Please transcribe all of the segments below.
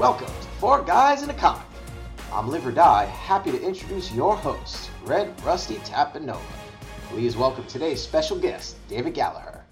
Welcome to Four Guys in a Comic. I'm Live or Die, happy to introduce your host, Red Rusty Tapanova. Please welcome today's special guest, David Gallagher.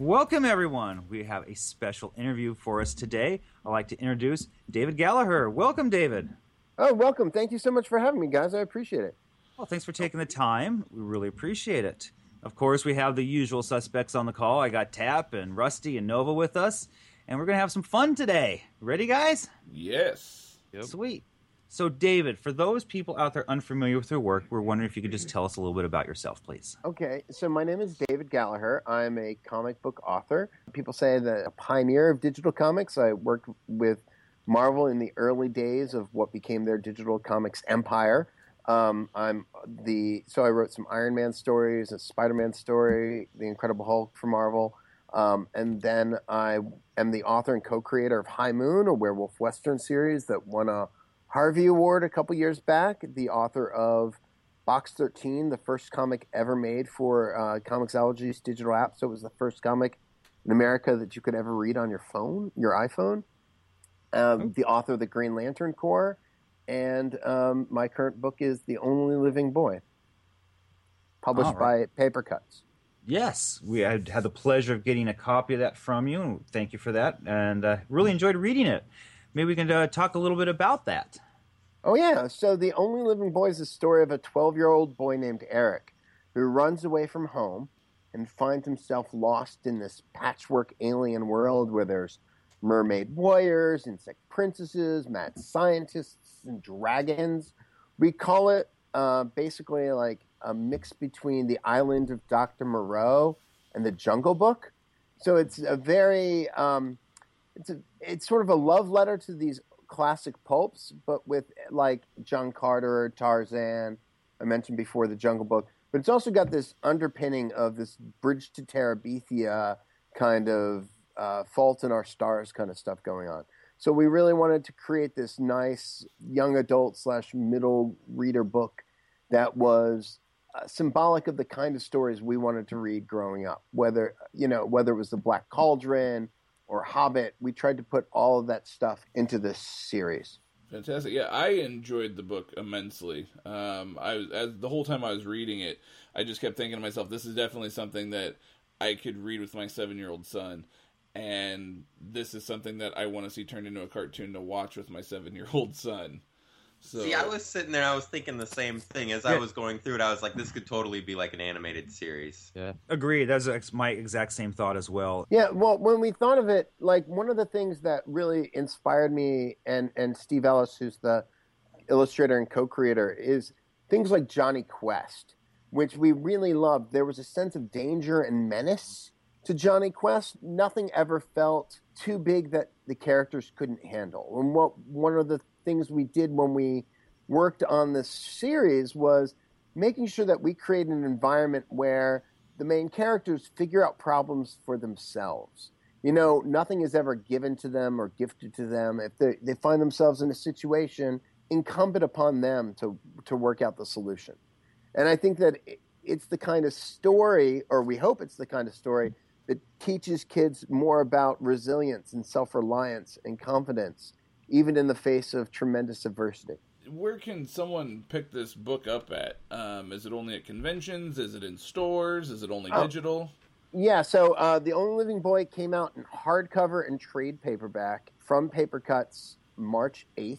Welcome, everyone. We have a special interview for us today. I'd like to introduce David Gallagher. Welcome, David. Oh, welcome. Thank you so much for having me, guys. I appreciate it. Well, thanks for taking the time. We really appreciate it. Of course, we have the usual suspects on the call. I got Tap and Rusty and Nova with us, and we're going to have some fun today. Ready, guys? Yes. Sweet. So, David, for those people out there unfamiliar with your work, we're wondering if you could just tell us a little bit about yourself, please. Okay, so my name is David Gallagher. I'm a comic book author. People say that a pioneer of digital comics. I worked with Marvel in the early days of what became their digital comics empire. Um, I'm the so I wrote some Iron Man stories, a Spider Man story, The Incredible Hulk for Marvel, um, and then I am the author and co-creator of High Moon, a werewolf western series that won a Harvey Award a couple years back. The author of Box 13, the first comic ever made for uh, Comixology's digital app. So it was the first comic in America that you could ever read on your phone, your iPhone. Um, the author of the Green Lantern Corps, and um, my current book is The Only Living Boy, published right. by Paper Cuts. Yes, we had had the pleasure of getting a copy of that from you, and thank you for that. And uh, really enjoyed reading it. Maybe we can uh, talk a little bit about that. Oh yeah, so the only living boy is the story of a 12-year-old boy named Eric who runs away from home and finds himself lost in this patchwork alien world where there's mermaid warriors, insect princesses, mad scientists, and dragons. We call it uh, basically like a mix between the island of Dr. Moreau and the Jungle Book. So it's a very um, it's a it's sort of a love letter to these classic pulps, but with like John Carter, Tarzan. I mentioned before the Jungle Book, but it's also got this underpinning of this bridge to Terabithia kind of uh, Fault in Our Stars kind of stuff going on. So we really wanted to create this nice young adult slash middle reader book that was uh, symbolic of the kind of stories we wanted to read growing up. Whether you know whether it was the Black Cauldron or Hobbit, we tried to put all of that stuff into this series. Fantastic. Yeah, I enjoyed the book immensely. Um, I was as the whole time I was reading it, I just kept thinking to myself, this is definitely something that I could read with my seven-year-old son, and this is something that I want to see turned into a cartoon to watch with my seven-year-old son. So See, I was sitting there, I was thinking the same thing as I was going through it. I was like, this could totally be like an animated series. Yeah. Agreed. That's ex- my exact same thought as well. Yeah, well, when we thought of it, like one of the things that really inspired me and and Steve Ellis, who's the illustrator and co-creator, is things like Jonny Quest, which we really loved. There was a sense of danger and menace to Jonny Quest. Nothing ever felt too big that the characters couldn't handle. And what one of the things we did when we worked on this series was making sure that we create an environment where the main characters figure out problems for themselves. You know, nothing is ever given to them or gifted to them. If they, they find themselves in a situation, incumbent upon them to, to work out the solution. And I think that it's the kind of story, or we hope it's the kind of story, that teaches kids more about resilience and self reliance and confidence, even in the face of tremendous adversity. where can someone pick this book up at? Um, is it only at conventions? Is it in stores? Is it only Oh. digital? Yeah, so uh, The Only Living Boy came out in hardcover and trade paperback from Paper Cuts March 8th.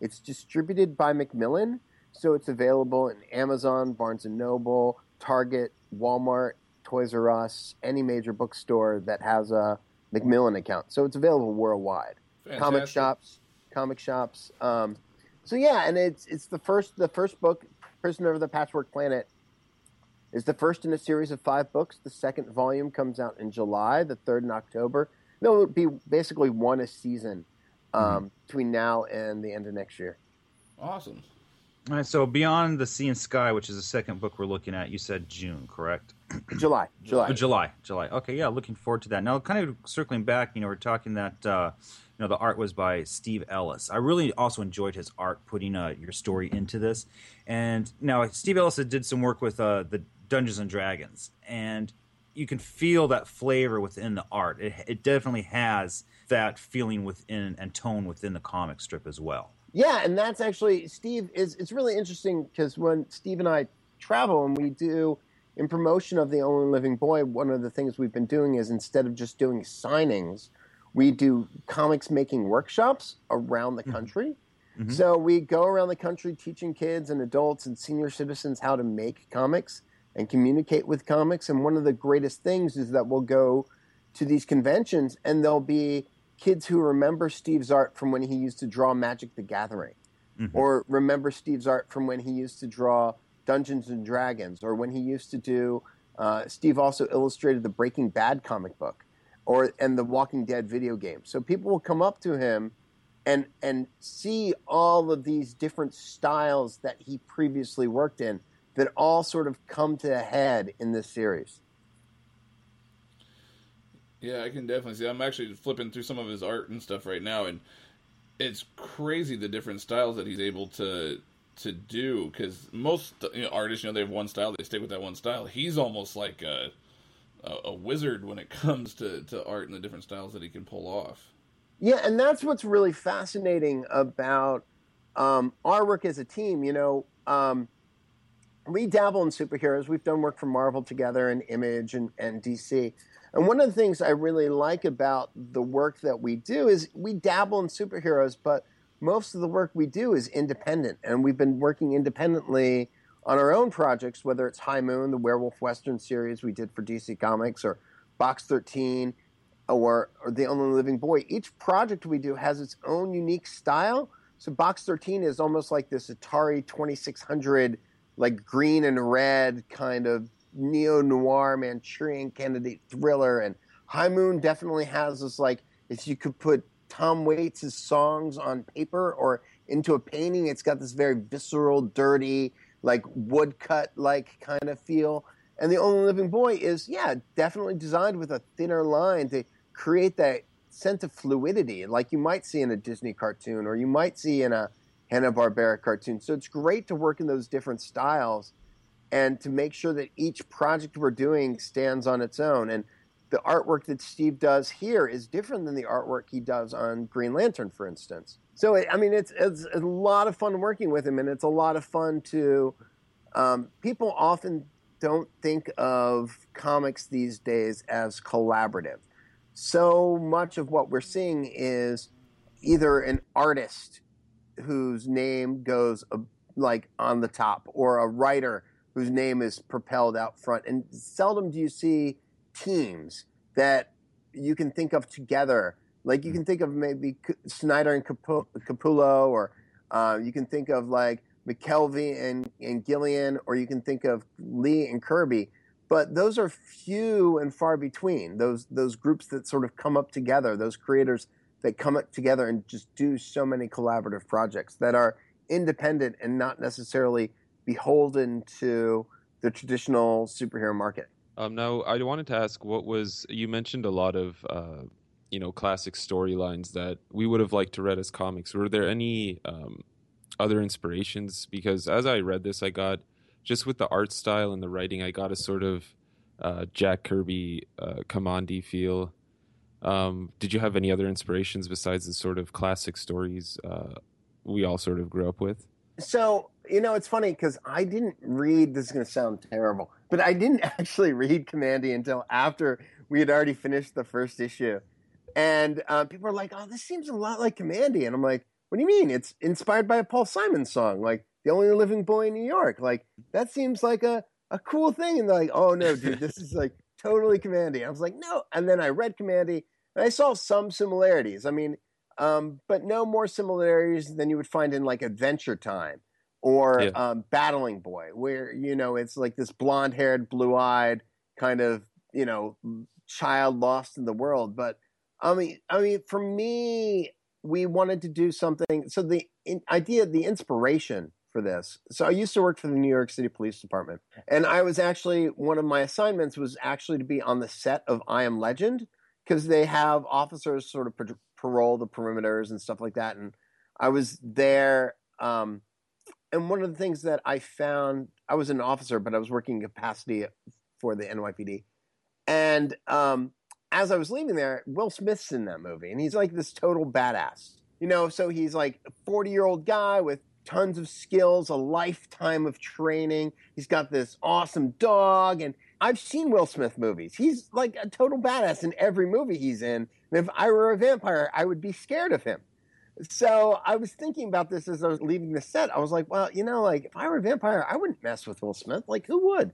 It's distributed by Macmillan, so it's available in Amazon, Barnes & Noble, Target, Walmart, Toys R Us, any major bookstore that has a Macmillan account. So it's available worldwide. Comic shops, comic shops. Um, so yeah, and it's it's the first the first book, Prisoner of the Patchwork Planet, is the first in a series of five books. The second volume comes out in July, the third in October. There'll be basically one a season um, between now and the end of next year. Awesome. All right, so Beyond the Sea and Sky, which is the second book we're looking at, you said June, correct? July, July. Oh, July, July. Okay, yeah, looking forward to that. Now, kind of circling back, you know, we're talking that uh, you know the art was by Steve Ellis. I really also enjoyed his art, putting uh, your story into this. And now Steve Ellis did some work with uh, the Dungeons and Dragons, and you can feel that flavor within the art. It, it definitely has that feeling within and tone within the comic strip as well. Yeah, and that's actually Steve is it's really interesting because when Steve and I travel and we do in promotion of the Only Living Boy, one of the things we've been doing is instead of just doing signings, we do comics making workshops around the country. Mm-hmm. So we go around the country teaching kids and adults and senior citizens how to make comics and communicate with comics. And one of the greatest things is that we'll go to these conventions and there'll be kids who remember Steve's art from when he used to draw Magic the Gathering, mm-hmm. or remember Steve's art from when he used to draw Dungeons and Dragons, or when he used to do. Uh, Steve also illustrated the Breaking Bad comic book, or and the Walking Dead video game. So people will come up to him and and see all of these different styles that he previously worked in that all sort of come to a head in this series. Yeah, I can definitely see. I'm actually flipping through some of his art and stuff right now, and it's crazy the different styles that he's able to to do. Because most you know, artists, you know, they have one style, they stick with that one style. He's almost like a, a, a wizard when it comes to to art and the different styles that he can pull off. Yeah, and that's what's really fascinating about um, our work as a team. You know, um, we dabble in superheroes. We've done work for Marvel together and Image and, and DC. And one of the things I really like about the work that we do is we dabble in superheroes, but most of the work we do is independent. And we've been working independently on our own projects, whether it's High Moon, the Werewolf Western series we did for DC Comics, or Box 13, or, or The Only Living Boy. Each project we do has its own unique style. So Box 13 is almost like this Atari 2600, like green and red kind of neo noir Manchurian candidate thriller. And High Moon definitely has this like if you could put Tom Waits' songs on paper or into a painting, it's got this very visceral, dirty, like woodcut like kind of feel. And the only living boy is, yeah, definitely designed with a thinner line to create that sense of fluidity, like you might see in a Disney cartoon or you might see in a Hanna Barbera cartoon. So it's great to work in those different styles and to make sure that each project we're doing stands on its own. And the artwork that Steve does here is different than the artwork he does on Green Lantern, for instance. So, I mean, it's, it's a lot of fun working with him, and it's a lot of fun to. Um, people often don't think of comics these days as collaborative. So much of what we're seeing is either an artist whose name goes uh, like on the top, or a writer whose name is propelled out front. And seldom do you see teams that you can think of together. Like you hmm. can think of maybe Snyder and Capullo, or uh, you can think of like McKelvie and, and Gillen, or you can think of Lee and Kirby. But those are few and far between. Those those groups that sort of come up together, those creators that come up together and just do so many collaborative projects that are independent and not necessarily beholden to the traditional superhero market. Um, now, I wanted to ask, what was you mentioned a lot of, uh, you know, classic storylines that we would have liked to read as comics. Were there any um, other inspirations? Because as I read this, I got just with the art style and the writing, I got a sort of uh, Jack Kirby, uh, Kamandi feel. Um, did you have any other inspirations besides the sort of classic stories uh, we all sort of grew up with? So you know, it's funny because I didn't read. This is going to sound terrible, but I didn't actually read Kamandi until after we had already finished the first issue, and uh, people are like, "Oh, this seems a lot like Kamandi," and I'm like, "What do you mean? It's inspired by a Paul Simon song, like the only living boy in New York. Like that seems like a a cool thing." And they're like, "Oh no, dude, this is like totally Kamandi." I was like, "No," and then I read Kamandi and I saw some similarities. I mean. Um, but no more similarities than you would find in like Adventure Time or yeah. um, Battling Boy, where you know it's like this blonde-haired, blue-eyed kind of you know child lost in the world. But I mean, I mean, for me, we wanted to do something. So the in, idea, the inspiration for this. So I used to work for the New York City Police Department, and I was actually one of my assignments was actually to be on the set of I Am Legend because they have officers sort of parole the perimeters and stuff like that, and I was there. Um, and one of the things that I found, I was an officer, but I was working capacity for the NYPD, and um, as I was leaving there, Will Smith's in that movie, and he's like this total badass. You know, so he's like a 40 year old guy with tons of skills, a lifetime of training. He's got this awesome dog, and I've seen Will Smith movies. He's like a total badass in every movie he's in. And if I were a vampire, I would be scared of him. So I was thinking about this as I was leaving the set. I was like, well, you know, like if I were a vampire, I wouldn't mess with Will Smith. Like, who would?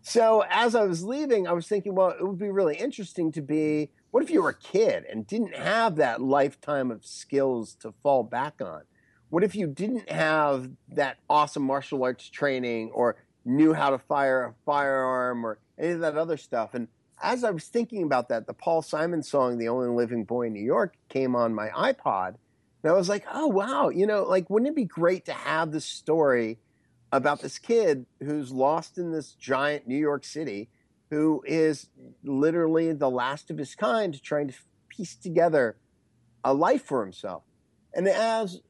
So as I was leaving, I was thinking, well, it would be really interesting to be what if you were a kid and didn't have that lifetime of skills to fall back on? What if you didn't have that awesome martial arts training or knew how to fire a firearm or any of that other stuff? And as I was thinking about that, the Paul Simon song, The Only Living Boy in New York, came on my iPod. And I was like, oh, wow, you know, like, wouldn't it be great to have this story about this kid who's lost in this giant New York City, who is literally the last of his kind, trying to piece together a life for himself. And as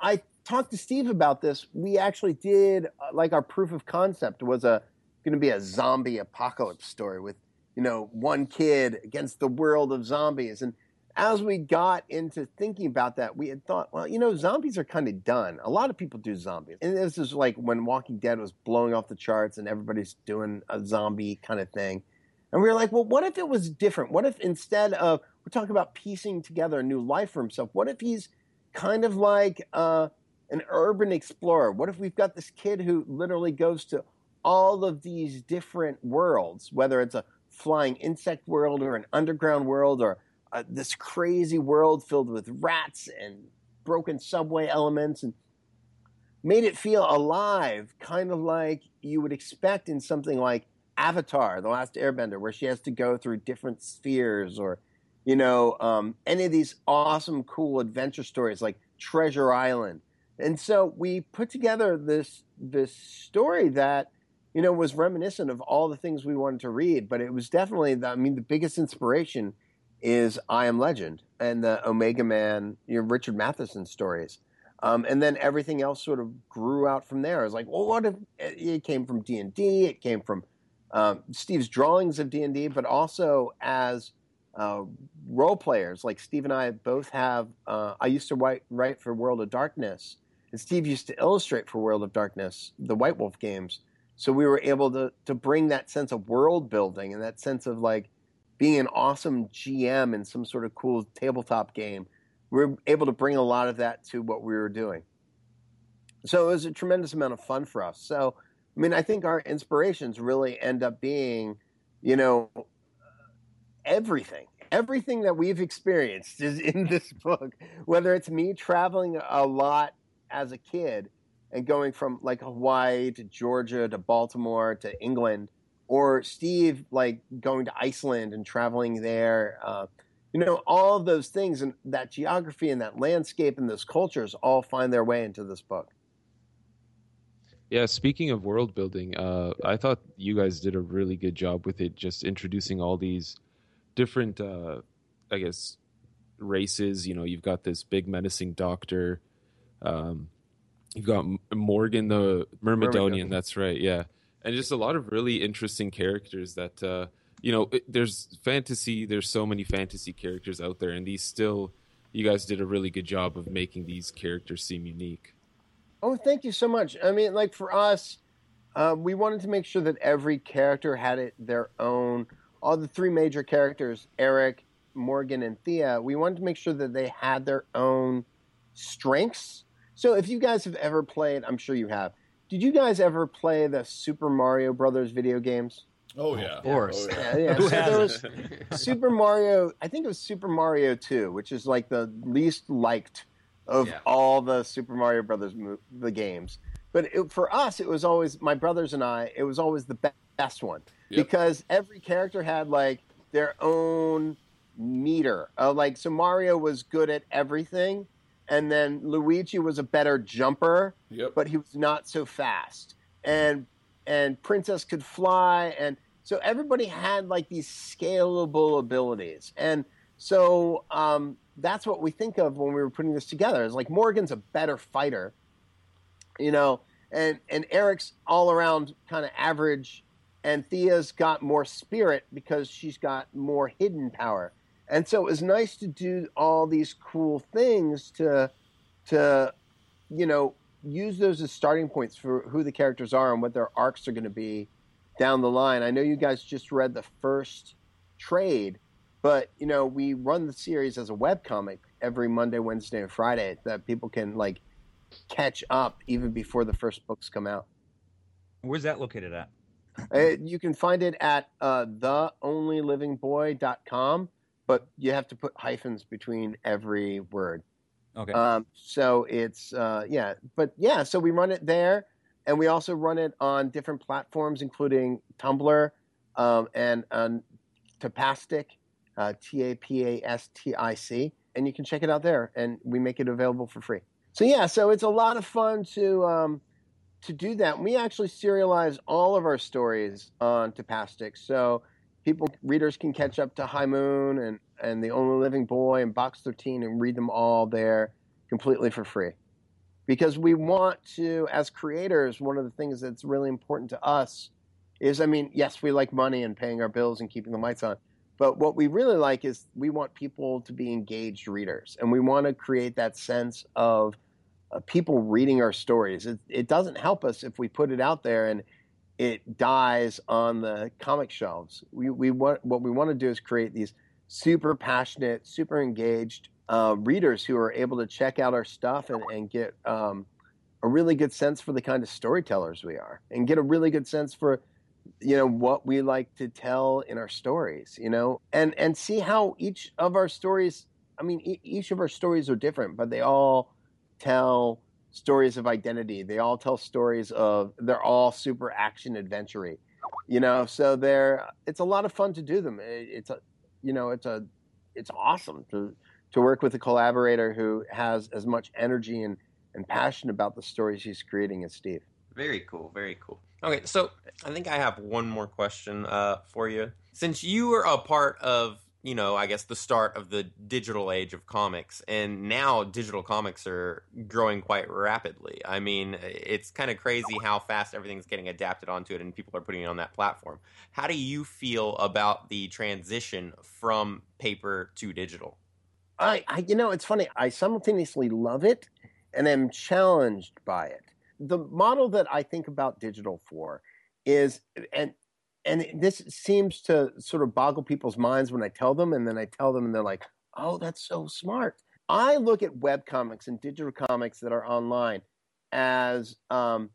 I talked to Steve about this, we actually did uh, like our proof of concept was a going to be a zombie apocalypse story with you know one kid against the world of zombies and as we got into thinking about that, we had thought, well, you know, zombies are kind of done. A lot of people do zombies. And this is like when Walking Dead was blowing off the charts and everybody's doing a zombie kind of thing. And we were like, well, what if it was different? What if instead of, we're talking about piecing together a new life for himself, what if he's kind of like uh, an urban explorer? What if we've got this kid who literally goes to all of these different worlds, whether it's a flying insect world or an underground world or uh, this crazy world filled with rats and broken subway elements and made it feel alive, kind of like you would expect in something like Avatar, The Last Airbender, where she has to go through different spheres or, you know, um, any of these awesome, cool adventure stories like Treasure Island. And so we put together this this story that you know was reminiscent of all the things we wanted to read, but it was definitely the, I mean the biggest inspiration is I Am Legend and the Omega Man, you know, Richard Matheson stories. Um, and then everything else sort of grew out from there. I was like, well, what if it came from D and D? It came from um, Steve's drawings of D and D, but also as uh, role players. Like Steve and I both have. Uh, I used to write, write for World of Darkness, and Steve used to illustrate for World of Darkness, the White Wolf games. So we were able to to bring that sense of world building and that sense of like being an awesome GM in some sort of cool tabletop game, we are able to bring a lot of that to what we were doing. So it was a tremendous amount of fun for us. So, I mean, I think our inspirations really end up being, you know, everything. Everything that we've experienced is in this book, whether it's me traveling a lot as a kid and going from like Hawaii to Georgia to Baltimore to England or Steve like going to Iceland and traveling there. Uh, you know, all of those things and that geography and that landscape and those cultures all find their way into this book. Yeah, speaking of world building, uh, I thought you guys did a really good job with it, just introducing all these different, uh, I guess, races. You know, you've got this big menacing doctor. Um, you've got Morgan the Myrmidonian. That's right. Yeah, and just a lot of really interesting characters that uh, you know it, there's fantasy there's so many fantasy characters out there and these still you guys did a really good job of making these characters seem unique. Oh thank you so much. I mean like for us uh, we wanted to make sure that every character had it their own. All the three major characters eric morgan and thea we wanted to make sure that they had their own strengths. So if you guys have ever played i'm sure you have did you guys ever play the Super Mario Brothers video games? Oh yeah, of course. Oh, yeah. yeah, So there was Super Mario. I think it was Super Mario Two, which is like the least liked of yeah. all the Super Mario Brothers mo- the games. But it, for us, it was always my brothers and I. It was always the best one yep. because every character had like their own meter. Uh, like so, Mario was good at everything, and then Luigi was a better jumper, yep. but he was not so fast. And and Princess could fly, and so everybody had like these scalable abilities, and so um, that's what we think of when we were putting this together. Is like Morgan's a better fighter, you know, and and Eric's all around kind of average and Thea's got more spirit because she's got more hidden power. And so it was nice to do all these cool things to to you know use those as starting points for who the characters are and what their arcs are going to be down the line. I know you guys just read the first trade, but you know we run the series as a web comic every Monday, Wednesday, and Friday that people can like catch up even before the first books come out. Where's that located at? Uh, you can find it at uh, theonlylivingboy.com, but you have to put hyphens between every word. Okay. Um, so it's uh, yeah, but yeah, so we run it there, and we also run it on different platforms, including Tumblr um, and on Tapastic, uh, T A P A S T I C, and you can check it out there, and we make it available for free. So yeah, so it's a lot of fun to um, to do that. We actually serialize all of our stories on Tapastic, so people readers can catch up to High Moon and and The Only Living Boy and Box 13 and read them all there completely for free. Because we want to, as creators, one of the things that's really important to us is I mean, yes, we like money and paying our bills and keeping the lights on. But what we really like is we want people to be engaged readers. And we want to create that sense of uh, people reading our stories. It, it doesn't help us if we put it out there and it dies on the comic shelves. We, we want, what we want to do is create these super passionate, super engaged uh, readers who are able to check out our stuff and, and get um, a really good sense for the kind of storytellers we are and get a really good sense for you know what we like to tell in our stories you know and and see how each of our stories i mean e- each of our stories are different but they all tell stories of identity they all tell stories of they're all super action adventure you know so they're it's a lot of fun to do them it, it's a you know it's a it's awesome to to work with a collaborator who has as much energy and and passion about the stories he's creating as Steve. Very cool. Very cool. Okay, so I think I have one more question uh, for you. Since you were a part of, you know, I guess the start of the digital age of comics, and now digital comics are growing quite rapidly. I mean, it's kind of crazy how fast everything's getting adapted onto it, and people are putting it on that platform. How do you feel about the transition from paper to digital? I, I you know, it's funny. I simultaneously love it and am challenged by it. The model that I think about digital for is and and this seems to sort of boggle people's minds when I tell them and then I tell them and they're like, "Oh, that's so smart." I look at web comics and digital comics that are online as um,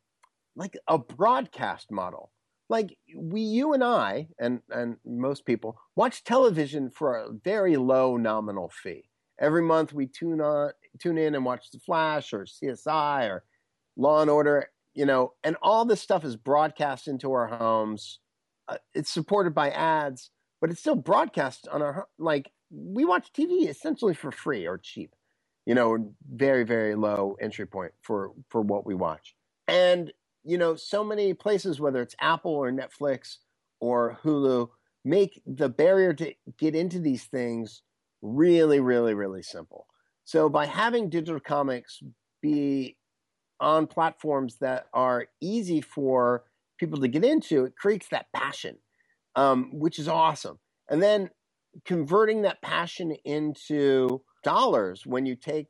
like a broadcast model. Like we, you and I, and and most people watch television for a very low nominal fee. Every month we tune on, tune in and watch The Flash or CSI or Law and Order, you know, and all this stuff is broadcast into our homes. Uh, it's supported by ads, but it's still broadcast on our like we watch TV essentially for free or cheap, you know, very very low entry point for for what we watch. And you know, so many places, whether it's Apple or Netflix or Hulu, make the barrier to get into these things really, really, really simple. So by having digital comics be on platforms that are easy for people to get into, it creates that passion, um, which is awesome. And then converting that passion into dollars when you take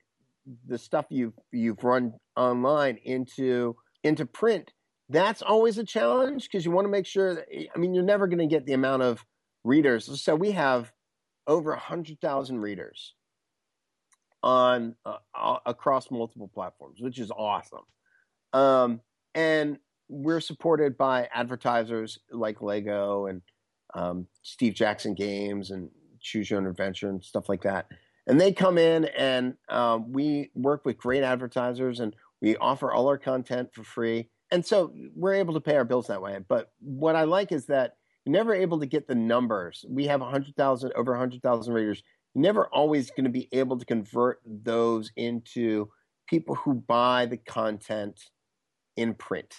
the stuff you've you've run online into into print, that's always a challenge because you want to make sure that I mean you're never going to get the amount of readers. So we have over 100,000 readers on uh, across multiple platforms, which is awesome. Um, and we're supported by advertisers like Lego and um, Steve Jackson Games and Choose Your Own Adventure and stuff like that. And they come in and um, we work with great advertisers and we offer all our content for free. And so we're able to pay our bills that way. But what I like is that you're never able to get the numbers. We have 100,000, over 100,000 readers You're never always going to be able to convert those into people who buy the content in print,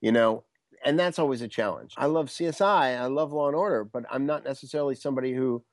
you know, and that's always a challenge. I love CSI, I love Law and Order, but I'm not necessarily somebody who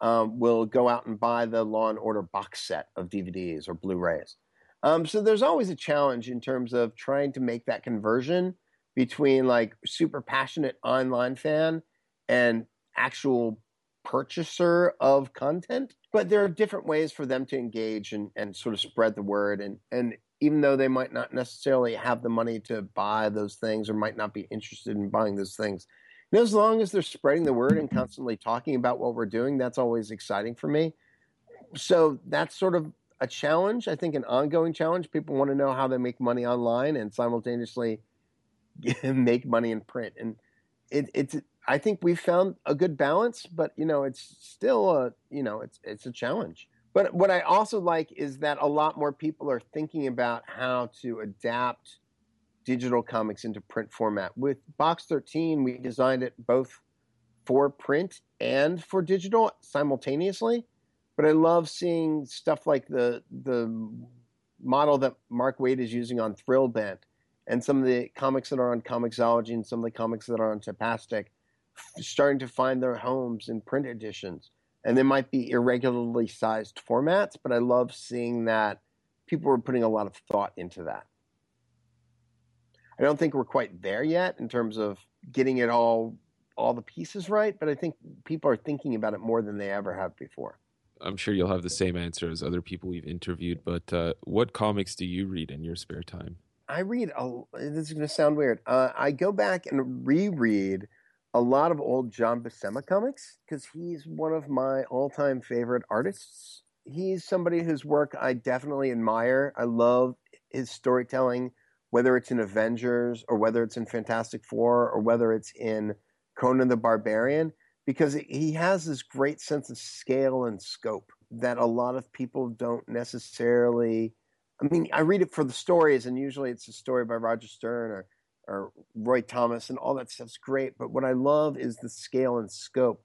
um, will go out and buy the Law and Order box set of DVDs or Blu-rays. Um, so there's always a challenge in terms of trying to make that conversion between like super passionate online fan and actual purchaser of content but there are different ways for them to engage and, and sort of spread the word and and even though they might not necessarily have the money to buy those things or might not be interested in buying those things. And as long as they're spreading the word and constantly talking about what we're doing that's always exciting for me. So that's sort of a challenge i think an ongoing challenge. People want to know how they make money online and simultaneously make money in print. And it, it's I think we've found a good balance, but you know, it's still a you know, it's it's a challenge. But what I also like is that a lot more people are thinking about how to adapt digital comics into print format. With Box 13, we designed it both for print and for digital simultaneously. But I love seeing stuff like the the model that Mark Waid is using on Thrillbent and some of the comics that are on Comixology and some of the comics that are on Tapastic starting to find their homes in print editions. And they might be irregularly sized formats, but I love seeing that people are putting a lot of thought into that. I don't think we're quite there yet in terms of getting it all all the pieces right, but I think people are thinking about it more than they ever have before. I'm sure you'll have the same answer as other people we've interviewed, but uh, what comics do you read in your spare time? I read. A, this is going to sound weird. Uh, I go back and reread a lot of old John Buscema comics because he's one of my all-time favorite artists. He's somebody whose work I definitely admire. I love his storytelling, whether it's in Avengers or whether it's in Fantastic Four or whether it's in Conan the Barbarian, because he has this great sense of scale and scope that a lot of people don't necessarily. I mean, I read it for the stories, and usually it's a story by Roger Stern or or Roy Thomas and all that stuff's great. But what I love is the scale and scope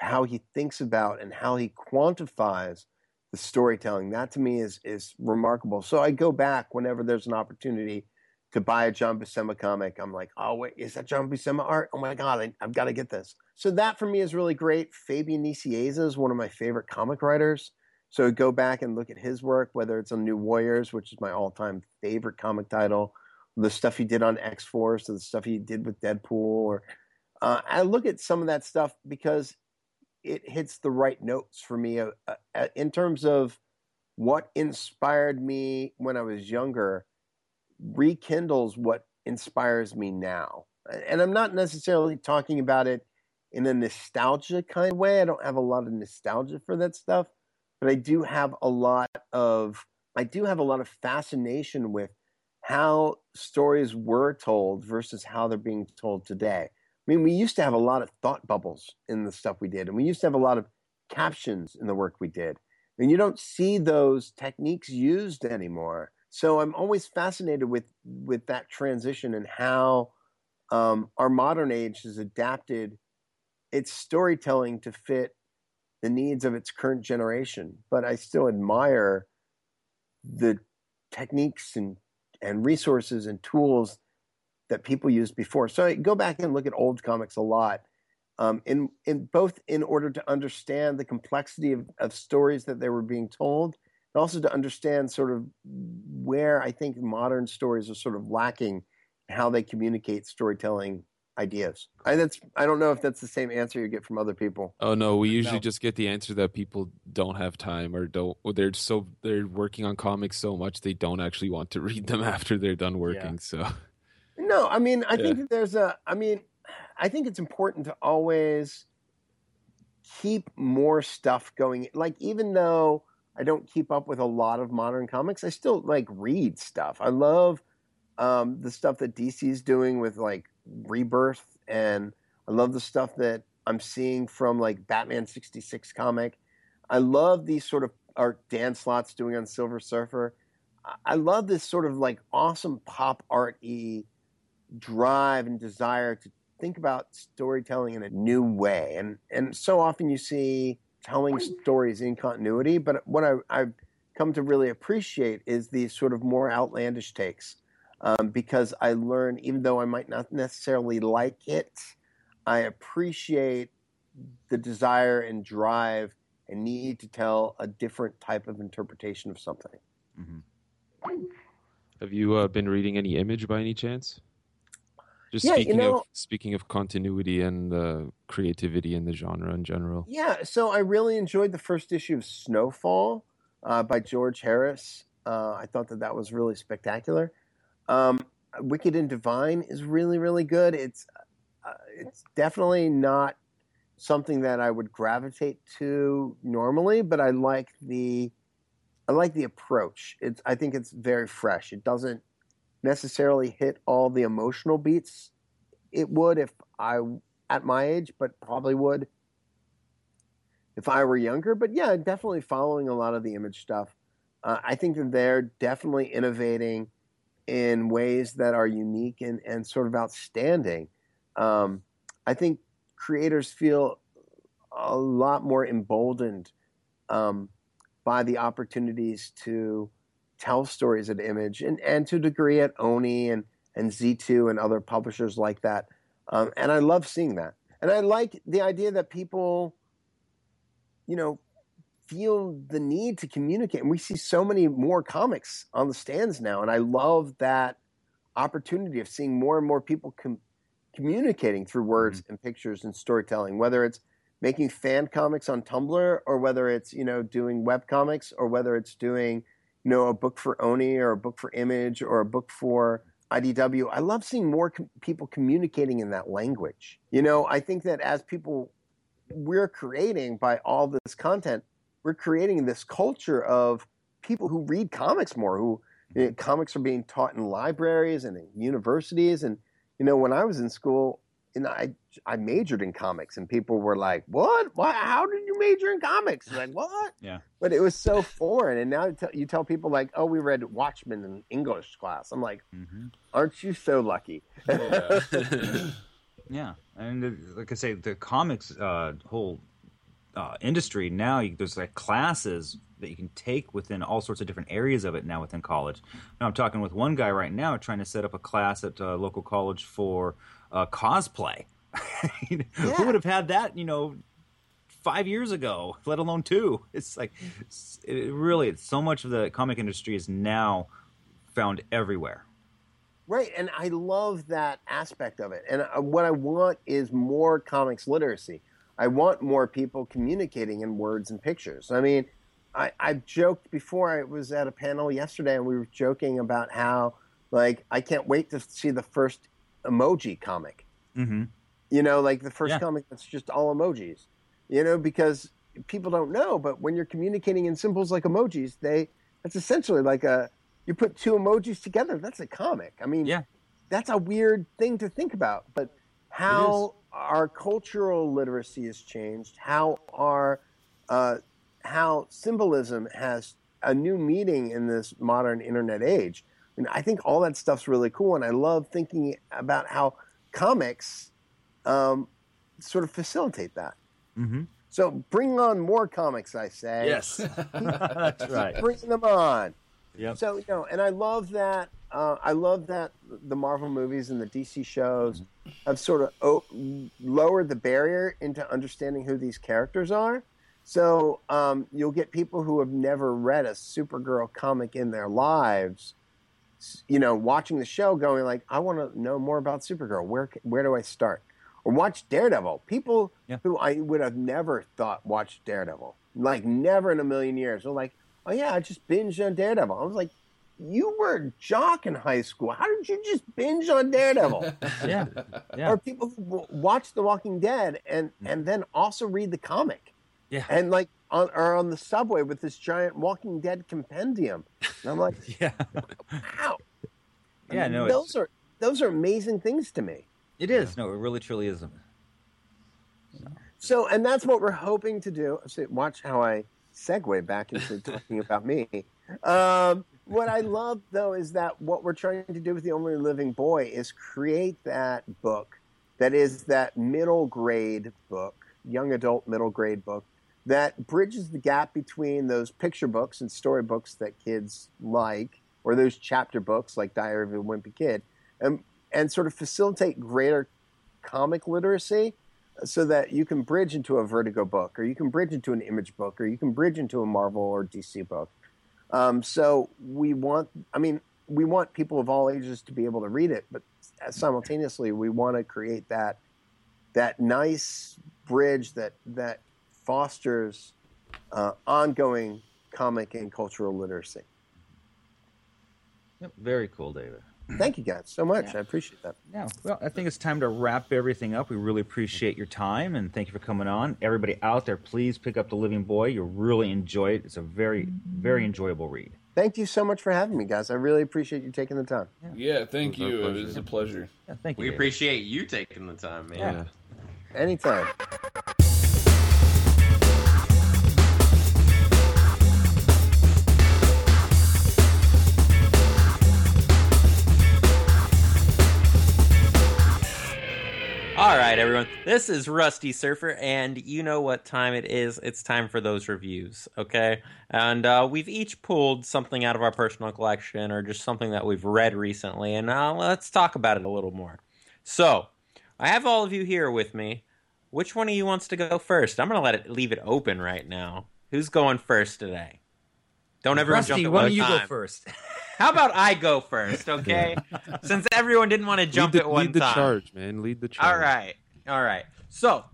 of how he thinks about and how he quantifies the storytelling. That to me is is remarkable. So I go back whenever there's an opportunity to buy a John Buscema comic. I'm like, oh wait, is that John Buscema art? Oh my god, I, have got to get this. So that for me is really great. Fabian Nicieza is one of my favorite comic writers. So go back and look at his work, whether it's on New Warriors, which is my all-time favorite comic title, the stuff he did on X Force, or the stuff he did with Deadpool, or uh, I look at some of that stuff because it hits the right notes for me uh, uh, in terms of what inspired me when I was younger, rekindles what inspires me now. And I'm not necessarily talking about it in a nostalgia kind of way. I don't have a lot of nostalgia for that stuff, but I do have a lot of I do have a lot of fascination with how stories were told versus how they're being told today. I mean, we used to have a lot of thought bubbles in the stuff we did, and we used to have a lot of captions in the work we did. And you don't see those techniques used anymore. So I'm always fascinated with with that transition and how um, our modern age has adapted its storytelling to fit the needs of its current generation. But I still admire the techniques and and resources and tools that people used before. So I go back and look at old comics a lot, um, in in both in order to understand the complexity of, of stories that they were being told, and also to understand sort of where I think modern stories are sort of lacking, how they communicate storytelling ideas. I that's I don't know if that's the same answer you get from other people. Oh no, we usually no. just get the answer that people don't have time or don't or they're so they're working on comics so much they don't actually want to read them after they're done working. Yeah. So No, I mean, I yeah. think that there's a I mean, I think it's important to always keep more stuff going. Like even though I don't keep up with a lot of modern comics, I still like read stuff. I love um, the stuff that DC is doing with like Rebirth, and I love the stuff that I'm seeing from like Batman 66 comic. I love these sort of art Dan Slott's doing on Silver Surfer. I love this sort of like awesome pop art y drive and desire to think about storytelling in a new way. And and so often you see telling stories in continuity, but what I, I've come to really appreciate is these sort of more outlandish takes um, because I learn, even though I might not necessarily like it, I appreciate the desire and drive and need to tell a different type of interpretation of something. Mm-hmm. Have you uh, been reading any Image by any chance? Just Yeah, you speaking know- of speaking of continuity and uh, creativity in the genre in general. Yeah, so I really enjoyed the first issue of Snowfall uh, by George Harris. Uh, I thought that that was really spectacular. Um, Wicked and Divine is really, really good. It's uh, it's definitely not something that I would gravitate to normally, but I like the I like the approach. It's I think it's very fresh. It doesn't necessarily hit all the emotional beats it would if I at my age, but probably would if I were younger. But yeah, definitely following a lot of the image stuff. Uh, I think that they're definitely innovating in ways that are unique and, and sort of outstanding. Um, I think creators feel a lot more emboldened um, by the opportunities to tell stories at Image and, and to a degree at Oni and, and Z2 and other publishers like that. Um, and I love seeing that. And I like the idea that people, you know, feel the need to communicate. And we see so many more comics on the stands now. And I love that opportunity of seeing more and more people com- communicating through words mm-hmm. and pictures and storytelling, whether it's making fan comics on Tumblr or whether it's, you know, doing web comics or whether it's doing, you know, a book for Oni or a book for Image or a book for IDW. I love seeing more com- people communicating in that language. You know, I think that as people we're creating by all this content, we're creating this culture of people who read comics more, who you know, comics are being taught in libraries and in universities. And, you know, when I was in school, and I, I majored in comics, and people were like, What? Why, how did you major in comics? Like, what? Yeah. But it was so foreign. And now you tell, you tell people, like, Oh, we read Watchmen in English class. I'm like, hmm Aren't you so lucky? Yeah. Yeah, and like I say, the comics uh, whole uh, industry now you, there's like classes that you can take within all sorts of different areas of it now within college. Now I'm talking with one guy right now trying to set up a class at a local college for uh, cosplay. Yeah. Who would have had that? You know. Five years ago, let alone two. It's like, it's- it really, it's so much of the comic industry is now found everywhere. Right, and I love that aspect of it. And uh, what I want is more comics literacy. I want more people communicating in words and pictures. I mean, I, I've joked before. I was at a panel yesterday, and we were joking about how, like, I can't wait to see the first emoji comic. Mm-hmm. You know, like the first Yeah. comic that's just all emojis. You know, because people don't know, but when you're communicating in symbols like emojis, they that's essentially like a you put two emojis together. That's a comic. I mean, Yeah. that's a weird thing to think about. But how our cultural literacy has changed, how our uh, how symbolism has a new meaning in this modern internet age. I mean, I think all that stuff's really cool, and I love thinking about how comics um, sort of facilitate that. Mm-hmm. So bring on more comics, I say. Yes, that's right. Bring them on. Yep. So you know, and I love that. Uh, I love that the Marvel movies and the DC shows have sort of o- lowered the barrier into understanding who these characters are. So um, you'll get people who have never read a Supergirl comic in their lives, you know, watching the show, going like, "I want to know more about Supergirl. Where where do I start?" Or watch Daredevil. People Yeah. who I would have never thought watched Daredevil, like never in a million years, are like, "Oh yeah, I just binged on Daredevil." I was like, "You were a jock in high school. How did you just binge on Daredevil?" Yeah, yeah. or people who watch The Walking Dead and and then also read the comic. Yeah. And like on are on the subway with this giant Walking Dead compendium. And I'm like, yeah. wow. I Yeah, mean, no, those are those are amazing things to me. It is. No, it really truly is. So, and that's what we're hoping to do. So watch how I segue back into talking about me. Um, what I love, though, is that what we're trying to do with the Only Living Boy is create that book that is that middle grade book, young adult middle grade book that bridges the gap between those picture books and storybooks that kids like, or those chapter books like Diary of a Wimpy Kid, and and sort of facilitate greater comic literacy so that you can bridge into a Vertigo book, or you can bridge into an Image book, or you can bridge into a Marvel or DC book. Um, so we want, I mean, we want people of all ages to be able to read it, but simultaneously we want to create that that nice bridge that that fosters uh, ongoing comic and cultural literacy. Yep, very cool, David. Thank you guys so much. Yeah. I appreciate that. Yeah, well, I think it's time to wrap everything up. We really appreciate your time and thank you for coming on. Everybody out there, please pick up The Living Boy. You'll really enjoy it. It's a very, very enjoyable read. Thank you so much for having me, guys. I really appreciate you taking the time. Yeah, thank It you. It was a pleasure. Yeah, thank you. We David. appreciate you taking the time, man. Yeah. Anytime. Everyone. This is Rusty Surfer, and you know what time it is. It's time for those reviews, okay? And uh, we've each pulled something out of our personal collection or just something that we've read recently, and uh, let's talk about it a little more. So, I have all of you here with me. Which one of you wants to go first? I'm going to let it leave it open right now. Who's going first today? Don't everyone Rusty, jump at why one don't you time. go first? How about I go first, okay? Since everyone didn't want to jump the, at one lead the time. charge, man. Lead the charge. All right. All right. So,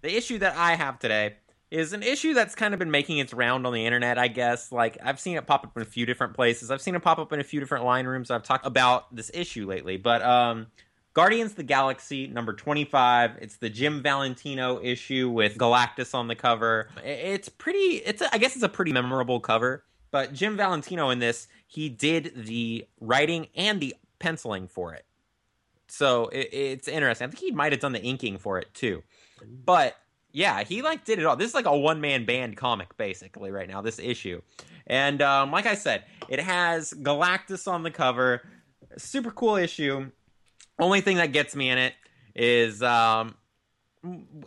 the issue that I have today is an issue that's kind of been making its round on the internet, I guess. Like, I've seen it pop up in a few different places. I've seen it pop up in a few different line rooms. I've talked about this issue lately. But, um, Guardians of the Galaxy number 25. It's the Jim Valentino issue with Galactus on the cover. It's pretty, it's a, I guess it's a pretty memorable cover. But Jim Valentino in this, he did the writing and the penciling for it. So it, it's interesting. I think he might have done the inking for it too. But yeah, he like did it all. This is like a one man band comic basically right now. This issue, and um, like I said, it has Galactus on the cover. Super cool issue. Only thing that gets me in it is um,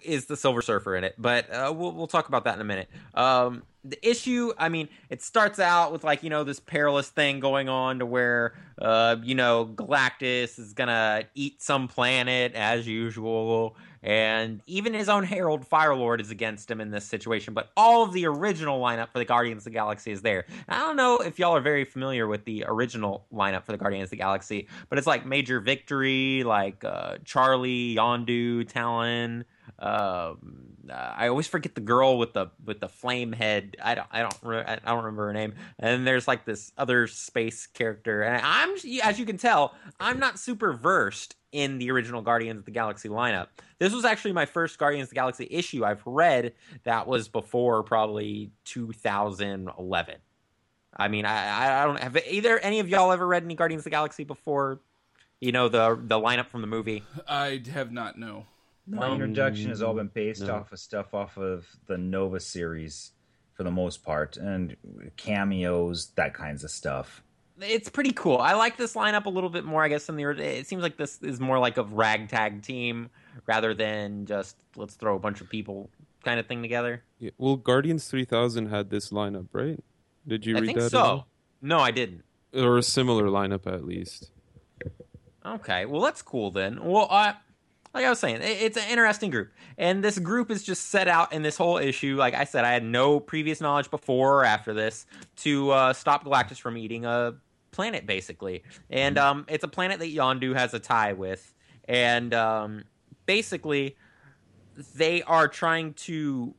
is the Silver Surfer in it, but uh, we'll we'll talk about that in a minute. Um, the issue, I mean, it starts out with like you know this perilous thing going on to where uh, you know Galactus is gonna eat some planet as usual, and even his own Herald Firelord is against him in this situation. But all of the original lineup for the Guardians of the Galaxy is there. I don't know if y'all are very familiar with the original lineup for the Guardians of the Galaxy, but it's like Major Victory, like uh, Charlie, Yondu, Talon. Um, uh, I always forget the girl with the with the flame head. I don't I don't re- I don't remember her name. And there's like this other space character, and I'm as you can tell, I'm not super versed in the original Guardians of the Galaxy lineup. This was actually my first Guardians of the Galaxy issue I've read that was before probably 2011. I mean, I I don't have either any of y'all ever read any Guardians of the Galaxy before. You know the the lineup from the movie. I have not no. My introduction has all been based No. off of stuff off of the Nova series for the most part, and cameos, that kinds of stuff. it's pretty cool. I like this lineup a little bit more, I guess, than the. It seems like this is more like a ragtag team rather than just let's throw a bunch of people kind of thing together. Yeah, Well, Guardians 3000 had this lineup, right? Did you I read think that? so. well? No, I didn't. Or a similar lineup, at least. Okay, well that's cool then. Well, uh, like I was saying, it- it's an interesting group, and this group is just set out in this whole issue. Like I said, I had no previous knowledge before or after this to uh, stop Galactus from eating a planet, basically. And um, it's a planet that Yondu has a tie with, and um, basically, they are trying to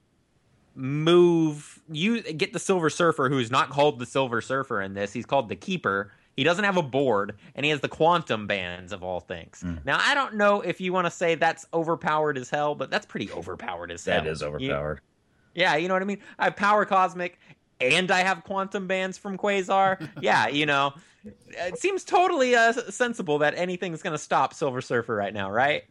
move you get the silver surfer who is not called the silver surfer in this he's called the keeper he doesn't have a board and he has the quantum bands of all things Mm. now i don't know if you want to say that's overpowered as hell but that's pretty overpowered as hell That is overpowered. yeah you know what i mean i have power cosmic and i have quantum bands from quasar yeah you know it seems totally uh, sensible that anything's going to stop silver surfer right now right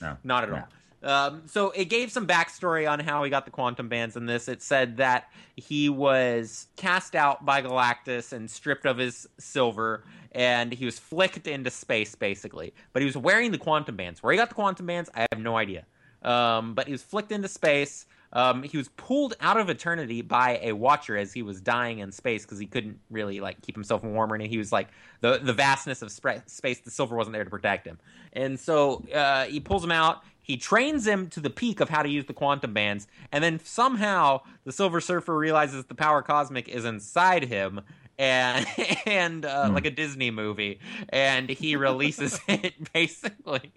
No. not at No. all um, so it gave some backstory on how he got the quantum bands in this. It said that he was cast out by Galactus and stripped of his silver, and he was flicked into space, basically. But he was wearing the quantum bands. Where he got the quantum bands, I have no idea. Um, but he was flicked into space. Um, he was pulled out of eternity by a watcher as he was dying in space because he couldn't really like keep himself warm and. He was like the the vastness of spra- space. The silver wasn't there to protect him, and so uh, he pulls him out. He trains him to the peak of how to use the quantum bands, and then somehow the Silver Surfer realizes the power cosmic is inside him, and and uh, Hmm. like a Disney movie, and he releases it basically,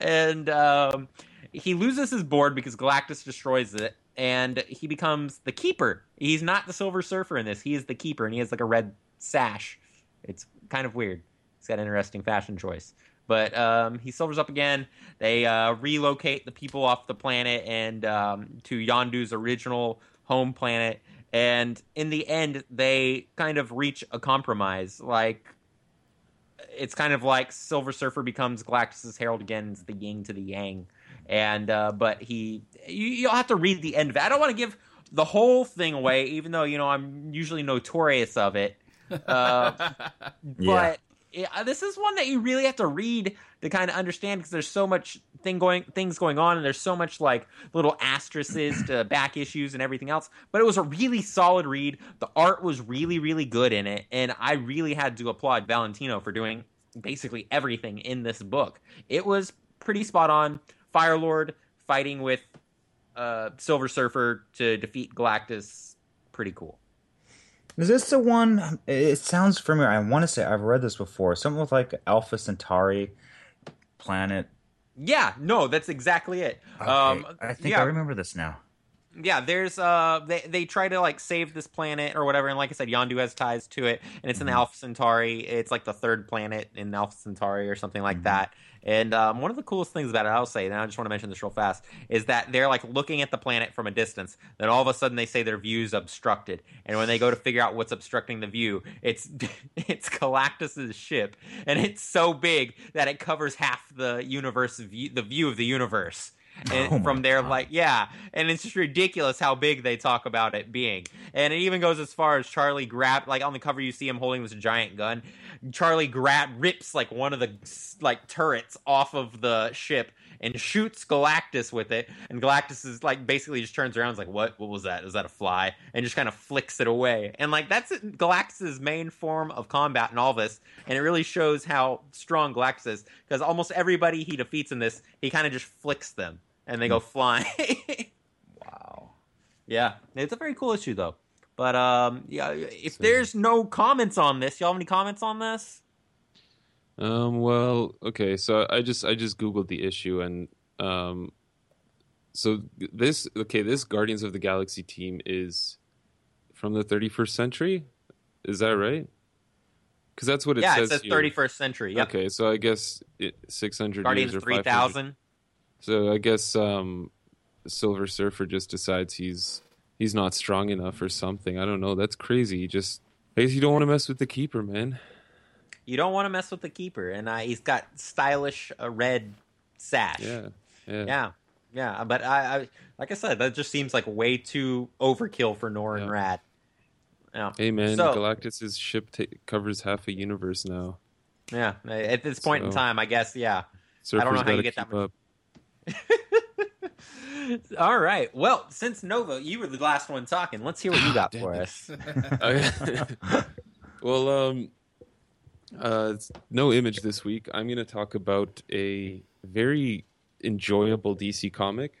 and um, he loses his board because Galactus destroys it, and he becomes the keeper. He's not the Silver Surfer in this; he is the keeper, and he has like a red sash. It's kind of weird. He's got an interesting fashion choice. But um, he silvers up again. They uh, relocate the people off the planet and um, to Yondu's original home planet. And in the end, they kind of reach a compromise. Like it's kind of like Silver Surfer becomes Galactus's herald again. It's the yin to the yang. And uh, but he, you, you'll have to read the end of it. I don't want to give the whole thing away, even though you know I'm usually notorious of it. Uh, Yeah. but yeah, this is one that you really have to read to kind of understand because there's so much thing going things going on and there's so much like little asterisks to back issues and everything else. But it was a really solid read. The art was really really good in it. And i really had to applaud valentino for doing basically everything in this book. It was pretty spot on. Firelord fighting with uh, silver surfer to defeat galactus pretty cool Is this the one? It sounds familiar. I want to say I've read this before. Something with like Alpha Centauri planet. yeah no that's exactly it Okay, um, I think yeah. I remember this now. yeah, there's uh they they try to like save this planet or whatever, and like I said, Yondu has ties to it, and it's in the Mhm. Alpha Centauri. It's like the third planet in Alpha Centauri or something like Mhm. that. And um, one of the coolest things about it, I'll say, and I just want to mention this real fast, is that they're like looking at the planet from a distance. Then all of a sudden they say their view's obstructed, and when they go to figure out what's obstructing the view, it's it's Galactus's ship, and it's so big that it covers half the universe view, the view of the universe. And Oh from there, God. like, yeah, and it's just ridiculous how big they talk about it being. And it even goes as far as Charlie grab, like on the cover, you see him holding this giant gun. Charlie grab rips like one of the like turrets off of the ship and shoots Galactus with it. And Galactus is like basically just turns around, and is like, "What? What was that? Is that a fly?" And just kind of flicks it away. And like that's it- Galactus's main form of combat in all this. And it really shows how strong Galactus is because almost everybody he defeats in this, he kind of just flicks them and they go flying. Wow. yeah, it's a very cool issue though. But um, yeah, if So- there's no comments on this, y'all have any comments on this? Um. Well. Okay. So I just I just googled the issue and um. So this okay this Guardians of the Galaxy team is from the 31st century. Is that right? Because that's what it yeah, says. it says here. 31st century. Yep. Okay, so I guess it, 600 Guardians years or 3000. 500. So I guess um, Silver Surfer just decides he's he's not strong enough or something. I don't know. That's crazy. Just I guess you don't want to mess with the keeper, man. You don't want to mess with the keeper, and uh, he's got stylish uh, red sash. Yeah, yeah. yeah, yeah. But I, I, like I said, that just seems like way too overkill for Norrin Yeah. Radd. Yeah, Hey, man, So- Galactus's ship ta covers half a universe now. yeah. At this point in time, I guess, yeah. I don't know how you get that much- up. All right. Well, since Nova, you were the last one talking. Let's hear what you got for us. Well, um, uh, no image this week. I'm going to talk about a very enjoyable DC comic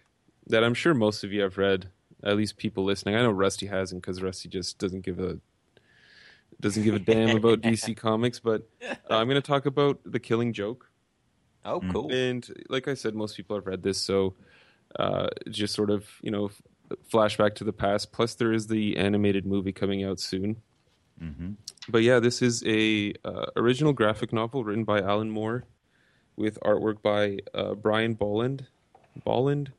that I'm sure most of you have read. At least people listening. I know Rusty hasn't because Rusty just doesn't give a doesn't give a damn about DC comics. But uh, I'm going to talk about the Killing Joke. Oh, Mm. cool. And like I said, most people have read this, so uh, just sort of you know flashback to the past. Plus, there is the animated movie coming out soon. Mm-hmm. But yeah, this is a uh, original graphic novel written by Alan Moore, with artwork by uh, Brian Bolland, Bolland,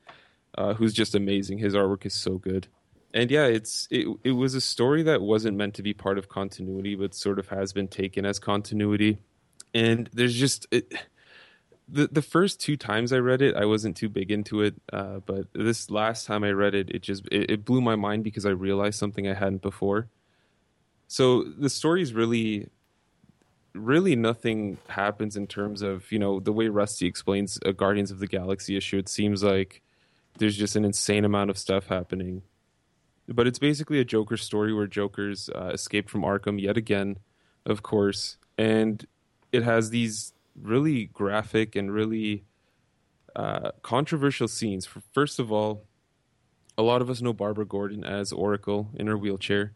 uh, who's just amazing. His artwork is so good. And yeah, it's it. It was a story that wasn't meant to be part of continuity, but sort of has been taken as continuity. And there's just it, the the first two times I read it, I wasn't too big into it. Uh, but this last time I read it, it just it, it blew my mind because I realized something I hadn't before. So the story's really, really nothing happens in terms of you know the way Rusty explains a Guardians of the Galaxy issue. It seems like there's just an insane amount of stuff happening, but it's basically a Joker story where Joker's uh, escaped from Arkham yet again, of course, and it has these really graphic and really uh, controversial scenes. First of all, a lot of us know Barbara Gordon as Oracle in her wheelchair.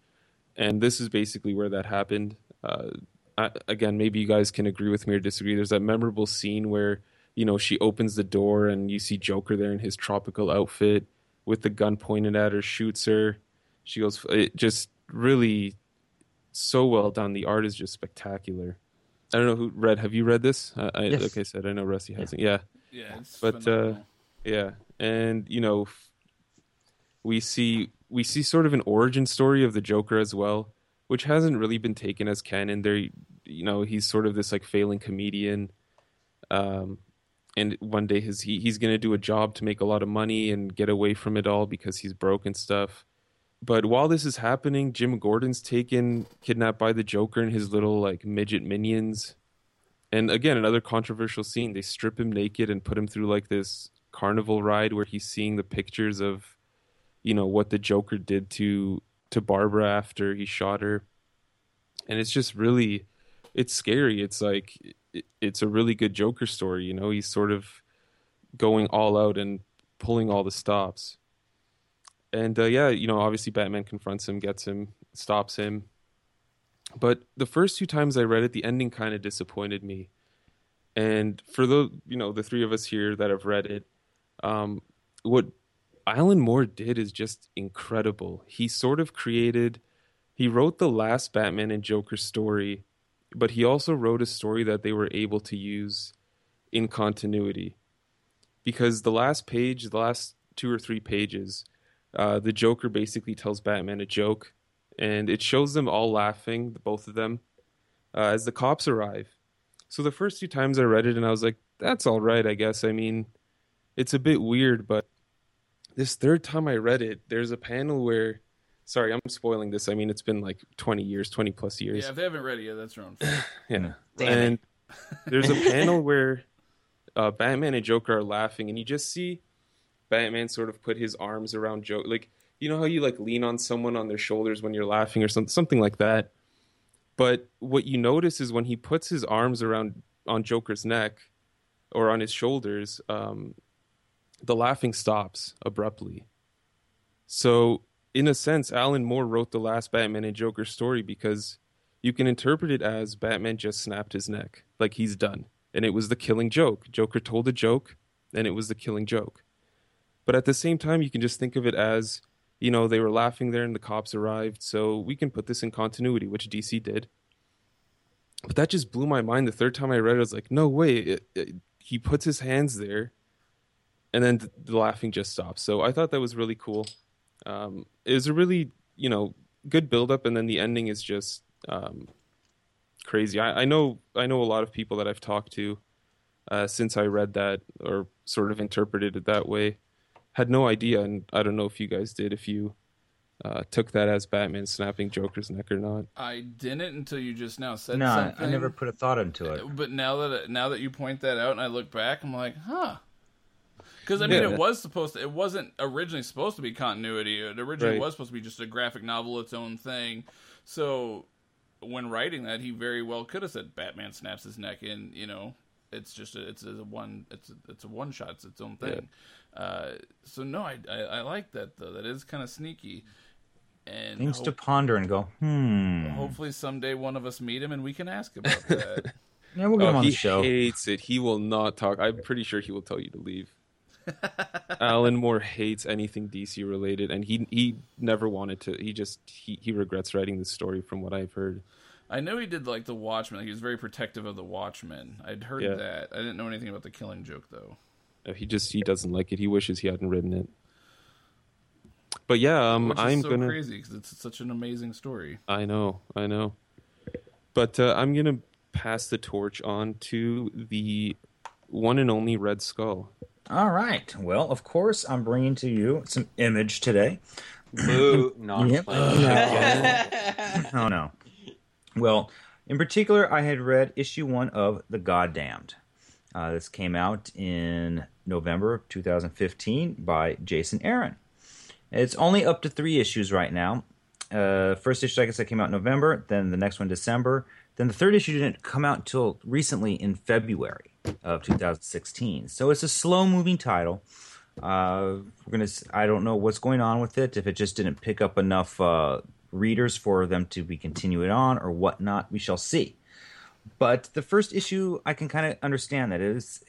and this is basically where that happened. Uh, I, again, maybe you guys can agree with me or disagree. There's that memorable scene where you know she opens the door and you see Joker there in his tropical outfit with the gun pointed at her, shoots her. She goes, it just really so well done. The art is just spectacular. I don't know who read. Have you read this? I, I, Yes. Like I said, I know Rusty hasn't. Yeah, Yeah, it's But, uh, yeah, and you know, we see we see sort of an origin story of the Joker as well, which hasn't really been taken as canon. There, you know, he's sort of this like failing comedian, um, and one day his he, he's gonna do a job to make a lot of money and get away from it all because he's broke and stuff. But while this is happening, Jim Gordon's taken kidnapped by the Joker and his little like midget minions. And again, another controversial scene. They strip him naked and put him through like this carnival ride where he's seeing the pictures of, you know, what the Joker did to to Barbara after he shot her. And it's just really, it's scary. It's like it, it's a really good Joker story. You know, he's sort of going all out and pulling all the stops. And uh, yeah, you know, obviously Batman confronts him, gets him, stops him. But the first two times I read it, the ending kind of disappointed me. And for the you know the three of us here that have read it, um, what Alan Moore did is just incredible. He sort of created, he wrote the last Batman and Joker story, but he also wrote a story that they were able to use in continuity. Because the last page, the last two or three pages, uh, the Joker basically tells Batman a joke, and it shows them all laughing, both of them, uh, as the cops arrive. So the first two times I read it, and I was like, "That's all right, I guess." I mean, it's a bit weird, but this third time I read it, there's a panel where, sorry, I'm spoiling this. I mean, it's been like 20 years, 20 plus years. yeah, if they haven't read it yet, that's wrong. Yeah. Damn and there's a panel where uh, Batman and Joker are laughing, and you just see Batman sort of put his arms around Joker, like you know how you like lean on someone on their shoulders when you're laughing or something, something like that. But what you notice is when he puts his arms around on Joker's neck or on his shoulders, um, the laughing stops abruptly. So, in a sense, Alan Moore wrote the last Batman and Joker story because you can interpret it as Batman just snapped his neck, like he's done. And it was the killing joke. Joker told a joke, and it was the killing joke. But at the same time, you can just think of it as, you know, they were laughing there and the cops arrived, so we can put this in continuity, which DC did. But that just blew my mind. The third time I read it, I was like, no way. It, it, he puts his hands there, and then the, laughing just stops. So I thought that was really cool. Um, it was a really, you know, good build up, and then the ending is just um, crazy. I, I know I know a lot of people that I've talked to uh, since I read that or sort of interpreted it that way. Had no idea, and I don't know if you guys did. If you uh, took that as Batman snapping Joker's neck or not. I didn't until you just now said No, I- something. I never put a thought into it. But now that now that you point that out and I look back, I'm like, huh. Because I mean, Yeah. it was supposed to. It wasn't originally supposed to be continuity. It originally Right. was supposed to be just a graphic novel, its own thing. So when writing that, he very well could have said Batman snaps his neck, and you know, it's just a, it's a one it's a, it's a one shot, it's its own thing. Uh, so no, I, I I like that though. That is kind of sneaky. And Things to ponder and go, hmm. hopefully someday one of us meet him and we can ask about that. Yeah, we'll get him Oh, on he the show. He hates it. He will not talk. I'm pretty sure he will tell you to leave. Alan Moore hates anything DC related, and he he never wanted to. He just he, he regrets writing this story, from what I've heard. I know he did like the Watchmen. Like he was very protective of the Watchmen. I'd heard Yeah. that. I didn't know anything about the Killing Joke though. He just he doesn't like it. He wishes he hadn't written it. But yeah, um, Which is I'm so gonna. crazy because it's such an amazing story. I know, I know. But uh, I'm gonna pass the torch on to the one and only Red Skull. All right. Well, of course, I'm bringing to you some image today. Boo. No, Yep. oh no. Well, in particular, I had read issue one of The Goddamned. Uh, this came out in November of 2015 by Jason Aaron. It's only up to three issues right now. Uh, first issue, like I said, came out in November. Then the next one, December. Then the third issue didn't come out until recently in February of 2016. So it's a slow-moving title. Uh, we're gonna. I don't know what's going on with it. If it just didn't pick up enough uh, readers for them to be continuing on or whatnot. We shall see. But the first issue, I can kind of understand that it was.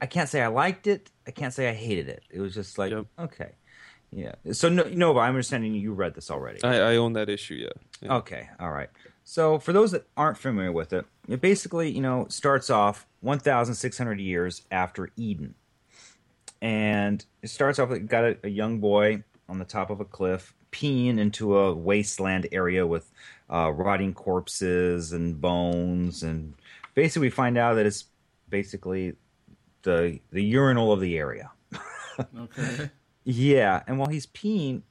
I can't say I liked it. I can't say I hated it. It was just like Yep. okay, yeah. So no, no, but I'm understanding you read this already. I, I own that issue. Yeah. yeah. Okay, all right. So for those that aren't familiar with it, it basically, you know, starts off 1,600 years after Eden, and it starts off with got a, a young boy on the top of a cliff peeing into a wasteland area with uh, rotting corpses and bones, and basically we find out that it's basically the the urinal of the area. Okay. Yeah, and while he's peeing,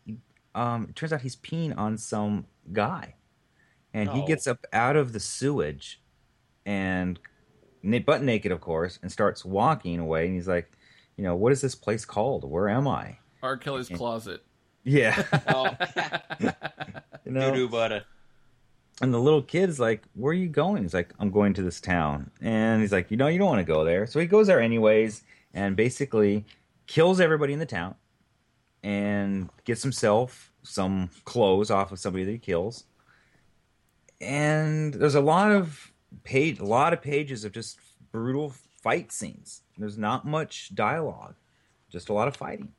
um, it turns out he's peeing on some guy, and he gets up out of the sewage, and na- butt naked, of course, and starts walking away. And he's like, you know, what is this place called? Where am I? R. Kelly's closet. Yeah, Oh, you know. doo-doo butter. And the little kid's like, "Where are you going?" He's like, "I'm going to this town." And he's like, "You know, you don't want to go there." So he goes there anyways, and basically kills everybody in the town, and gets himself some clothes off of somebody that he kills. And there's a lot of page, a lot of pages of just brutal fight scenes. There's not much dialogue, just a lot of fighting.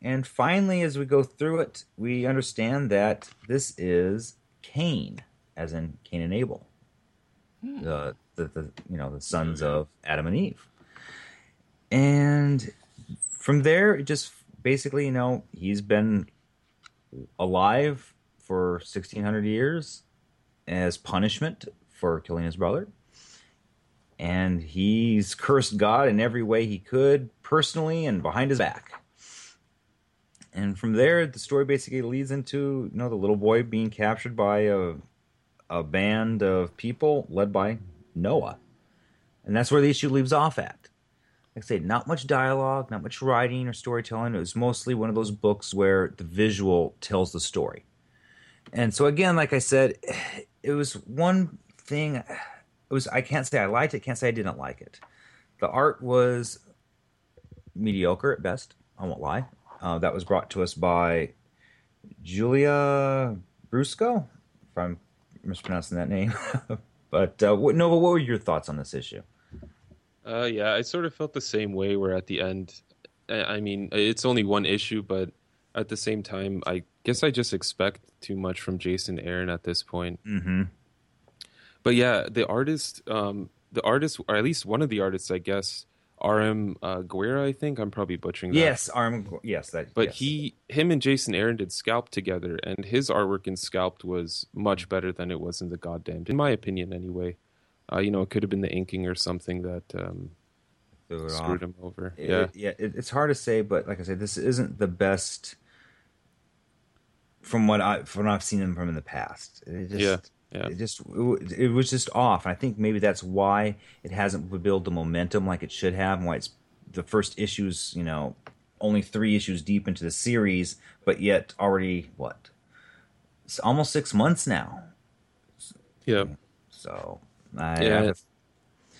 And finally, as we go through it, we understand that this is Cain, as in Cain and Abel, hmm. the, the the you know the sons of Adam and Eve. And from there, it just basically, you know, he's been alive for 1600 years as punishment for killing his brother. And he's cursed God in every way he could, personally and behind his back. And from there, the story basically leads into you know the little boy being captured by a a band of people led by Noah, and that's where the issue leaves off at. Like I say, not much dialogue, not much writing or storytelling. It was mostly one of those books where the visual tells the story. And so again, like I said, it was one thing. It was I can't say I liked it, can't say I didn't like it. The art was mediocre at best. I won't lie. Uh, that was brought to us by Giulia Brusco, if I'm mispronouncing that name. but uh, what, Nova, what were your thoughts on this issue? Uh, yeah, I sort of felt the same way. Where at the end, I mean, it's only one issue, but at the same time, I guess I just expect too much from Jason Aaron at this point. Mm-hmm. But yeah, the artist, um, the artist, or at least one of the artists, I guess, R.M. Uh, Guéra. I think I'm probably butchering that. Yes, Arm. Yes, that. But yes. he, him, and Jason Aaron did Scalp together, and his artwork in Scalped was much better than it was in the Goddamned, in my opinion, anyway. Uh, you know, it could have been the inking or something that um, screwed off. him over. It- yeah, yeah. It, it's hard to say, but like I said, this isn't the best from what I from what I've seen him from in the past. It just, Yeah, yeah. It just it, was just off. And I think maybe that's why it hasn't built the momentum like it should have, and why it's the first issues. You know, only three issues deep into the series, but yet already what? It's almost six months now. yeah. So I, Yeah. have-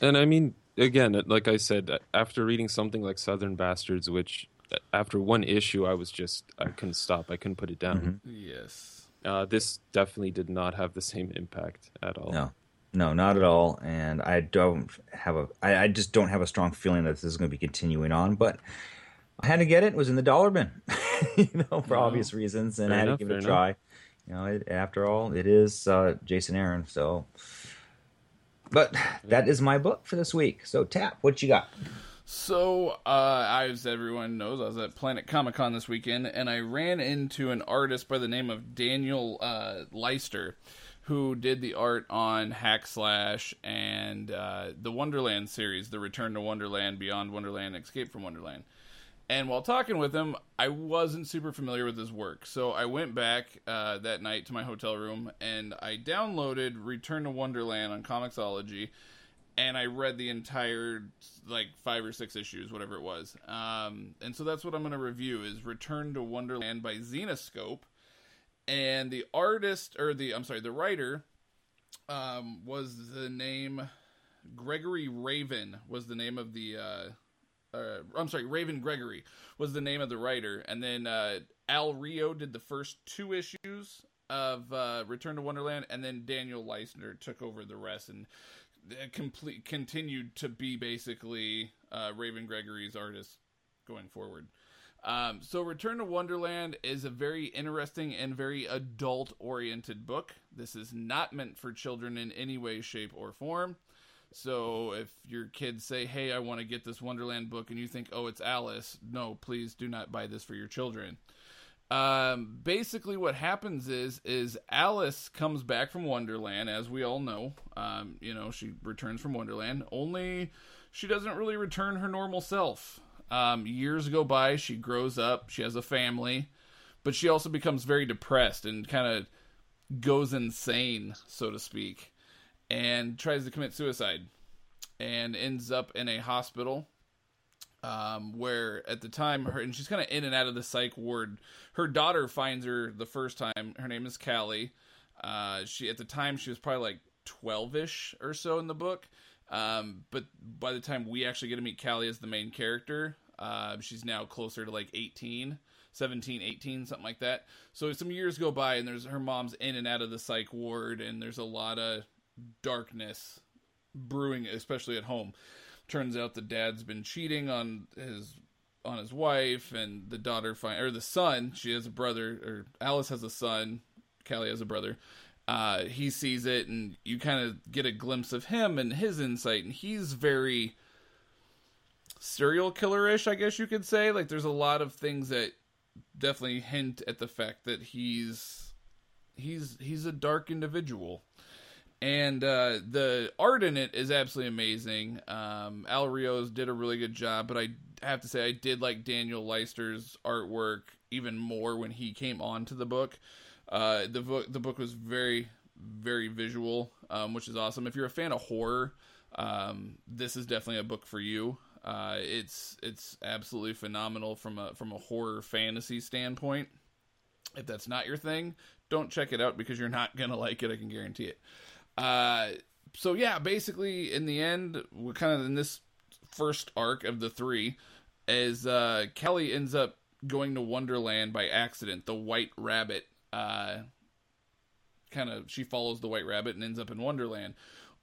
And I mean, again, like I said, after reading something like Southern Bastards, which after one issue, I was just, I couldn't stop. I couldn't put it down. Yes. Uh, this definitely did not have the same impact at all. No, no, not at all. And I don't have a, I, I just don't have a strong feeling that this is going to be continuing on. But I had to get it. It was in the dollar bin, you know, for Wow. obvious reasons, and Fair I had enough, to give it a try. You know, it, after all, it is uh, Jason Aaron. So, but that is my book for this week. So, Tap, what you got? So, uh, as everyone knows, I was at Planet Comic Con this weekend, and I ran into an artist by the name of Daniel uh, Leister, who did the art on Hack Slash and uh, the Wonderland series, The Return to Wonderland, Beyond Wonderland, Escape from Wonderland. And while talking with him, I wasn't super familiar with his work. So I went back uh, that night to my hotel room and I downloaded Return to Wonderland on Comixology and I read the entire like five or six issues, whatever it was. Um, and so that's what I'm going to review is Return to Wonderland by Zenescope. And the artist or the I'm sorry, the writer um, was the name Gregory Raven was the name of the uh, uh, I'm sorry, Raven Gregory was the name of the writer, and then uh, Al Rio did the first two issues, of uh, Return to Wonderland, and then Daniel Leister took over the rest and complete continued to be basically uh, Raven Gregory's artist going forward. Um, so, Return to Wonderland is a very interesting and very adult oriented book. This is not meant for children in any way, shape, or form. So, if your kids say, Hey, I want to get this Wonderland book, and you think, Oh, it's Alice, no, please do not buy this for your children. Um, basically, what happens is is Alice comes back from Wonderland, as we all know. Um, you know, she returns from Wonderland. Only she doesn't really return her normal self. Um, years go by, she grows up, she has a family, but she also becomes very depressed and kind of goes insane, so to speak, and tries to commit suicide and ends up in a hospital um, where at the time her and she's kind of in and out of the psych ward. Her daughter finds her the first time. Her name is Callie. Uh, she at the time she was probably like twelve ish or so in the book. Um, but by the time we actually get to meet Callie as the main character, uh, she's now closer to like 18, 17, 18, something like that. So some years go by, and there's her mom's in and out of the psych ward, and there's a lot of darkness brewing, especially at home turns out the dad's been cheating on his on his wife and the daughter find or the son she has a brother or alice has a son callie has a brother uh, he sees it and you kind of get a glimpse of him and his insight and he's very serial killer-ish i guess you could say. Like there's a lot of things that definitely hint at the fact that he's he's he's a dark individual and uh, the art in it is absolutely amazing. Um, Al Rios did a really good job, but I have to say I did like Daniel Leister's artwork even more when he came onto the book. Uh, the book the book was very very visual, um, which is awesome. If you're a fan of horror, um, this is definitely a book for you. Uh, it's it's absolutely phenomenal from a from a horror fantasy standpoint. If that's not your thing, don't check it out because you're not gonna like it. I can guarantee it. Uh, so yeah, basically, in the end, we're kind of in this first arc of the three, as uh, Kelly ends up going to Wonderland by accident. The White Rabbit, uh, kind of, she follows the White Rabbit and ends up in Wonderland.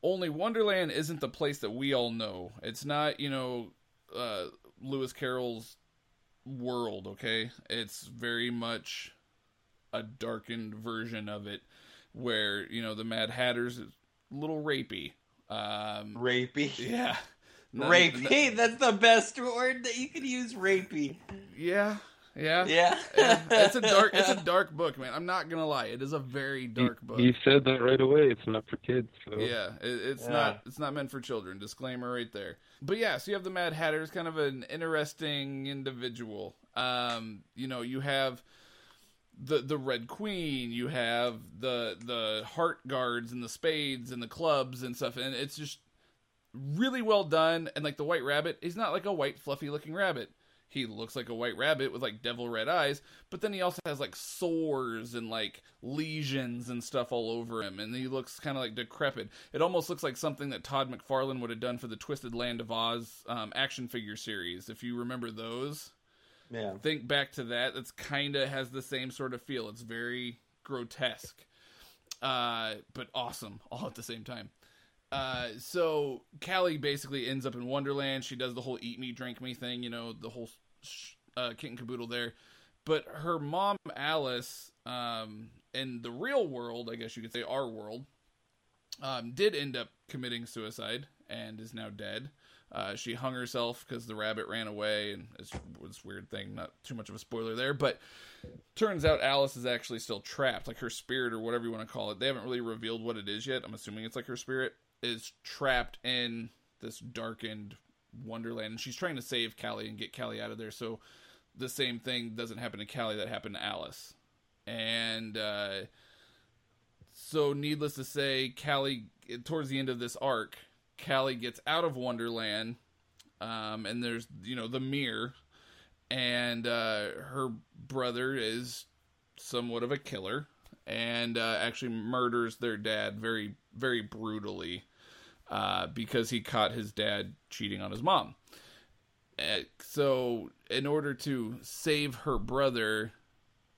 Only Wonderland isn't the place that we all know. It's not, you know, uh, Lewis Carroll's world. Okay, it's very much a darkened version of it where you know the Mad Hatter's a little rapey. Um, rapey. Yeah. rapey. That's the best word that you could use. Rapey. Yeah. Yeah. Yeah. it's a dark. It's a dark book, man. I'm not gonna lie. It is a very dark book. You said that right away. It's not for kids. So. Yeah. It, it's Yeah. not. It's not meant for children. Disclaimer right there. But yeah. So you have the Mad Hatter. Is kind of an interesting individual. Um. You know. You have the the Red Queen, you have the the heart guards and the spades and the clubs and stuff, and it's just really well done. And like the White Rabbit, he's not like a white fluffy looking rabbit. He looks like a white rabbit with like devil red eyes, but then he also has like sores and like lesions and stuff all over him, and he looks kind of like decrepit. It almost looks like something that Todd McFarlane would have done for the Twisted Land of Oz um, action figure series, if you remember those Yeah. think back to that that's kind of has the same sort of feel. It's very grotesque uh but awesome all at the same time. Uh so callie basically ends up in wonderland. She does the whole eat me drink me thing you know the whole sh- uh kit and caboodle there. But her mom alice um in the real world i guess you could say our world um did end up committing suicide and is now dead uh, she hung herself because the rabbit ran away, and it's a weird thing. Not too much of a spoiler there, but turns out Alice is actually still trapped, like her spirit or whatever you want to call it. They haven't really revealed what it is yet. I'm assuming it's like her spirit is trapped in this darkened wonderland, and she's trying to save Callie and get Callie out of there. So the same thing doesn't happen to Callie that happened to Alice, and uh, so needless to say, Callie towards the end of this arc Callie gets out of Wonderland, um, and there's you know the mirror, and uh, her brother is somewhat of a killer, and uh, actually murders their dad very very brutally, uh, because he caught his dad cheating on his mom. Uh, so in order to save her brother,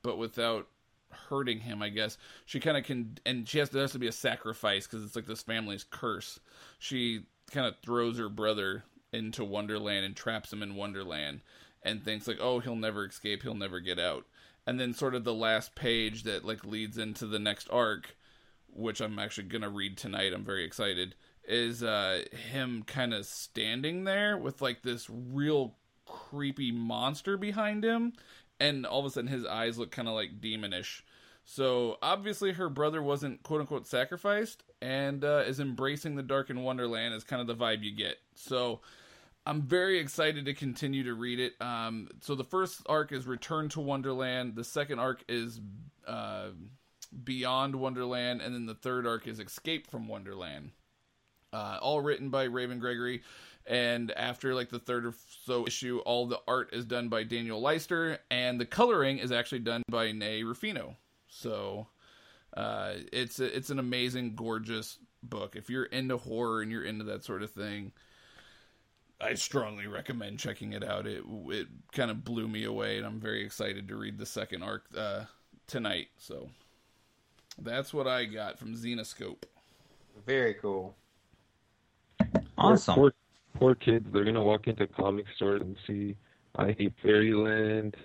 but without hurting him. I guess she kind of can, and she has there has to be a sacrifice because it's like this family's curse. She kind of throws her brother into Wonderland and traps him in Wonderland, and thinks like, oh, he'll never escape, he'll never get out. And then sort of the last page that like leads into the next arc, which I'm actually gonna read tonight. I'm very excited. Is uh, him kind of standing there with like this real creepy monster behind him, and all of a sudden his eyes look kind of like demonish. So obviously her brother wasn't quote unquote sacrificed, and uh, is embracing the dark in Wonderland is kind of the vibe you get. So I'm very excited to continue to read it. Um, so the first arc is Return to Wonderland. The second arc is uh, Beyond Wonderland, and then the third arc is Escape from Wonderland. Uh, all written by Raven Gregory, and after like the third or so issue, all the art is done by Daniel Leister, and the coloring is actually done by Nei Ruffino. So uh, it's a, it's an amazing, gorgeous book. If you're into horror and you're into that sort of thing, I strongly recommend checking it out. It it kind of blew me away, and I'm very excited to read the second arc uh, tonight. So that's what I got from Zenescope. Very cool. Awesome. Poor, poor kids. They're gonna walk into comic stores and see I hate Fairyland.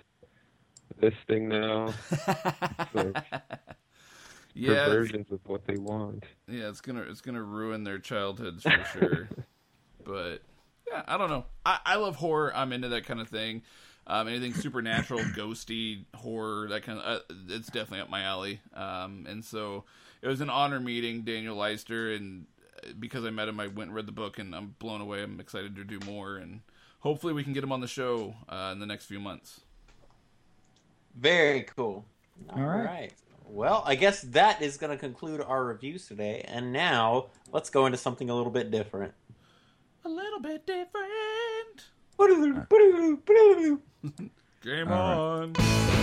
This thing now. like yeah, perversions of what they want. yeah, it's gonna it's gonna ruin their childhoods for sure. but yeah, I don't know. I, I love horror. I'm into that kind of thing. Um, anything supernatural, ghosty horror, that kind of uh, it's definitely up my alley. Um, and so it was an honor meeting Daniel Leister, and because I met him, I went and read the book, and I'm blown away. I'm excited to do more, and hopefully we can get him on the show uh, in the next few months. Very cool. All right. Well, I guess that is going to conclude our reviews today. And now let's go into something a little bit different. A little bit different. Game All on.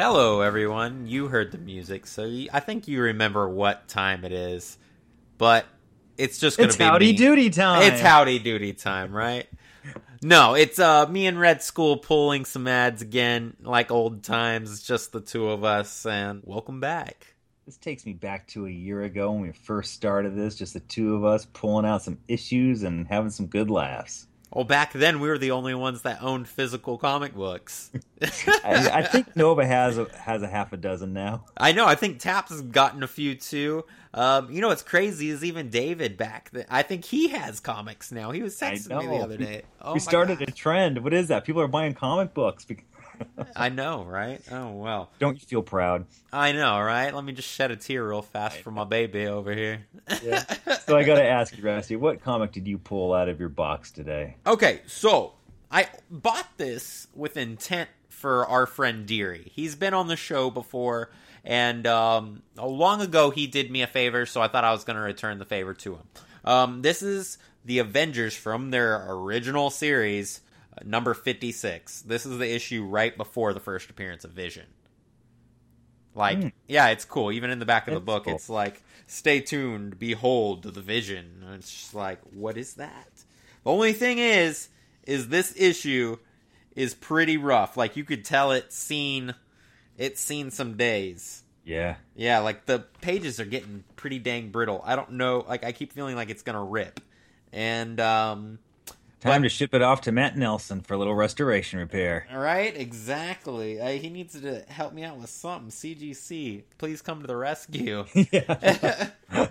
Hello, everyone. You heard the music, so you, I think you remember what time it is. But it's just It's to be howdy me. doody time. It's howdy doody time, right? No, it's uh me and Red Skull pulling some ads again, like old times. It's just the two of us, and welcome back. This takes me back to a year ago when we first started this, just the two of us pulling out some issues and having some good laughs. Well, back then we were the only ones that owned physical comic books. I, I think Nova has a, has a half a dozen now. I know. I think Taps has gotten a few too. Um, you know what's crazy is even David back. Th- I think he has comics now. He was texting me the other day. Oh we started a trend. What is that? People are buying comic books. bec- I know, right? Oh well. Don't you feel proud? I know, right? Let me just shed a tear real fast for my baby over here. Yeah. So I got to ask you, Rusty, what comic did you pull out of your box today? Okay, so I bought this with intent for our friend Deary. He's been on the show before, and um, long ago he did me a favor, so I thought I was going to return the favor to him. Um, this is the Avengers from their original series, number 56. This is the issue right before the first appearance of Vision. Like, Hmm. yeah, it's cool. Even in the back of the That's book, cool. it's like, stay tuned, behold the Vision. And it's just like, what is that? The only thing is, is this issue is pretty rough. Like you could tell it's seen, it's seen some days. Yeah. Yeah, like the pages are getting pretty dang brittle. I don't know. Like I keep feeling like it's gonna rip. And um, Time But- to ship it off to Matt Nelson for a little restoration repair. all right, exactly. Uh, he needs to help me out with something. CGC, please come to the rescue. yeah.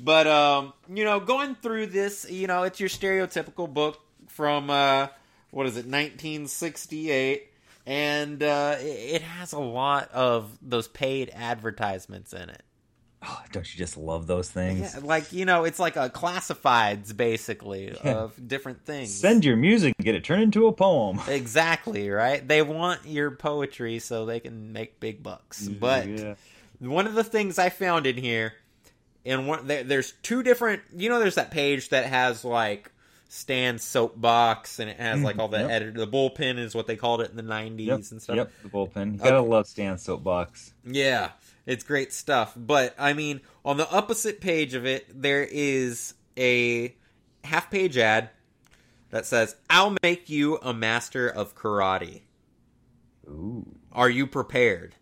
but um, you know, going through this, you know, it's your stereotypical book from uh, what is it, 1968, and uh, it has a lot of those paid advertisements in it. Oh, don't you just love those things? Yeah, like you know, it's like a classifieds basically of different things. Send your music get it turned into a poem. exactly right. They want your poetry so they can make big bucks. But Yeah. one of the things I found in here, and one there, there's two different. You know, there's that page that has like Stan soapbox, and it has like mm-hmm. all the Yep. editor. The bullpen is what they called it in the '90s Yep, and stuff. yep, the bullpen. You gotta Okay. love Stan's soapbox. Yeah, it's great stuff. But I mean, on the opposite page of it, there is a half page ad that says, I'll make you a master of karate. Ooh, Are you prepared?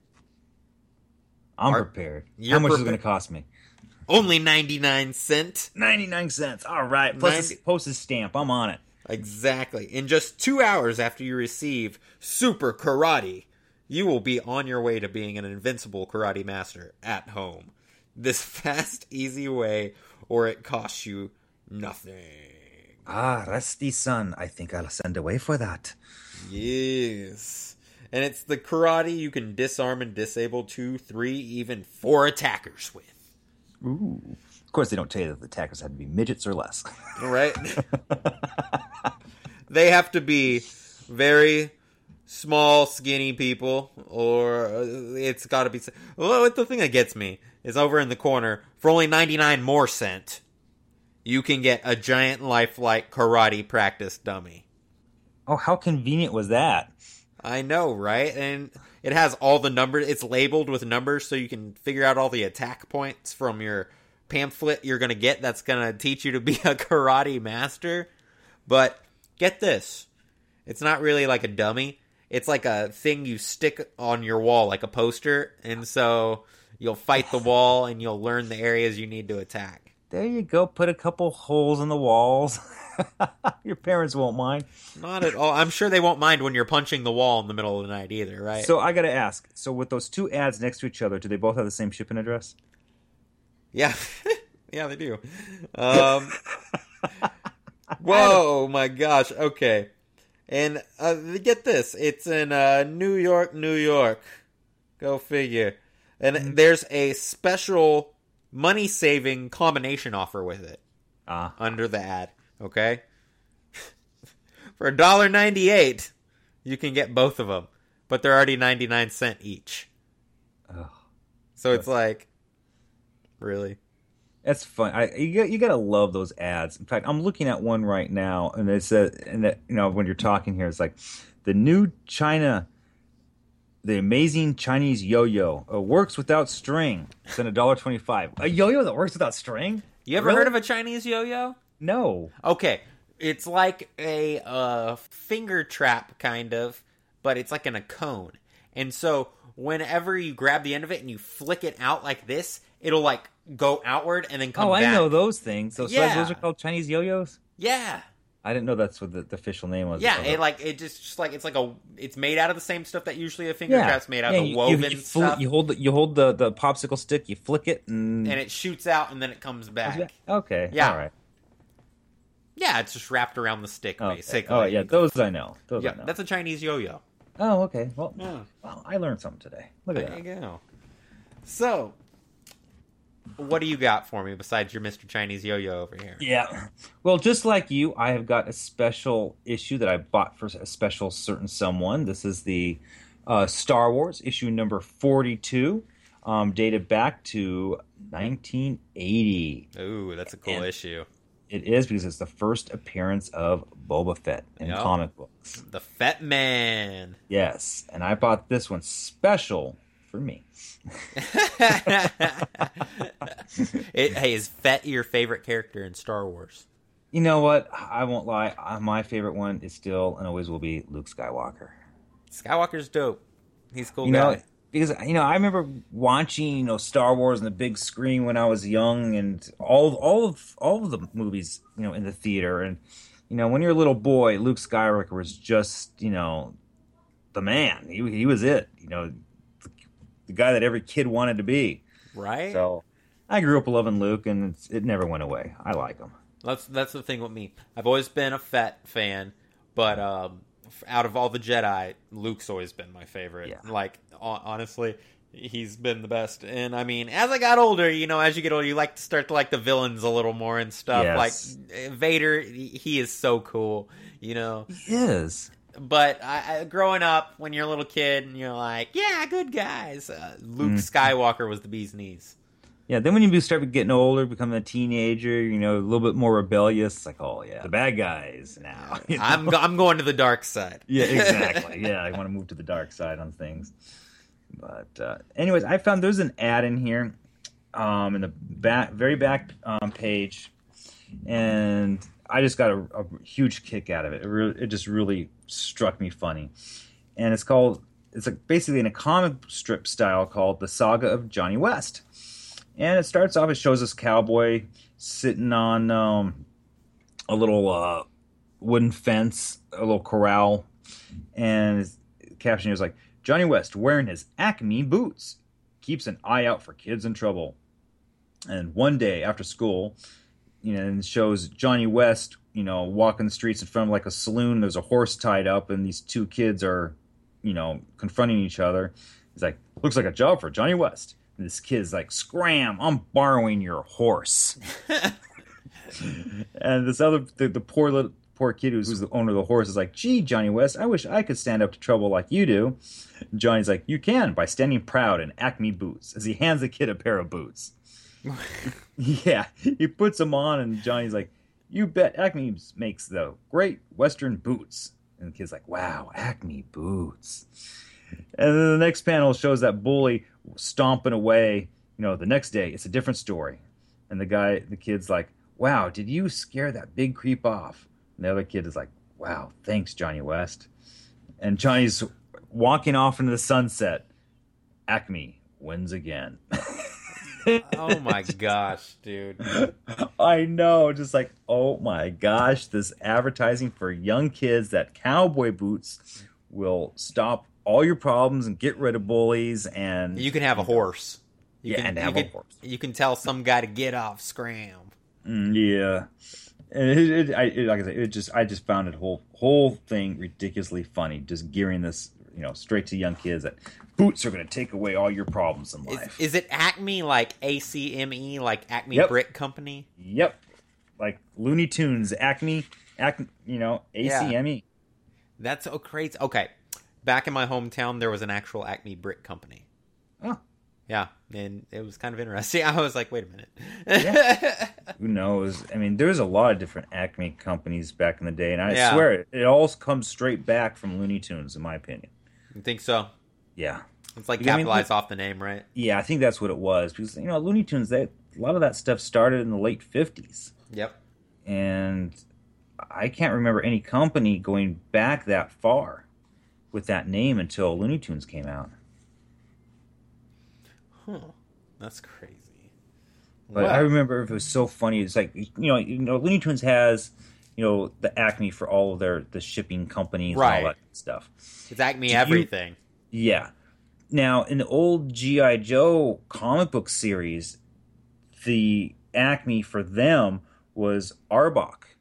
I'm Are- prepared. How much is it gonna cost me? Only 99 cent. Ninety nine cents. All right, plus Ninety- a postage stamp. I'm on it. Exactly. In just two hours after you receive Super Karate, you will be on your way to being an invincible karate master at home. This fast, easy way, or it costs you nothing. Ah, Rusty son. I think I'll send away for that. Yes. And it's the karate you can disarm and disable two, three, even four attackers with. Ooh. Of course, they don't tell you that the attackers had to be midgets or less. Right? they have to be very small, skinny people, or uh, it's got to be. Well, the thing that gets me is over in the corner for only 99 more cent, you can get a giant lifelike karate practice dummy. oh, how convenient was that? I know, right? And it has all the numbers. It's labeled with numbers so you can figure out all the attack points from your pamphlet you're going to get that's going to teach you to be a karate master. But get this it's not really like a dummy, it's like a thing you stick on your wall, like a poster. And so you'll fight the wall and you'll learn the areas you need to attack. There you go. Put a couple holes in the walls. Your parents won't mind. Not at all. I'm sure they won't mind when you're punching the wall in the middle of the night either, right? So I got to ask. So with those two ads next to each other, do they both have the same shipping address? Yeah, yeah, they do. Um, whoa, my gosh. Okay, and uh, get this: it's in uh, New York, New York. Go figure. And there's a special money-saving combination offer with it Ah, under the ad. Okay, for a dollar ninety-eight, you can get both of them, but they're already ninety-nine cent each. Ugh. So it's like, really. That's fun. I you got, you got to love those ads. In fact, I'm looking at one right now, and it says, and that you know when you're talking here, it's like the new China, the amazing Chinese yo-yo uh, works without string. It's in a dollar twenty-five. A yo-yo that works without string? You ever Really? heard of a Chinese yo-yo? No. Okay, it's like a uh, finger trap kind of, but it's like in a cone. And so whenever you grab the end of it and you flick it out like this, it'll like go outward and then come oh, back. I know those things. Those, Yeah. those are called Chinese yo-yos. Yeah. I didn't know that's what the, the official name was. Yeah, it like it just, just like it's like a it's made out of the same stuff that usually a finger Yeah. trap's made out Yeah, of, you- you- woven you, fl- stuff, you hold the, you hold the, the popsicle stick, you flick it, and, and it shoots out and then it comes back. okay, Yeah. all right. Yeah, it's just wrapped around the stick Okay. basically. Oh yeah, those I know. Those Yeah, I know. that's a Chinese yo-yo. Oh okay. Well, Yeah. well, I learned something today. Look at There that. There you go. So, what do you got for me besides your Mr. Chinese Yo-Yo over here? Yeah. Well, just like you, I have got a special issue that I bought for a special certain someone. This is the uh, Star Wars issue number forty-two, um, dated back to 1980. Ooh, that's a cool And- issue. It is because it's the first appearance of Boba Fett in Yep. comic books. The Fett Man. Yes, and I bought this one special for me. it, hey, is Fett your favorite character in Star Wars? You know what? I won't lie. My favorite one is still and always will be Luke Skywalker. Skywalker's dope. He's a cool you guy. know, because you know, I remember watching you know Star Wars on the big screen when I was young, and all all of all of the movies you know in the theater, and you know when you're a little boy, Luke Skywalker was just you know the man. He he was it. You know, the, guy that every kid wanted to be. right? So I grew up loving Luke, and it's, it never went away. I like him. That's that's the thing with me. I've always been a Fett fan, but um, out of all the Jedi, Luke's always been my favorite. Yeah. Like honestly, he's been the best. And I mean, as I got older, you know, as you get older, you like to start to like the villains a little more and stuff. Yes. Like Vader, he he is so cool, you know. He is. But I, I, growing up, when you're a little kid, and you're like, yeah, good guys. Uh, Luke Mm. Skywalker was the bee's knees. Yeah, then when you start getting older, becoming a teenager, you know, a little bit more rebellious, it's like, oh yeah, the bad guys now. you know? I'm go- I'm going to the dark side. yeah, exactly. Yeah, I want to move to the dark side on things. But uh, anyways, I found there's an ad in here, um, in the back, very back um, page, and I just got a, a huge kick out of it. It, re- it just really struck me funny, and it's called it's like basically in a comic strip style called the Saga of Johnny West, and it starts off. It shows this cowboy sitting on um, a little uh, wooden fence, a little corral, and his caption is like Johnny West wearing his Acme boots keeps an eye out for kids in trouble. And one day after school, you know, and shows Johnny West, you know, walking the streets in front of like a saloon. There's a horse tied up, and these two kids are, you know, confronting each other. He's like, "Looks like a job for Johnny West." And this kid's like, "Scram! I'm borrowing your horse." and this other, the, the poor little poor kid who's, who's the owner of the horse is like, "Gee, Johnny West, I wish I could stand up to trouble like you do." Johnny's like, "You can by standing proud in Acme boots." As he hands the kid a pair of boots. yeah, he puts them on, and Johnny's like, "You bet Acme makes the great Western boots." And the kid's like, "Wow, Acme boots." And then the next panel shows that bully stomping away. You know, the next day it's a different story, and the guy, the kid's like, "Wow, did you scare that big creep off?" And the other kid is like, "Wow, thanks, Johnny West." And Johnny's walking off into the sunset. Acme wins again. Oh my gosh, dude. I know, just like, oh my gosh, this advertising for young kids that cowboy boots will stop all your problems and get rid of bullies and You can have a horse. You Yeah, can, and you have a can- horse. You can tell some guy to get off, scram. Mm, yeah. And it, it, I, it, like I said, it just I just found it whole whole thing ridiculously funny. Just gearing this, you know, straight to young kids that boots are going to take away all your problems in life. is it Acme like A C M E like Acme Yep. Brick Company? yep, like Looney Tunes, Acme, Acme, you know, ACME. That's so crazy. Okay, back in my hometown, there was an actual Acme Brick Company. Oh. Yeah, and it was kind of interesting. I was like, wait a minute. Who knows? I mean, there's a lot of different Acme companies back in the day, and I Yeah. swear it, it all comes straight back from Looney Tunes, in my opinion. You think so? Yeah, It's like Yeah, I mean, capitalize off the name, right? yeah, I think that's what it was because you know Looney Tunes. They, a lot of that stuff started in the late '50s. Yep. and I can't remember any company going back that far with that name until Looney Tunes came out. Huh. That's crazy. But I remember it was so funny. It's like you know, you know, Looney Tunes has you know the Acme for all of their the shipping companies Right. and all that stuff. It's Acme Do you- everything. Yeah. Now in the old GI Joe comic book series, the Acme for them was Arboc.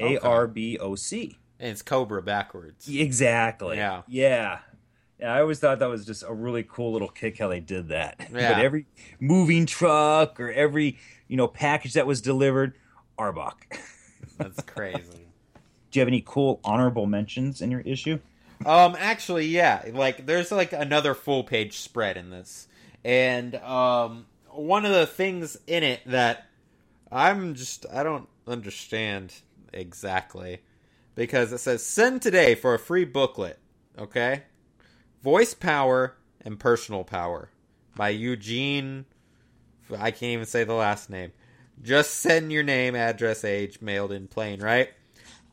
A R B O C. And it's Cobra backwards. Exactly. Yeah. Yeah. Yeah, I always thought that was just a really cool little kick how they did that. Yeah. But every moving truck or every you know package that was delivered, Arboc. That's crazy. Do you have any cool honorable mentions in your issue? Um, actually, yeah. Like, there's like another full page spread in this, and um, one of the things in it that I'm just I don't understand exactly because it says send today for a free booklet. Okay, voice power and personal power by Eugene. I can't even say the last name. Just send your name, address, age, mailed in plain, right?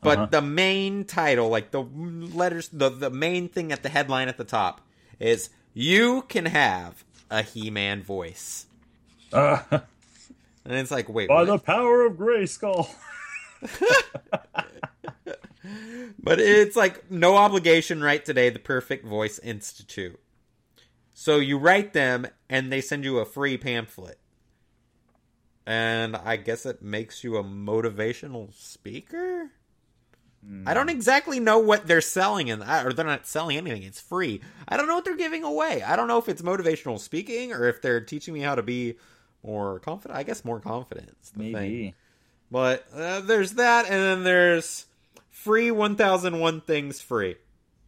But Uh-huh. the main title, like the letters, the, the main thing at the headline at the top is You can have a He Man voice. Uh, And it's like, wait, by what? the power of Grayskull. But it's like no obligation, right today, the Perfect Voice Institute. So you write them and they send you a free pamphlet. And I guess it makes you a motivational speaker? I don't exactly know what they're selling in that, or they're not selling anything. It's free. I don't know what they're giving away. I don't know if it's motivational speaking or if they're teaching me how to be more confident. I guess more confidence. the thing. Maybe. But uh, there's that, and then there's free 1001 things free.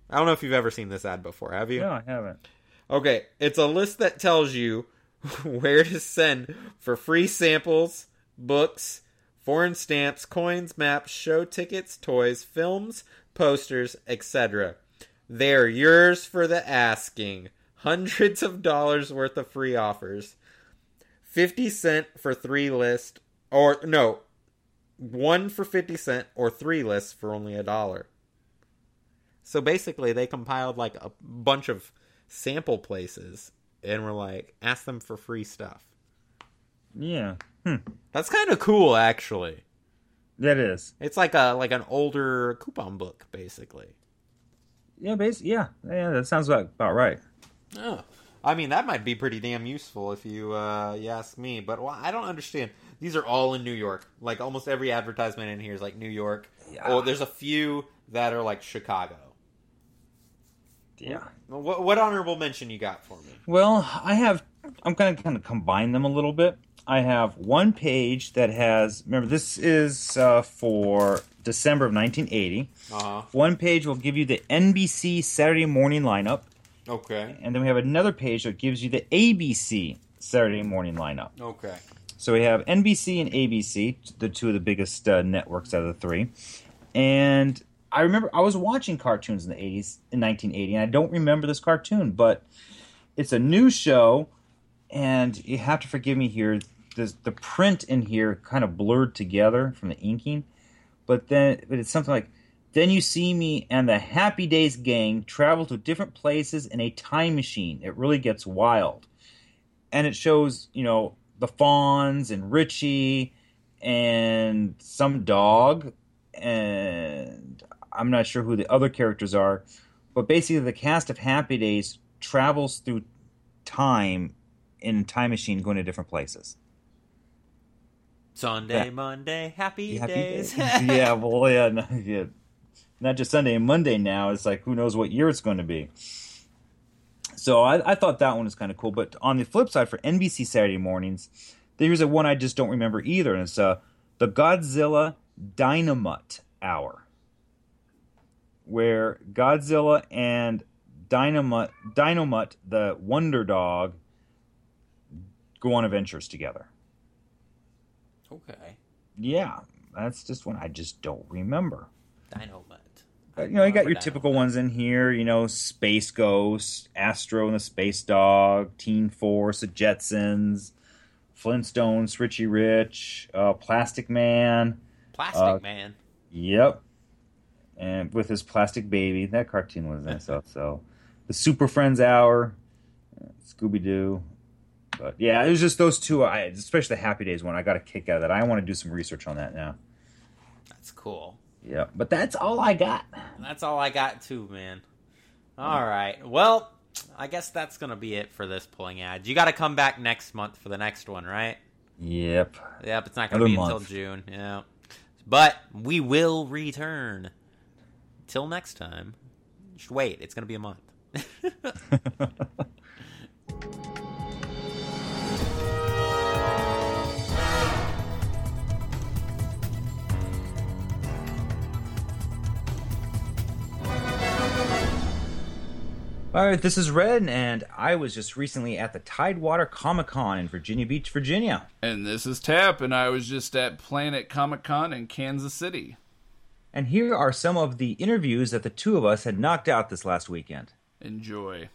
I don't know if you've ever seen this ad before, have you? No, I haven't. Okay, it's a list that tells you where to send for free samples, books, foreign stamps, coins, maps, show tickets, toys, films, posters, etc. They're yours for the asking. Hundreds of dollars worth of free offers. 50 cent for three lists, or no, one for 50 cent or three lists for only a dollar. So basically they compiled like a bunch of sample places and we're like ask them for free stuff. Yeah. Hmm. That's kind of cool actually. That is. It's like a like an older coupon book basically. Yeah, basically, yeah. Yeah, that sounds about, about right. Oh. I mean, that might be pretty damn useful if you uh, you ask me. But well, I don't understand. These are all in New York. Like almost every advertisement in here is like New York. Yeah. Oh, there's a few that are like Chicago. Yeah. What, what honorable mention you got for me? Well, I have. I'm going to kind of combine them a little bit. I have one page that has. Remember, this is uh, for December of 1980. Uh huh. One page will give you the NBC Saturday morning lineup, Okay. and then we have another page that gives you the ABC Saturday morning lineup. Okay. So we have NBC and ABC, the two of the biggest uh, networks out of the three. And I remember I was watching cartoons in the 80s, in 1980, and I don't remember this cartoon, but it's a new show, and you have to forgive me here. The, the print in here kind of blurred together from the inking, but then but it's something like, then you see me and the Happy Days gang travel to different places in a time machine. It really gets wild, and it shows you know the Fonz and Richie and some dog, and I'm not sure who the other characters are, but basically the cast of Happy Days travels through time in a time machine going to different places. Sunday, Yeah. Monday, happy, Happy days. yeah, well, yeah, no, yeah, not just Sunday and Monday now. It's like who knows what year it's going to be. So I, I thought that one was kind of cool. But on the flip side, for NBC Saturday mornings, there's a one I just don't remember either, and it's uh, the Godzilla Dynomutt Hour, where Godzilla and Dynomutt, Dynomutt, the Wonder Dog, go on adventures together. okay. Yeah, that's just one I just don't remember. Dynamite. But, you know, you got your Remember typical ones in here. You know, Space Ghost, Astro and the Space Dog, Teen Force, the Jetsons, Flintstones, Richie Rich, uh, Plastic Man. Plastic Uh, Man. Yep, and with his plastic baby, that cartoon was nice. also, the Super Friends Hour, Scooby Doo. But yeah, it was just those two. I especially the Happy Days one. I got a kick out of that. I want to do some research on that now. That's cool. Yeah, but that's all I got. That's all I got too, man. All right. Well, I guess that's gonna be it for this pulling ad. You got to come back next month for the next one, right? Yep. Yep. It's not gonna Another be until. June. Yeah. But we will return. Till next time. Just wait. It's gonna be a month. All right, this is Red, and I was just recently at the Tidewater Comic Con in Virginia Beach, Virginia. And this is Tap, and I was just at Planet Comic Con in Kansas City. And here are some of the interviews that the two of us had knocked out this last weekend. Enjoy.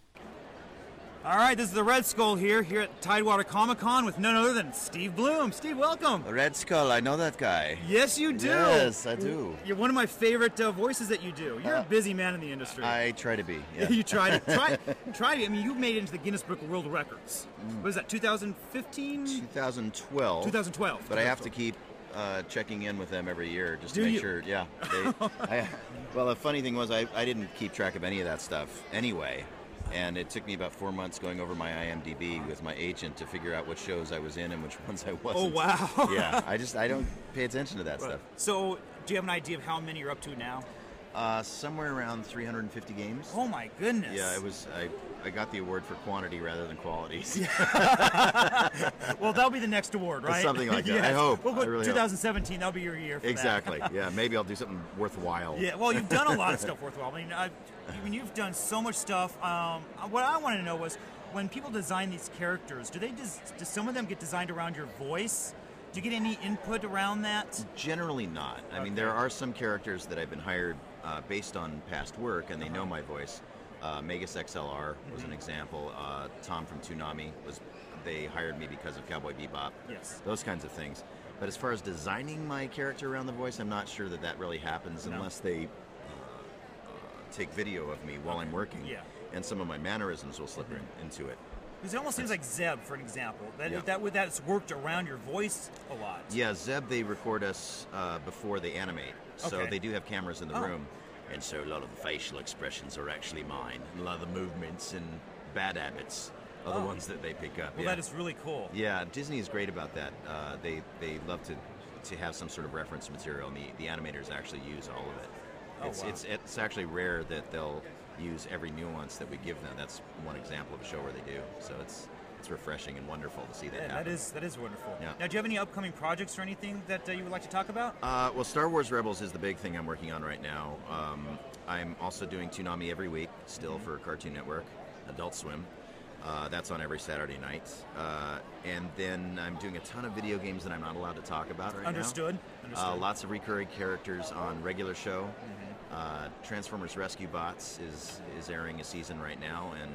All right, this is the Red Skull here, here at Tidewater Comic Con with none other than Steve Blum. Steve, welcome. Red Skull, I know that guy. Yes, you do. Yes, I do. You're one of my favorite uh, voices that you do. You're Uh, a busy man in the industry. I try to be. Yeah. you tried, try, try. To. I mean, you made it into the Guinness Book of World Records. What is that? 2015, 2012. 2012. But I have to keep uh, checking in with them every year just Do to make you? sure. Yeah. They, I, well, the funny thing was I, I didn't keep track of any of that stuff anyway. And it took me about four months going over my IMDb with my agent to figure out which shows I was in and which ones I wasn't. Oh wow. yeah, I just I don't pay attention to that stuff. So, do you have an idea of how many you're up to now? Uh, somewhere around 350 games. Oh my goodness. Yeah, it was. I, I got the award for quantity rather than quality. well, that'll be the next award, right? Something like that. I hope. Well, I really hope. 2017, that'll be your year. For that. exactly. Yeah, maybe I'll do something worthwhile. Yeah, well, you've done a lot of stuff worthwhile. I mean, I, I mean, you've done so much stuff. Um, what I wanted to know was, when people design these characters, do they des- do some of them get designed around your voice? Do you get any input around that? Generally not. I mean, there are some characters that I've been hired uh, based on past work, and they know my voice. Uh, Megas XLR was an example. Uh, Tom from Toonami was. They hired me because of Cowboy Bebop. Yes. Those kinds of things. But as far as designing my character around the voice, I'm not sure that that really happens No. unless they uh, uh, take video of me while I'm working. Yeah. And some of my mannerisms will slip in, into it. Because it almost seems like Zeb, for an example, that Yeah. that that's worked around your voice a lot. Yeah, Zeb, they record us uh, before they animate. So Okay. they do have cameras in the Oh. room. And so a lot of the facial expressions are actually mine. And a lot of the movements and bad habits are the Oh. ones that they pick up. Well, yeah. that is really cool. Yeah, Disney is great about that. Uh, they they love to to have some sort of reference material, and the, the animators actually use all of it. Oh, it's, wow. it's it's actually rare that they'll use every nuance that we give them. That's one example of a show where they do. So it's it's refreshing and wonderful to see that Yeah, happen. that is that is wonderful. Yeah. Now, do you have any upcoming projects or anything that uh, you would like to talk about? Uh, well, Star Wars Rebels is the big thing I'm working on right now. Um, I'm also doing Toonami every week, still Mm-hmm. for Cartoon Network, Adult Swim. Uh, that's on every Saturday night. Uh, and then I'm doing a ton of video games that I'm not allowed to talk about right Understood. now. Understood. Mm-hmm. Uh, lots of recurring characters on regular show. Uh, Transformers Rescue Bots is is airing a season right now, and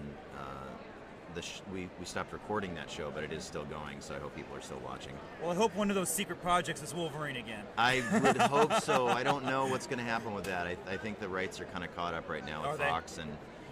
sh- we we stopped recording that show, but it is still going. So I hope people are still watching. Well, I hope one of those secret projects is Wolverine again. I would hope so. I don't know what's going to happen with that. I, I think the rights are kind of caught up right now Are with they? Fox and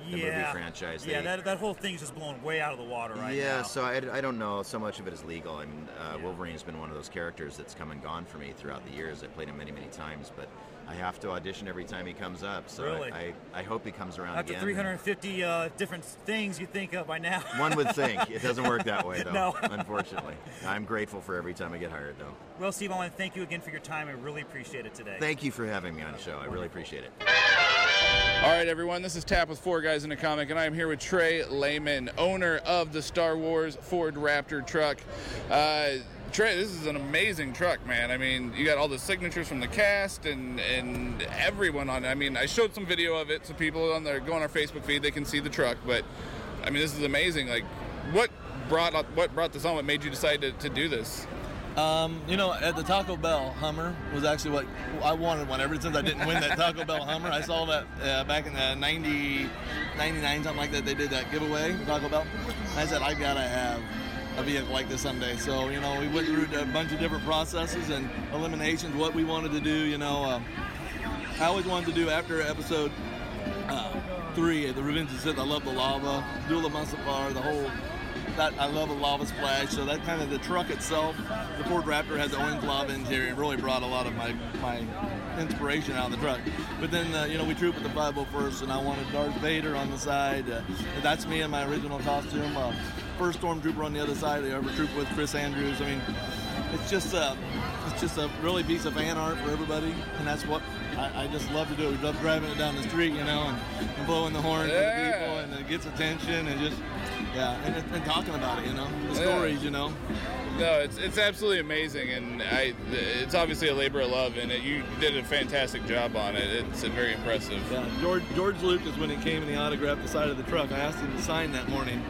the yeah. movie franchise. Yeah, They- that, that whole thing's just blown way out of the water right yeah, now. so I, I don't know. So much of it is legal. I mean, uh, Yeah. Wolverine's been one of those characters that's come and gone for me throughout the years. I played him many, many times, but I have to audition every time he comes up. So Really? I, I, I hope he comes around After again. 350 uh, different things you think of by now. One would think it doesn't work that way, though. No. unfortunately. I'm grateful for every time I get hired, though. Well, Steve, I want to thank you again for your time. I really appreciate it today. Thank you for having me on the show. I really appreciate it. All right, everyone, this is Tap with Four Guys in a Comic, and I am here with Trey Lehman, owner of the Star Wars Ford Raptor truck. Uh, Trey, this is an amazing truck, man. I mean, you got all the signatures from the cast and, and everyone on. I mean, I showed some video of it so people on their go on our Facebook feed, they can see the truck, but I mean, this is amazing. Like, what brought what brought this on? What made you decide to, to do this? Um, you know, at the Taco Bell Hummer was actually what I wanted one ever since I didn't win that Taco Bell Hummer. I saw that uh, back in the 90, 99, something like that. They did that giveaway, Taco Bell. I said, I gotta have a vehicle like this someday. So, you know, we went through a bunch of different processes and eliminations, what we wanted to do. You know, um, I always wanted to do after episode uh, three, The Revenge of the Sith, I love the lava, Duel of Mustafar, the whole that I love a lava splash. So that kind of the truck itself, the Ford Raptor has the orange lava interior. Really brought a lot of my my inspiration out of the truck. But then uh, you know we troop with the 501st, and I wanted Darth Vader on the side. Uh, that's me in my original costume. Uh, first stormtrooper on the other side. I ever troop with Chris Andrews. I mean, it's just uh, it's just a really piece of fan art for everybody, and that's what. I, I just love to do. We love driving it down the street, you know, and, and blowing the horn the Yeah. people, and it gets attention, and just yeah, and, and talking about it, you know, the Yeah. stories, you know. No, it's it's absolutely amazing, and I it's obviously a labor of love, and it, you did a fantastic job on it. It's very impressive. Yeah, George George Lucas when he came and he autographed the side of the truck. I asked him to sign that morning,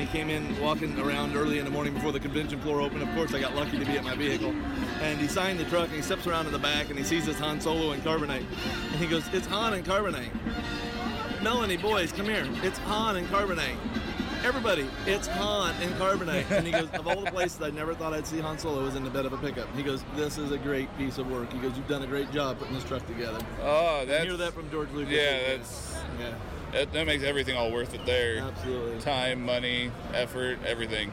and he came in walking around early in the morning before the convention floor opened. Of course, I got lucky to be at my vehicle, and he signed the truck. and He steps around to the back and he sees this Han Solo and carbonite, and he goes, "It's Han and carbonite." Melanie, boys, come here. It's Han and carbonite. Everybody, it's Han and carbonite. And he goes, of all the places I never thought I'd see Han Solo was in the bed of a pickup. He goes, this is a great piece of work. He goes, you've done a great job putting this truck together. Oh, You that's hear that from George Lucas? yeah, that's yeah, that, that makes everything all worth it there. absolutely. Time, money, effort, everything.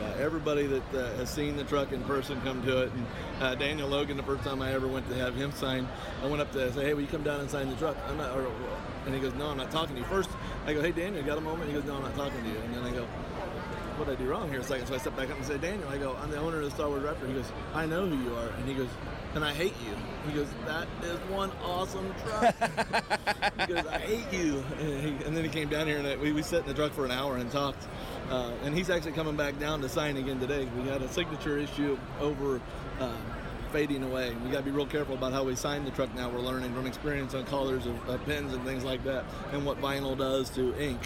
Uh, everybody that uh, has seen the truck in person come to it. And uh, Daniel Logan, the first time I ever went to have him sign, I went up to say, "Hey, will you come down and sign the truck?" I'm not, or, and he goes, "No, I'm not talking to you." First, I go, "Hey, Daniel, you got a moment?" He goes, "No, I'm not talking to you." And then I go, "What did I do wrong here?" A second, so I step back up and say, "Daniel," I go, "I'm the owner of the Star Wars Raptor." He goes, "I know who you are," and he goes, "And I hate you." He goes, "That is one awesome truck." he goes, I hate you. And, he, and then he came down here and we, we sat in the truck for an hour and talked. Uh, and he's actually coming back down to sign again today. We had a signature issue over uh, fading away. We got to be real careful about how we sign the truck now. We're learning from experience on colors of, of pens and things like that, and what vinyl does to ink.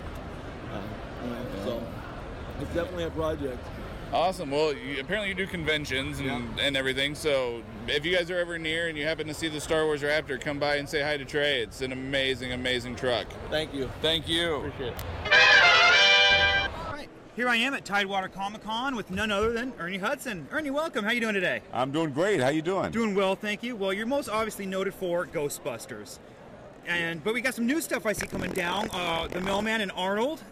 Uh, you know, So it's definitely a project. Awesome. Well, you, apparently you do conventions and, Yeah. and everything. So if you guys are ever near and you happen to see the Star Wars Raptor, come by and say hi to Trey. It's an amazing, amazing truck. Thank you. Thank you. Appreciate it. All right, here I am at Tidewater Comic Con with none other than Ernie Hudson. Ernie, welcome. How you doing today? I'm doing great. How you doing? Doing well, thank you. Well, you're most obviously noted for Ghostbusters, and but we got some new stuff I see coming down. Uh, the Mailman and Arnold.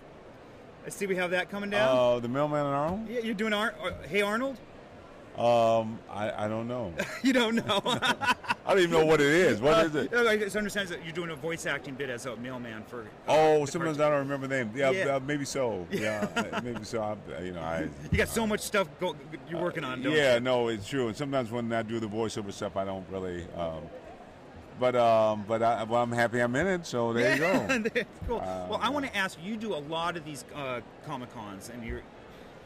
I see we have that coming down. Uh, the mailman and Arnold? yeah, you're doing Ar- uh, Hey Arnold. Um, I, I don't know. you don't know. I don't even know what it is. What is it? Uh, I just understand that you're doing a voice acting bit as a mailman for. uh, Oh, sometimes. I don't remember the name. Yeah, Yeah. Uh, maybe so. Yeah, maybe so. I, you know, I. You got so much stuff go- you're working on, don't yeah, you? no, it's true. And sometimes when I do the voiceover stuff, I don't really. Um, but um, but I, well, I'm happy I'm in it. So there you go. Cool. Uh, well, I want to ask you do a lot of these uh, comic cons, and you're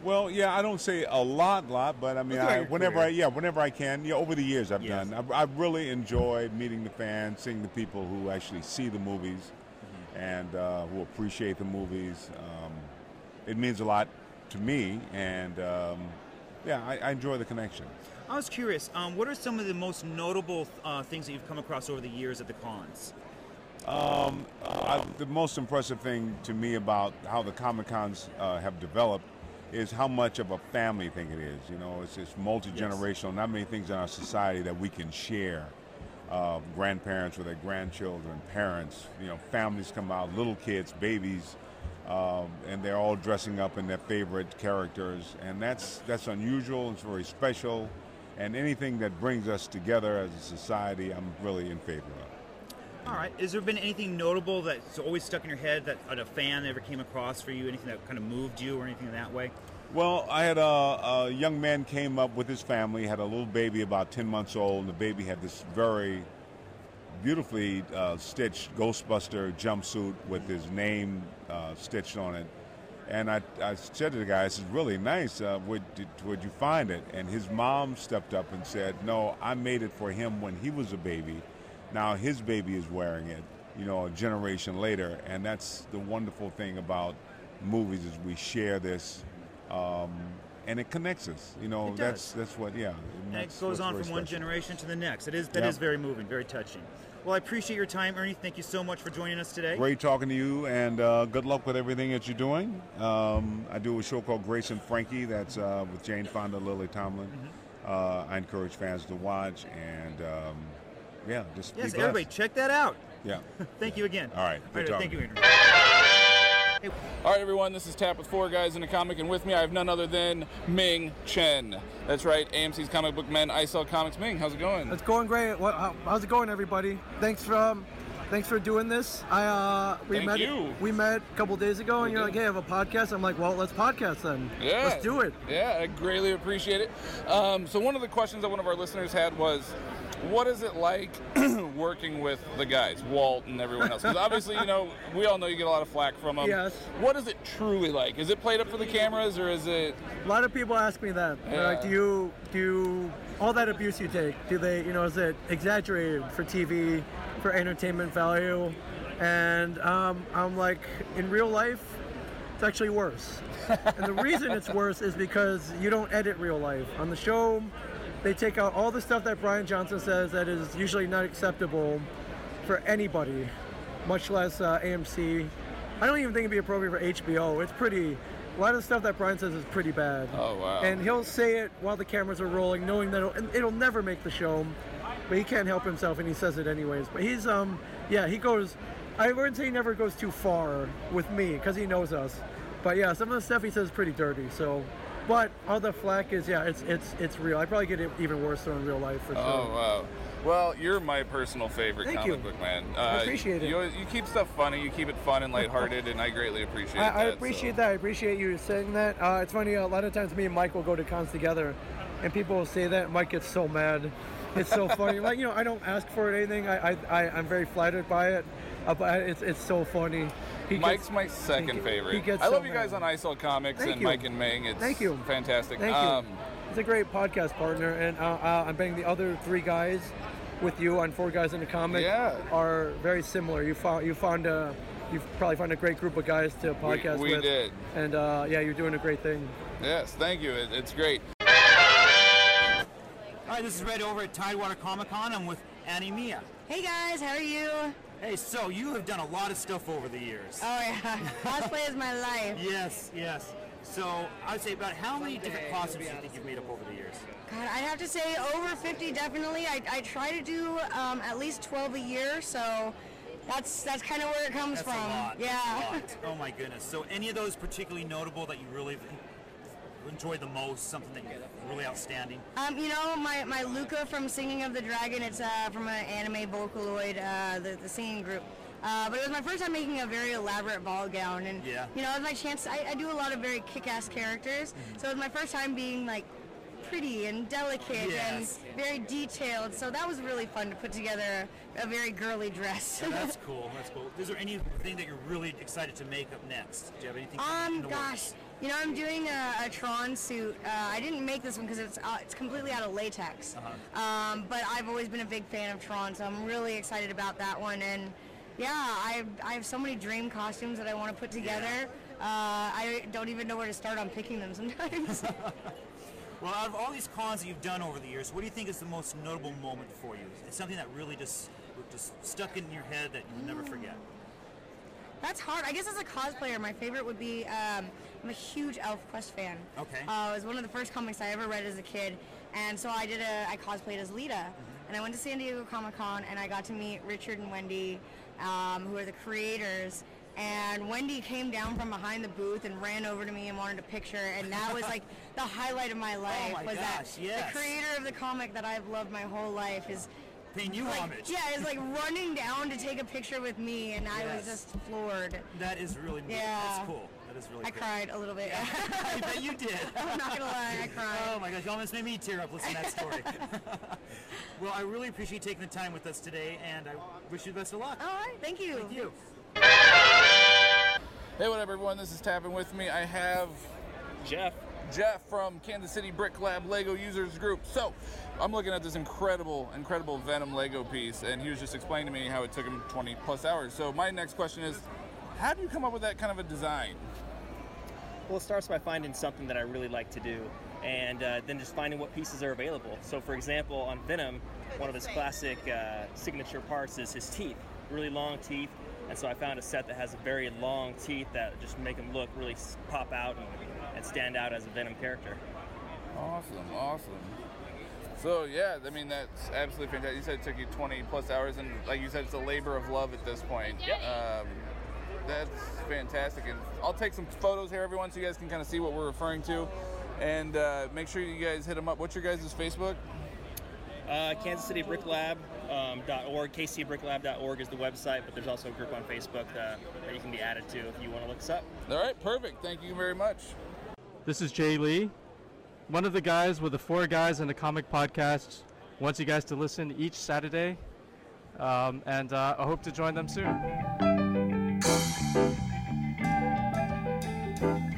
Well, yeah, I don't say a lot, lot, but I mean, I, whenever career. I, yeah, whenever I can, yeah, over the years I've Yes. done. I, I really enjoyed meeting the fans, seeing the people who actually see the movies, Mm-hmm. and uh, who appreciate the movies. Um, it means a lot to me, and um, yeah, I, I enjoy the connection. I was curious. Um, what are some of the most notable uh, things that you've come across over the years at the cons? Um, I, the most impressive thing to me about how the Comic Cons uh, have developed is how much of a family thing it is. You know, it's, it's multi generational. Not many things in our society that we can share. Uh, grandparents with their grandchildren, parents, you know, families come out, little kids, babies, um, and they're all dressing up in their favorite characters, and that's that's unusual. It's very special, and anything that brings us together as a society, I'm really in favor of. All right. Has there been anything notable that's always stuck in your head that a fan ever came across for you? Anything that kind of moved you or anything in that way? Well, I had a, a young man came up with his family, had a little baby about 10 months old, and the baby had this very beautifully uh, stitched Ghostbuster jumpsuit with his name uh, stitched on it. And I, I said to the guy, this is really nice. Uh, where'd, did, where'd you find it? And his mom stepped up and said, no, I made it for him when he was a baby. Now his baby is wearing it, you know, a generation later. And that's the wonderful thing about movies is we share this um, and it connects us. You know, that's that's what. Yeah, And that's it goes on from one generation to the next. It is that Yep. is very moving, very touching. Well, I appreciate your time, Ernie. Thank you so much for joining us today. Great talking to you, and uh, good luck with everything that you're doing. Um, I do a show called Grace and Frankie that's uh, with Jane Fonda, Lily Tomlin. Mm-hmm. Uh, I encourage fans to watch, and um, yeah, just be Yes, everybody, check that out. Yeah. Thank you again. All right. All right thank you, Ernie. All right, everyone, this is Tap with Four Guys in a Comic, and with me I have none other than Ming Chen. That's right, AMC's Comic Book Men. I sell comics. Ming, how's it going? It's going great. What, how, how's it going, everybody? Thanks for um, thanks for doing this. I uh, we Thank met you. we met a couple days ago, and you're like, "Hey, I have a podcast." I'm like, "Well, let's podcast then. Yeah. Let's do it." Yeah, I greatly appreciate it. Um, so one of the questions that one of our listeners had was, what is it like working with the guys, Walt and everyone else? Because obviously, you know, we all know you get a lot of flack from them. Yes. What is it truly like? Is it played up for the cameras, or is it? A lot of people ask me that. They're like, "Do you do you, all that abuse you take? Do they, you know, is it exaggerated for TV, for entertainment value?" And um, I'm like, in real life, it's actually worse. and the reason it's worse is because you don't edit real life. On the show, they take out all the stuff that Bryan Johnson says that is usually not acceptable for anybody, much less uh, AMC. I don't even think it'd be appropriate for HBO. It's pretty. A lot of the stuff that Bryan says is pretty bad. Oh wow. And he'll say it while the cameras are rolling, knowing that it'll, it'll never make the show, but he can't help himself, and he says it anyways. But he's um, yeah, he goes. I wouldn't say he never goes too far with me because he knows us. But yeah, some of the stuff he says is pretty dirty. So, but all the flack is yeah, it's it's it's real. I probably get it even worse though in real life for sure. Oh wow. Well, you're my personal favorite Thank comic you. book man. Uh, I appreciate it. You, you keep stuff funny. You keep it fun and lighthearted, and I greatly appreciate I, that. I appreciate that. I appreciate you saying that. Uh, it's funny. A lot of times, me and Mike will go to cons together, and people will say that. Mike gets so mad. It's so funny. like you know, I don't ask for it anything. I, I, I I'm very flattered by it. Uh, but it's it's so funny. He Mike's gets- my second he- favorite. he gets I so love you guys mad. on I Sell Comics Thank and you. Mike and Ming. It's Thank you. fantastic. Thank you. Um, It's a great podcast partner, and uh, uh, I'm betting the other three guys with you on Four Guys in the Comic Yeah. are very similar. You found you found a you probably find a great group of guys to podcast we with. did. And uh, yeah, you're doing a great thing. Yes, thank you. It, it's great. Hi, this is Red over at Tidewater Comic Con. I'm with Annie Mia. Hey guys, how are you? Hey, so you have done a lot of stuff over the years. Oh yeah, cosplay is my life. Yes, yes. So I would say about how many different costumes do you think you've made up over the years? God, I'd have to say over 50 definitely. I, I try to do um, at least 12 a year, so that's that's kind of where it comes That's from. a lot. Yeah. That's a lot. Oh my goodness. So any of those particularly notable that you really enjoyed the most? Something that really outstanding? Um, you know, my, my Luka from Singing of the Dragon, it's uh, from an anime Vocaloid, uh, the, the singing group. Uh, but it was my first time making a very elaborate ball gown, and Yeah. you know, it was my chance. I, I do a lot of very kick-ass characters, so it was my first time being like pretty and delicate Yes. and very detailed. So that was really fun to put together a, very girly dress. Yeah, that's cool. That's cool. Is there anything that you're really excited to make up next? Do you have anything? in Um, gosh, works? You know, I'm doing a, a Tron suit. Uh, I didn't make this one because it's uh, it's completely out of latex. Uh-huh. Um, but I've always been a big fan of Tron, so I'm really excited about that one. And yeah, I I have so many dream costumes that I want to put together. Uh, I don't even know where to start on picking them sometimes. Well, out of all these cons that you've done over the years, what do you think is the most notable moment for you? It's something that really just just stuck in your head that you'll never forget. That's hard. I guess as a cosplayer, my favorite would be um, I'm a huge ElfQuest fan. Okay. Uh, it was one of the first comics I ever read as a kid, and so I did a I cosplayed as Leetah, and I went to San Diego Comic Con and I got to meet Richard and Wendy, um, who are the creators. And Wendy came down from behind the booth and ran over to me and wanted a picture, and that was like the highlight of my life. Oh my was gosh, that yes. the creator of the comic that I've loved my whole life is Paying you like, homage. Yeah, is like running down to take a picture with me, and I was just floored. That is really Yeah. That's cool. That is really I cool. cried a little bit. I bet you did. I'm not gonna lie, I cried. Oh my gosh, you almost made me tear up listening to that story. well, I really appreciate you taking the time with us today, and I wish you the best of luck. All right, thank you. Thank you. Hey, what up, everyone? This is Tapping with me. I have Jeff. Jeff from Kansas City Brick Lab Lego Users Group. So, I'm looking at this incredible, incredible Venom Lego piece, and he was just explaining to me how it took him 20 plus hours. So, my next question is, how do you come up with that kind of a design? Well, it starts by finding something that I really like to do, and uh, then just finding what pieces are available. So, for example, on Venom, one of his classic uh, signature parts is his teeth, really long teeth. And so I found a set that has very long teeth that just make him look really pop out and, and stand out as a Venom character. Awesome, awesome. So yeah, I mean that's absolutely fantastic. You said it took you 20 plus hours, and like you said, it's a labor of love at this point. Um, that's fantastic, and I'll take some photos here, everyone, so you guys can kind of see what we're referring to, and uh, make sure you guys hit them up. What's your guys' Facebook? Uh, Kansas City Brick Lab. Um, .org, kcbricklab.org is the website, but there's also a group on Facebook uh, that you can be added to if you want to look us up. All right, perfect. Thank you very much. This is Jay Lee, one of the guys with the Four Guys in the Comic Podcast. Wants you guys to listen each Saturday, um, and uh, I hope to join them soon. Thank you.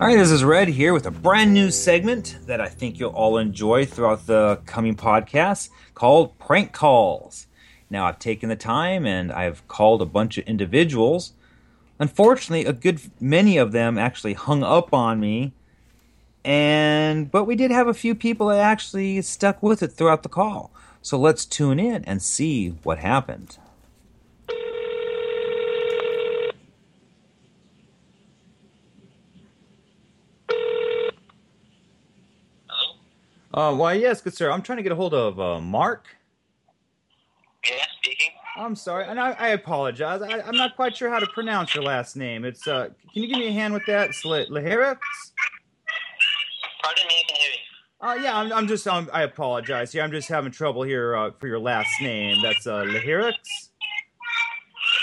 All right, this is Red here with a brand new segment that I think you'll all enjoy throughout the coming podcasts called Prank Calls. Now, I've taken the time and I've called a bunch of individuals. Unfortunately, a good many of them actually hung up on me. And but we did have a few people that actually stuck with it throughout the call. So let's tune in and see what happened. Uh, why, yes, good sir. I'm trying to get a hold of uh, Mark. Yeah, speaking. I'm sorry, and I, I apologize. I, I'm not quite sure how to pronounce your last name. It's uh, can you give me a hand with that? It's Le- Leherix? Pardon me, I can hear you. Uh, yeah, I'm, I'm just, um, I apologize. Yeah, I'm just having trouble here uh, for your last name. That's uh, Leherix?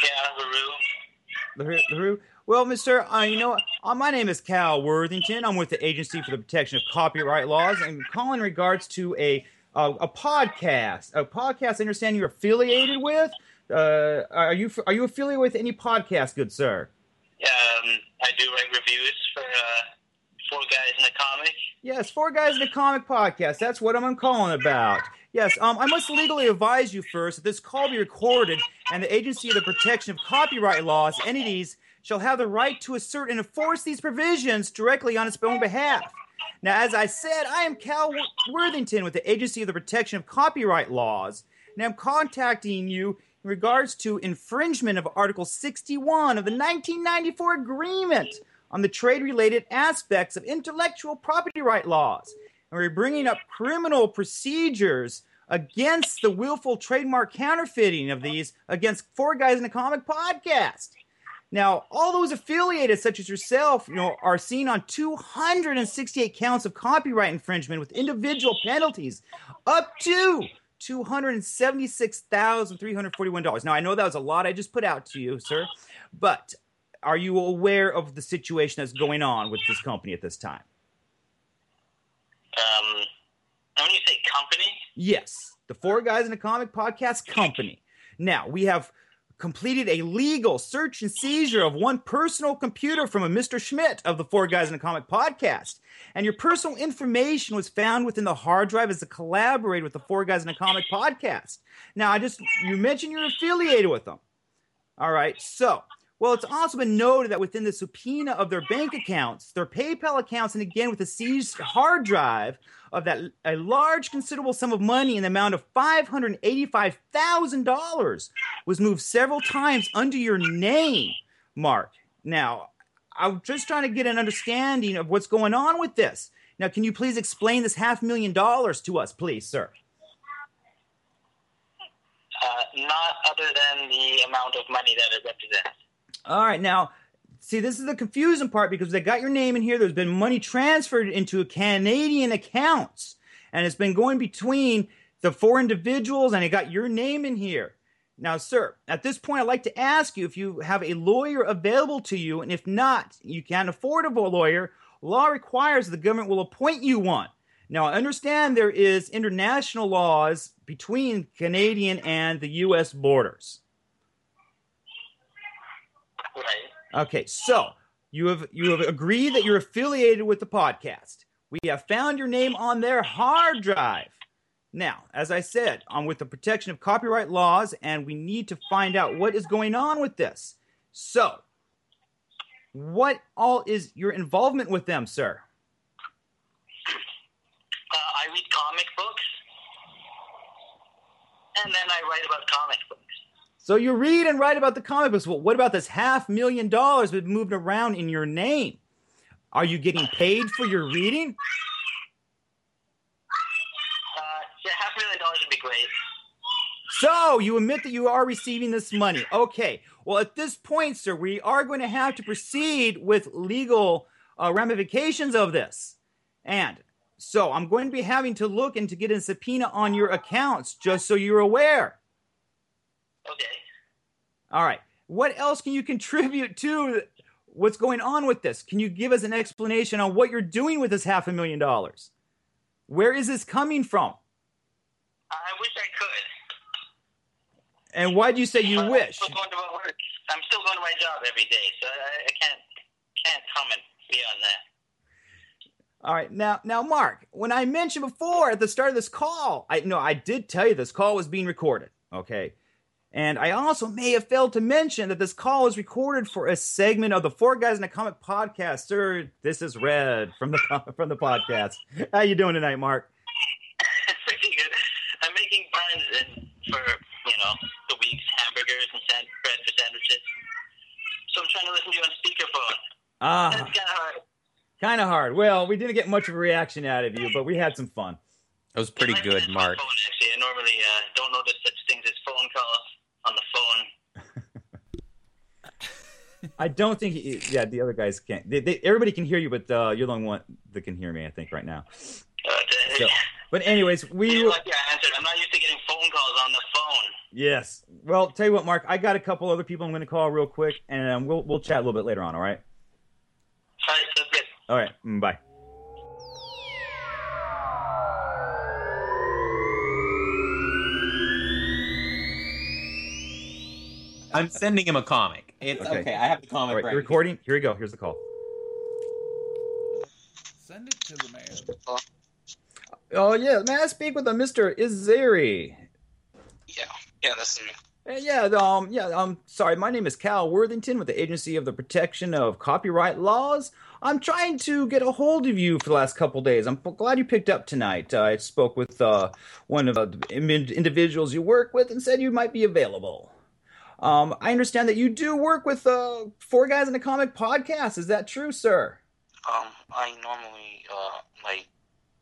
Yeah, LaRue. The Who? The Who? Well, Mister, uh, you know, uh, my name is Cal Worthington. I'm with the Agency for the Protection of Copyright Laws, and calling in regards to a uh, a podcast. A podcast. I understand you're affiliated with. Uh, are you are you affiliated with any podcast, good sir? Um, I do write reviews for uh, Four Guys in a Comic. Yes, Four Guys in a Comic podcast. That's what I'm calling about. Yes, um, I must legally advise you first that this call be recorded, and the Agency of the Protection of Copyright Laws entities shall have the right to assert and enforce these provisions directly on its own behalf. Now, as I said, I am Cal Worthington with the Agency of the Protection of Copyright Laws, and I'm contacting you in regards to infringement of Article 61 of the 1994 Agreement on the trade related aspects of intellectual property right laws. And we're bringing up criminal procedures against the willful trademark counterfeiting of these against Four Guys in a Comic podcast. Now, all those affiliated, such as yourself, you know, are seen on 268 counts of copyright infringement with individual penalties up to $276,341. Now, I know that was a lot I just put out to you, sir, but are you aware of the situation that's going on with this company at this time? Um, when you say company, Yes, the Four Guys in a Comic podcast company. Now, we have completed a legal search and seizure of one personal computer from a Mr. Schmidt of the Four Guys in a Comic podcast. And your personal information was found within the hard drive as a collaborator with the Four Guys in a Comic podcast. Now, I just, you mentioned you're affiliated with them. All right, so, well, it's also been noted that within the subpoena of their bank accounts, their PayPal accounts, and again with the seized hard drive of that a large, considerable sum of money in the amount of five hundred eighty-five thousand dollars was moved several times under your name, Mark. Now, I'm just trying to get an understanding of what's going on with this. Now, can you please explain this half million dollars to us, please, sir? uh, not other than the amount of money that it represents. All right, now, see, this is the confusing part because they got your name in here. There's been money transferred into Canadian accounts, and it's been going between the four individuals, and it got your name in here. Now, sir, at this point, I'd like to ask you if you have a lawyer available to you, and if not, you can't afford a lawyer. Law requires the government will appoint you one. Now, I understand there is international laws between Canadian and the U.S. borders. Okay, so you have you have agreed that you're affiliated with the podcast. We have found your name on their hard drive. Now, as I said, I'm with the protection of copyright laws, and we need to find out what is going on with this. So, what all is your involvement with them, sir? Uh, I read comic books, and then I write about comic books. So you read and write about the comic books. Well, what about this half million dollars that's moved around in your name? Are you getting paid for your reading? Uh, yeah, half a million dollars would be great. So you admit that you are receiving this money. Okay. Well, at this point, sir, we are going to have to proceed with legal uh, ramifications of this. And so I'm going to be having to look and to get a subpoena on your accounts, just so you're aware. Okay. All right. What else can you contribute to what's going on with this? Can you give us an explanation on what you're doing with this half a million dollars? Where is this coming from? I wish I could. And why do you say you wish? I'm still going to work. I'm still going to my job every day, so I, I can't can't comment beyond that. All right, now, now, Mark, when I mentioned before at the start of this call, I no, I did tell you this call was being recorded. Okay, and I also may have failed to mention that this call is recorded for a segment of the Four Guys in a Comic podcast. Sir, this is Red from the from the podcast. How you doing tonight, Mark? Pretty good. I'm making buns and for you know the week's hamburgers and sand- bread for sandwiches. So I'm trying to listen to you on speakerphone. Ah, That's kind of hard. kind of hard. Well, we didn't get much of a reaction out of you, but we had some fun. That was pretty good, Mark. Actually, I normally uh, don't notice such things as phone calls on the phone. I don't think. He, yeah, the other guys can't. They, they, everybody can hear you, but uh, you're the only one that can hear me. I think right now. So, but anyways, we. You're I answered. I'm not used to getting phone calls on the phone. Yes. Well, tell you what, Mark, I got a couple other people I'm going to call real quick, and um, we'll we'll chat a little bit later on. All right. All right. mm, Bye. I'm sending him a comic. It's okay. I have the comic All right, right you're recording. Here we go. Here's the call. Send it to the man. Oh yeah, may I speak with a Mr. Izeri? Yeah, yeah, that's me. Yeah, um, yeah, um, sorry, my name is Cal Worthington with the Agency of the Protection of Copyright Laws. I'm trying to get a hold of you for the last couple days. I'm glad you picked up tonight. Uh, I spoke with uh, one of uh, the individuals you work with and said you might be available. Um, I understand that you do work with uh, Four Guys in a Comic podcast. Is that true, sir? Um, I normally uh like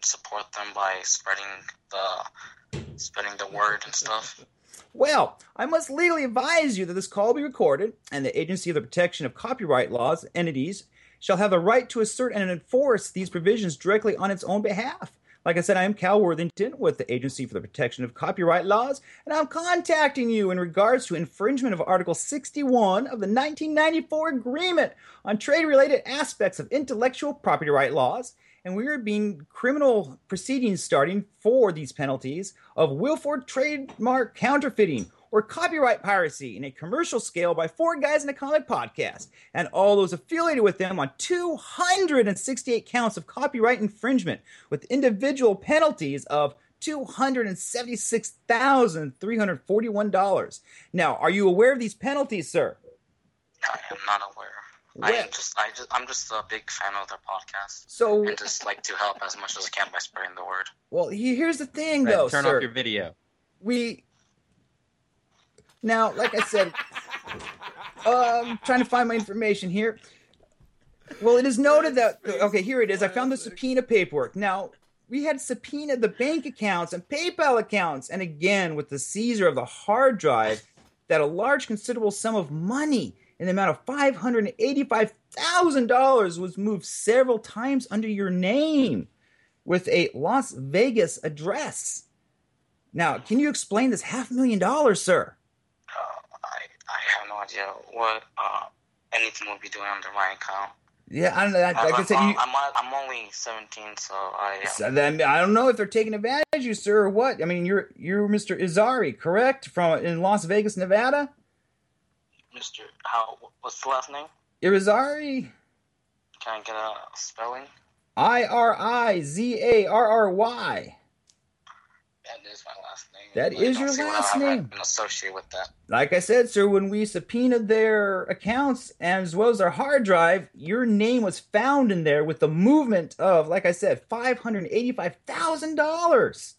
support them by spreading the spreading the word and stuff. Well, I must legally advise you that this call will be recorded, and the Agency of the Protection of Copyright Laws entities shall have the right to assert and enforce these provisions directly on its own behalf. Like I said, I am Cal Worthington with the Agency for the Protection of Copyright Laws, and I'm contacting you in regards to infringement of Article 61 of the 1994 Agreement on Trade Related Aspects of Intellectual Property Right Laws. And we are being criminal proceedings starting for these penalties of willful trademark counterfeiting or copyright piracy in a commercial scale by four guys in a comic podcast and all those affiliated with them on 268 counts of copyright infringement with individual penalties of $276,341. Now, are you aware of these penalties, sir? I am not aware. I am just I just I'm just a big fan of their podcast. So- and just like to help as much as I can by spreading the word. Well, here's the thing, Right, though, turn sir. off your video. we now like i said i'm trying to find my information here. Well it is noted that okay here it is. I found the subpoena paperwork. Now we had subpoenaed the bank accounts and paypal accounts and again with the seizure of the hard drive that a large considerable sum of money in the amount of $585000 was moved several times under your name with a las vegas address. Now, can you explain this half million dollars, sir? I have no idea what uh anything will be doing under my account. Yeah, I don't know. Like, I'm, I said, you, I'm, I'm only 17, so I uh, so then I don't know if they're taking advantage of you, sir, or what. I mean, you're you're Mr. Izari, correct? From in Las Vegas, Nevada. Mr. How? What's the last name? Irizarry, Can I get a spelling? I R I Z A R R Y. That is my last name. That I is your last name. Been associated with that. Like I said, sir, when we subpoenaed their accounts as well as their hard drive, your name was found in there with the movement of, like I said, five hundred eighty-five thousand dollars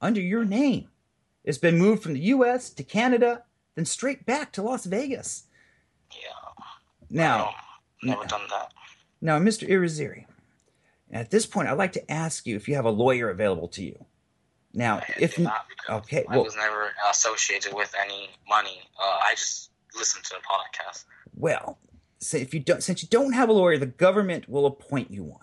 under your name. It's been moved from the U.S. to Canada, then straight back to Las Vegas. Yeah. Now, Never done that. now, Mr. Iriziri, at this point, I'd like to ask you if you have a lawyer available to you. Now, if not, okay, I well, was never associated with any money. Uh, I just listened to the podcast. Well, so if you don't, since you don't have a lawyer, the government will appoint you one.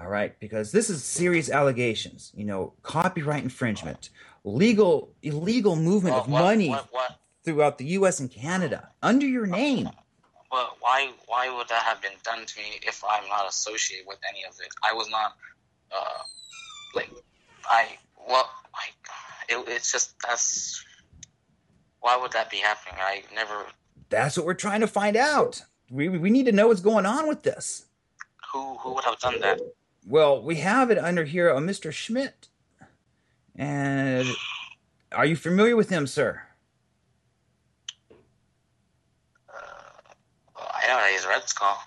All right, because this is serious allegations. You know, copyright infringement, legal illegal movement of what- money what- what? throughout the U.S. and Canada under your name. But why why would that have been done to me if I'm not associated with any of it? I was not uh like I well it, it's just that's why would that be happening? I never That's what we're trying to find out. We we need to know what's going on with this. who who would have done that? Well, we have it under here, a Mr. Schmidt. And are you familiar with him, sir? I know he's Red Skull.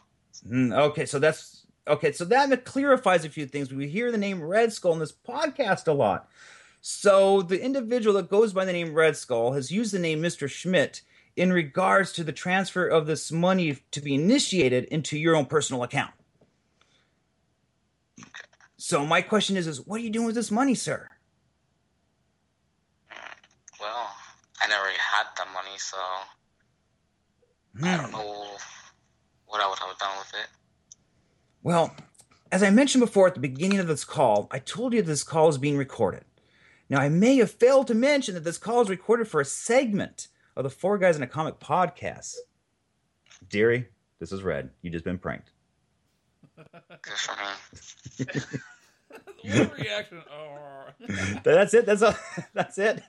Mm, okay, so that's okay. So that clarifies a few things. We hear the name Red Skull in this podcast a lot. So the individual that goes by the name Red Skull has used the name Mr. Schmidt in regards to the transfer of this money to be initiated into your own personal account. So my question is: Is what are you doing with this money, sir? Well, I never had the money, so I don't hmm. know what I would have done with it. Well, as I mentioned before at the beginning of this call, I told you this call is being recorded. Now, I may have failed to mention that this call is recorded for a segment of the Four Guys in a Comic podcast. Deary, this is Red. You just been pranked. reaction. Oh. That's it. That's all. That's it.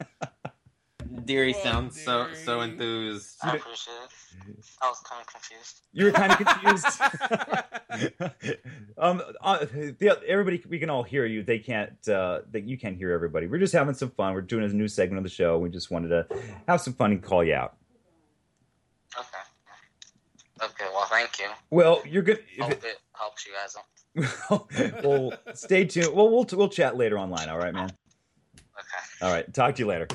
Deary sounds so so enthused. I appreciate it. I was kind of confused. You were kind of confused. um, uh, the, everybody, we can all hear you. They can't. Uh, that you can't hear everybody. We're just having some fun. We're doing a new segment of the show. We just wanted to have some fun and call you out. Okay. Okay. Well, thank you. Well, you're good. Hope it helps you guys out. well, stay tuned. Well, we'll we'll chat later online. All right, man. Okay. All right. Talk to you later.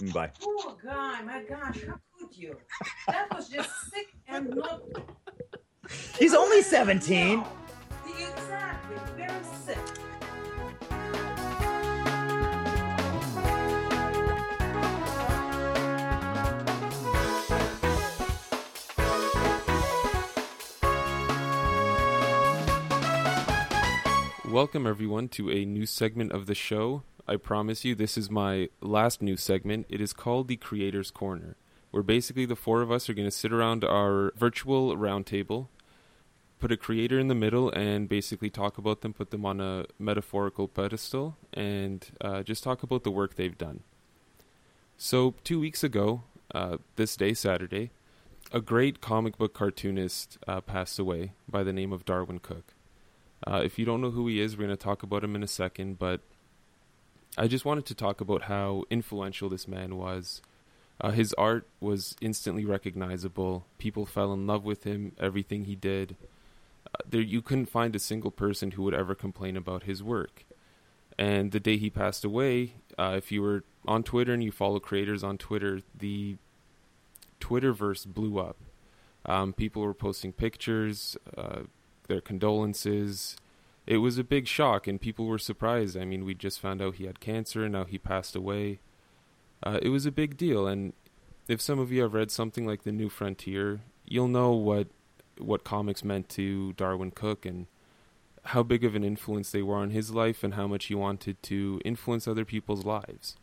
Mm, bye. Poor guy, my gosh, how could you? That was just sick and not He's only 17. exactly very sick. Welcome, everyone, to a new segment of the show. I promise you, this is my last new segment. It is called the Creator's Corner, where basically the four of us are going to sit around our virtual roundtable, put a creator in the middle, and basically talk about them, put them on a metaphorical pedestal, and uh, just talk about the work they've done. So, two weeks ago, uh, this day, Saturday, a great comic book cartoonist uh, passed away by the name of Darwyn Cooke. Uh, if you don't know who he is, we're going to talk about him in a second, but I just wanted to talk about how influential this man was. Uh, his art was instantly recognizable. People fell in love with him, everything he did. Uh, there, you couldn't find a single person who would ever complain about his work. And the day he passed away, uh, if you were on Twitter and you follow creators on Twitter, the Twitterverse blew up. Um, people were posting pictures, uh, their condolences. It was a big shock, and people were surprised. I mean, we just found out he had cancer, and now he passed away. Uh, it was a big deal, and if some of you have read something like The New Frontier, you'll know what what comics meant to Darwyn Cooke and how big of an influence they were on his life and how much he wanted to influence other people's lives.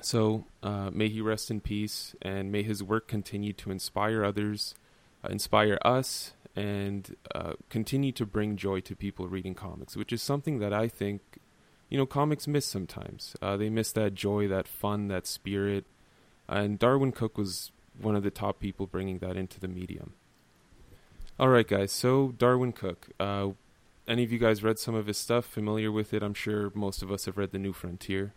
So, uh, may he rest in peace, and may his work continue to inspire others, uh, inspire us, and uh, continue to bring joy to people reading comics, which is something that I think, you know, comics miss sometimes. Uh, they miss that joy, that fun, that spirit, and Darwyn Cooke was one of the top people bringing that into the medium. All right, guys. So Darwyn Cooke. Uh, any of you guys read some of his stuff? Familiar with it? I'm sure most of us have read The New Frontier.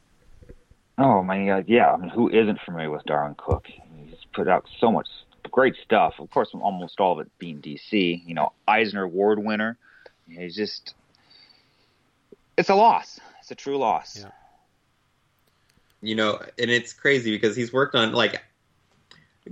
Oh my God, yeah. I mean, who isn't familiar with Darwyn Cooke? He's put out so much great stuff. Of course, almost all of it being DC. You know, Eisner Award winner. He's just, it's a loss. It's a true loss. Yeah. You know, and it's crazy because he's worked on like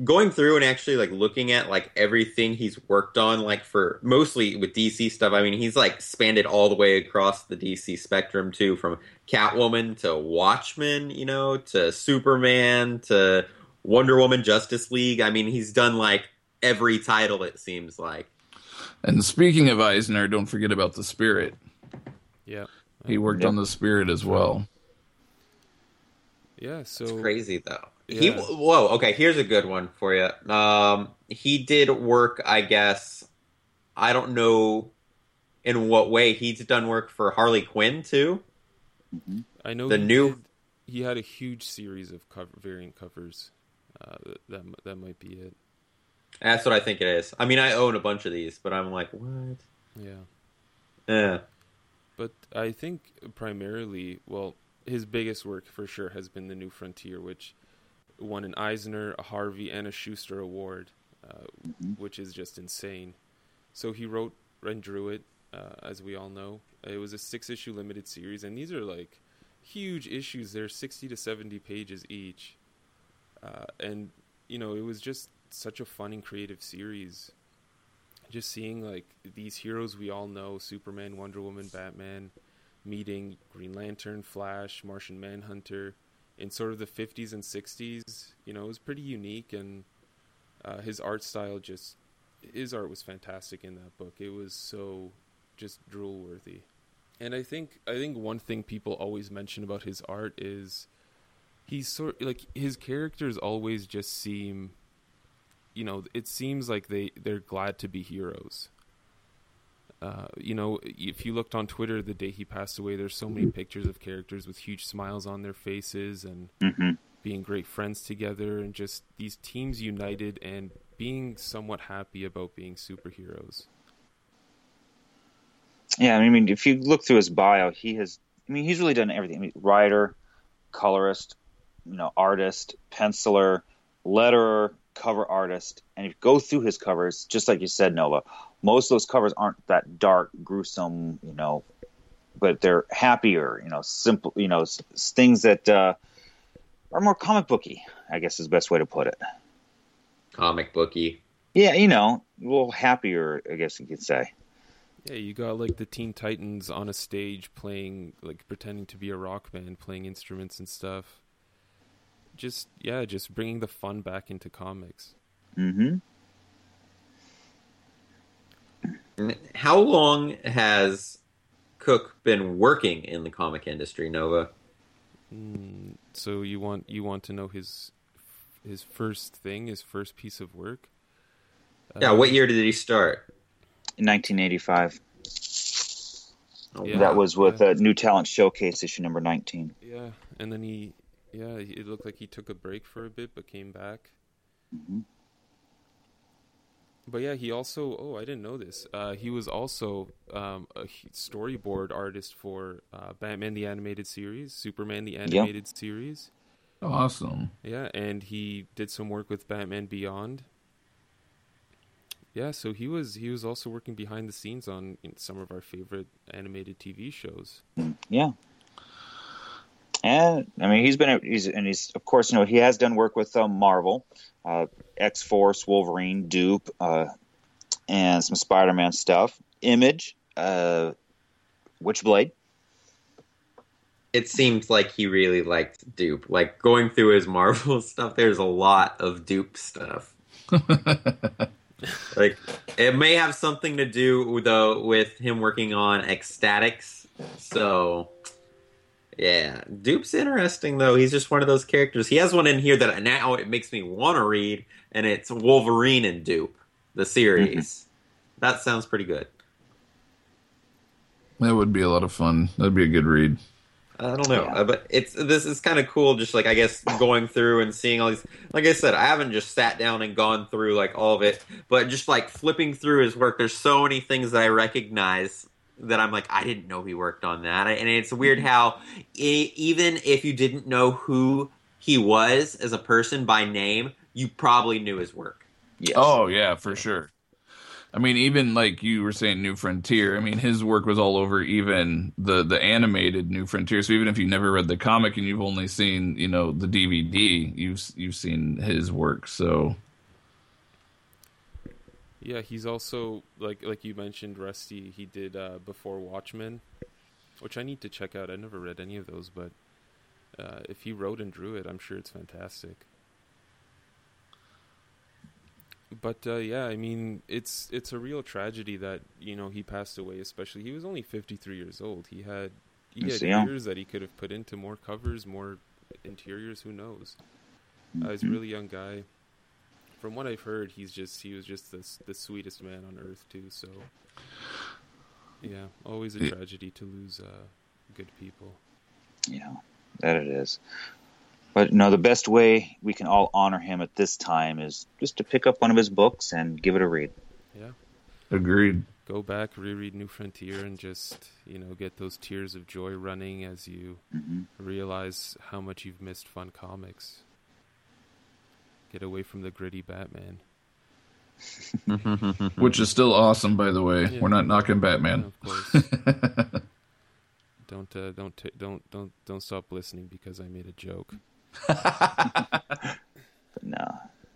going through and actually like looking at like everything he's worked on like for mostly with DC stuff. I mean, he's like spanned it all the way across the DC spectrum too from Catwoman to Watchmen, you know, to Superman to Wonder Woman, Justice League. I mean, he's done like every title it seems like. And speaking of Eisner, don't forget about the Spirit. Yeah. He worked on the Spirit as well. Yeah, so It's crazy though. Yeah. He whoa, okay, here's a good one for you. Um he did work, I guess I don't know in what way he's done work for Harley Quinn too. I know the he new did- he had a huge series of cover, variant covers. Uh, that that might be it. That's what I think it is. I mean, I own a bunch of these, but I'm like, what? Yeah. Yeah. But I think primarily, well, his biggest work for sure has been The New Frontier, which won an Eisner, a Harvey, and a Shuster Award, uh, which is just insane. So he wrote and drew it, uh, as we all know. It was a six issue limited series, and these are like huge issues. They're 60 to 70 pages each. Uh, and, you know, it was just such a fun and creative series. Just seeing like these heroes we all know superman wonder woman batman meeting green lantern flash martian manhunter in sort of the 50s and 60s you know it was pretty unique and uh, his art style just his art was fantastic in that book. It was so just drool worthy. And I think I think one thing people always mention about his art is he's sort like his characters always just seem you know, it seems like they they're glad to be heroes. Uh, you know, if you looked on Twitter the day he passed away, there's so many pictures of characters with huge smiles on their faces and Mhm. being great friends together, and just these teams united and being somewhat happy about being superheroes. Yeah, I mean, if you look through his bio, he has. I mean, he's really done everything. I mean, writer, colorist, you know, artist, penciler, letterer, cover artist, and if you go through his covers, just like you said, Nova, most of those covers aren't that dark, gruesome, you know, but they're happier, you know, simple, you know, s- s- things that uh, are more comic booky. I guess is the best way to put it. Comic booky. Yeah, you know, a little happier, I guess you could say. Yeah, you got like the Teen Titans on a stage playing, like pretending to be a rock band, playing instruments and stuff. Just yeah, just bringing the fun back into comics. Mm-hmm. How long has Cooke been working in the comic industry, Nova? Mm, so you want you want to know his his first thing, his first piece of work? Yeah, Uh, what year did he start? In 1985. Oh, Yeah. that was with uh, New Talent Showcase issue number 19. Yeah, and then he, yeah, it looked like he took a break for a bit, but came back. Mhm. But yeah, he also. Oh, I didn't know this. Uh, he was also um, a h- storyboard artist for uh, Batman the Animated Series, Superman the Animated Series. Awesome. Yeah, and he did some work with Batman Beyond. Yeah, so he was he was also working behind the scenes on you know, some of our favorite animated TV shows. Yeah. And I mean, he's been he's and he's of course you know he has done work with um, Marvel, uh, X Force, Wolverine, Doop, uh, and some Spider Man stuff. Image, uh, Witchblade. It seems like he really liked Doop. Like going through his Marvel stuff, there's a lot of Doop stuff. like it may have something to do though with him working on X-Statix. So yeah, Doop's interesting though. He's just one of those characters. He has one in here that now it makes me want to read, and it's Wolverine and Dupe, the series. That sounds pretty good. That would be a lot of fun. That'd be a good read. I don't know, uh, but it's this is kind of cool. Just like I guess going through and seeing all these. Like I said, I haven't just sat down and gone through like all of it, but just like flipping through his work. There's so many things that I recognize that I'm like I didn't know he worked on that, and it's weird mm-hmm. how e- even if you didn't know who he was as a person by name, you probably knew his work. Oh yeah, for sure. I mean, even like you were saying, New Frontier. I mean, his work was all over even the the animated New Frontier. So even if you never read the comic and you've only seen, you know, the DVD, you've you've seen his work. So Yeah, he's also like like you mentioned, Rusty. He did uh, before Watchmen, which I need to check out. I never read any of those, but uh, if he wrote and drew it, I'm sure it's fantastic. But uh, yeah, I mean, it's it's a real tragedy that you know he passed away. Especially, he was only 53 years old. He had he had years that he could have put into more covers, more interiors. Who knows? Uh, he's a Mhm. really young guy. From what I've heard, he's just he was just the the sweetest man on earth too. So yeah, always a tragedy to lose uh, good people. Yeah, that it is. But no, the best way we can all honor him at this time is just to pick up one of his books and give it a read. Yeah. agreed. Go back, reread New Frontier, and just you know get those tears of joy running as you Mhm. realize how much you've missed fun comics. Get away from the gritty Batman. Which is still awesome, by the way. Yeah. We're not knocking Batman. Of course. don't uh, don't ta- don't don't don't stop listening because I made a joke. But no,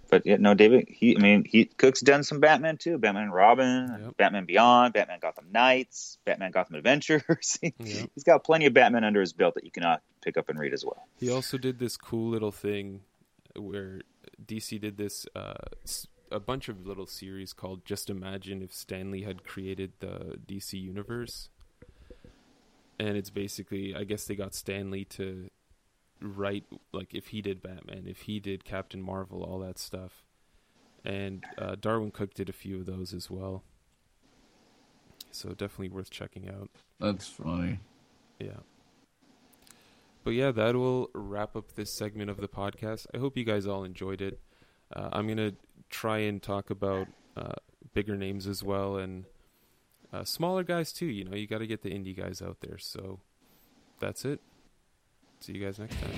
but yeah, no, David. He, I mean, he Cooke's done some Batman too. Batman and Robin, Batman Beyond, Batman Gotham Knights, Batman Gotham Adventures. He- Yep. He's got plenty of Batman under his belt that you can uh, pick up and read as well. He also did this cool little thing where DC did this uh, a bunch of little series called "Just Imagine if Stan Lee had created the DC universe." and it's basically I guess they got Stan Lee to write like if he did Batman, if he did Captain Marvel, all that stuff, and uh, Darwyn Cooke did a few of those as well. So definitely worth checking out. That's funny. Yeah. But yeah, that will wrap up this segment of the podcast. I hope you guys all enjoyed it. Uh, I'm gonna try and talk about uh, bigger names as well and uh, smaller guys too. You know, you got to get the indie guys out there. So that's it. See you guys next time.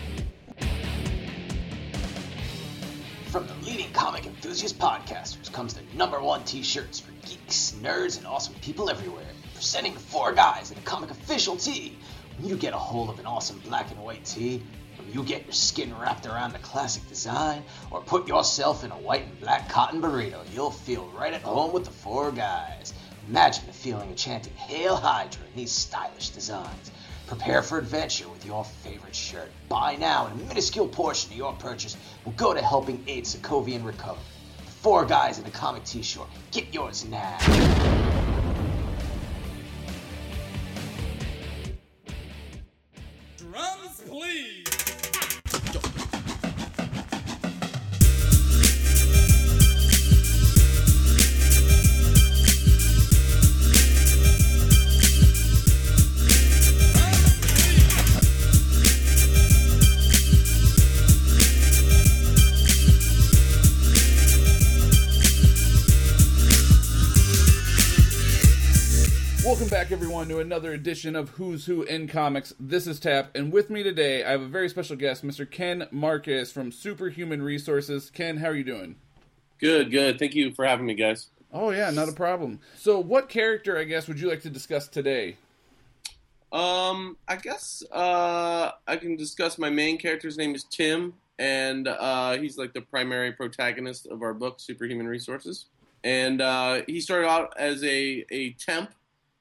From the leading comic enthusiast podcasters comes the number one t-shirts for geeks, nerds, and awesome people everywhere. Presenting four guys in a comic official tee. When you get a hold of an awesome black and white tee, when you get your skin wrapped around a classic design, or put yourself in a white and black cotton burrito, you'll feel right at home with the four guys. Imagine the feeling of chanting Hail Hydra in these stylish designs. Prepare for adventure with your favorite shirt. Buy now, and a minuscule portion of your purchase will go to helping aid Sokovian recovery. The four guys in a comic t-shirt. Get yours now. To another edition of Who's Who in Comics. This is Tap, and with me today, I have a very special guest, Mr. Ken Marcus from Superhuman Resources. Ken, how are you doing? Good, good. Thank you for having me, guys. Oh yeah, not a problem. So, what character, I guess, would you like to discuss today? Um, I guess uh, I can discuss my main character's name is Tim, and uh, he's like the primary protagonist of our book, Superhuman Resources. And uh, he started out as a, a temp.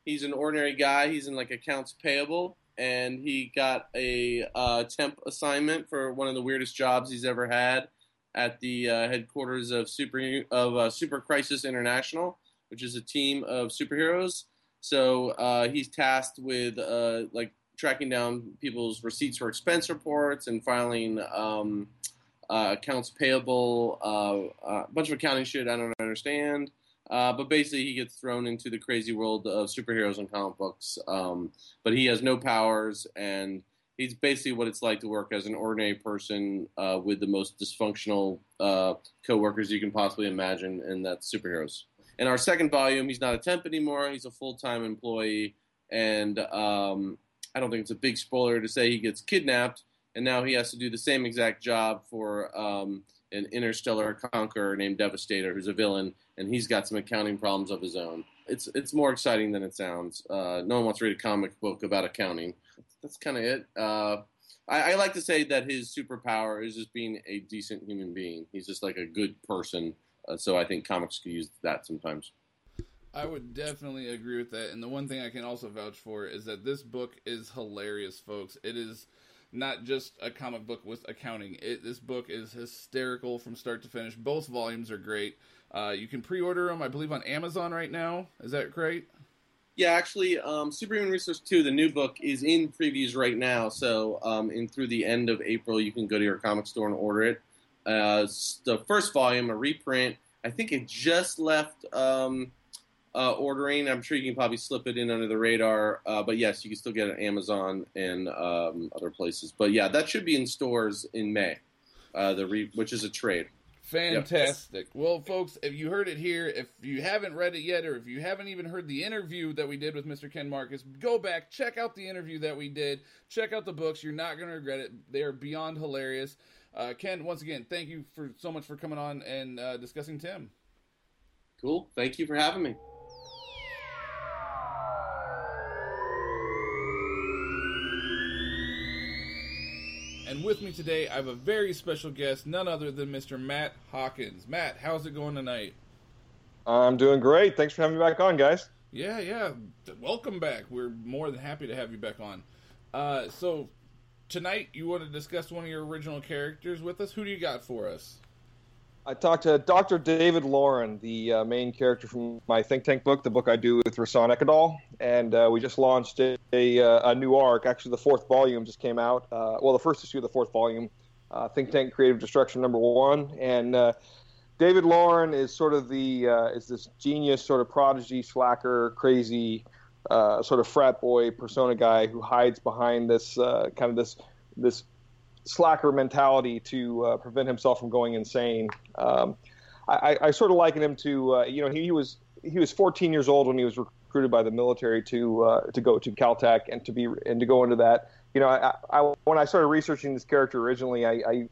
He's an ordinary guy. He's in like accounts payable, and he got a uh, temp assignment for one of the weirdest jobs he's ever had at the uh, headquarters of Super of uh, Super Crisis International, which is a team of superheroes. So uh, he's tasked with uh, like tracking down people's receipts for expense reports and filing um, uh, accounts payable, uh, a bunch of accounting shit I don't understand. Uh, but basically, he gets thrown into the crazy world of superheroes and comic books. Um, but he has no powers, and he's basically what it's like to work as an ordinary person uh, with the most dysfunctional uh, coworkers you can possibly imagine, and that's superheroes. In our second volume, he's not a temp anymore; he's a full-time employee, and um, I don't think it's a big spoiler to say he gets kidnapped, and now he has to do the same exact job for um, an interstellar conqueror named Devastator, who's a villain, and he's got some accounting problems of his own. It's it's more exciting than it sounds. Uh, no one wants to read a comic book about accounting. That's kind of it. Uh, I, I like to say that his superpower is just being a decent human being. He's just like a good person. Uh, so I think comics could use that sometimes. I would definitely agree with that. And the one thing I can also vouch for is that this book is hilarious, folks. It is not just a comic book with accounting. It, this book is hysterical from start to finish. Both volumes are great. Uh, you can pre-order them, I believe, on Amazon right now. Is that great? Yeah, actually, um, Superhuman Resource 2, the new book, is in previews right now. So, um, in through the end of April, you can go to your comic store and order it. Uh, the first volume, a reprint, I think it just left um, uh, ordering. I'm sure you can probably slip it in under the radar. Uh, but yes, you can still get it on Amazon and um, other places. But yeah, that should be in stores in May, uh, the re- which is a trade. Fantastic. Yep. Well, folks, if you heard it here, if you haven't read it yet, or if you haven't even heard the interview that we did with Mr. Ken Marcus, go back, check out the interview that we did, check out the books. You're not going to regret it. They are beyond hilarious. Uh, Ken, once again, thank you for so much for coming on and uh, discussing Tim. Cool. Thank you for having me. And with me today, I have a very special guest, none other than Mr. Matt Hawkins. Matt, how's it going tonight? I'm doing great. Thanks for having me back on, guys. Yeah, yeah. Welcome back. We're more than happy to have you back on. Uh, so, tonight you want to discuss one of your original characters with us. Who do you got for us? I talked to Dr. David Loren, the uh, main character from my think tank book, the book I do with Rahsan Ekedal, and uh, we just launched a, a, uh, a, new arc. Actually, the fourth volume just came out. Uh, well, the first issue of the fourth volume, uh, Think Tank Creative Destruction number one, and uh, David Loren is sort of the is this genius, sort of prodigy, slacker, crazy, sort of frat boy persona guy who hides behind this kind of this this slacker mentality to uh, prevent himself from going insane. Um, I, I, sort of liken him to, uh, you know, he, he, was he was 14 years old when he was recruited by the military to uh, to go to Caltech and to be and to go into that. You know, I, I when I started researching this character originally, I,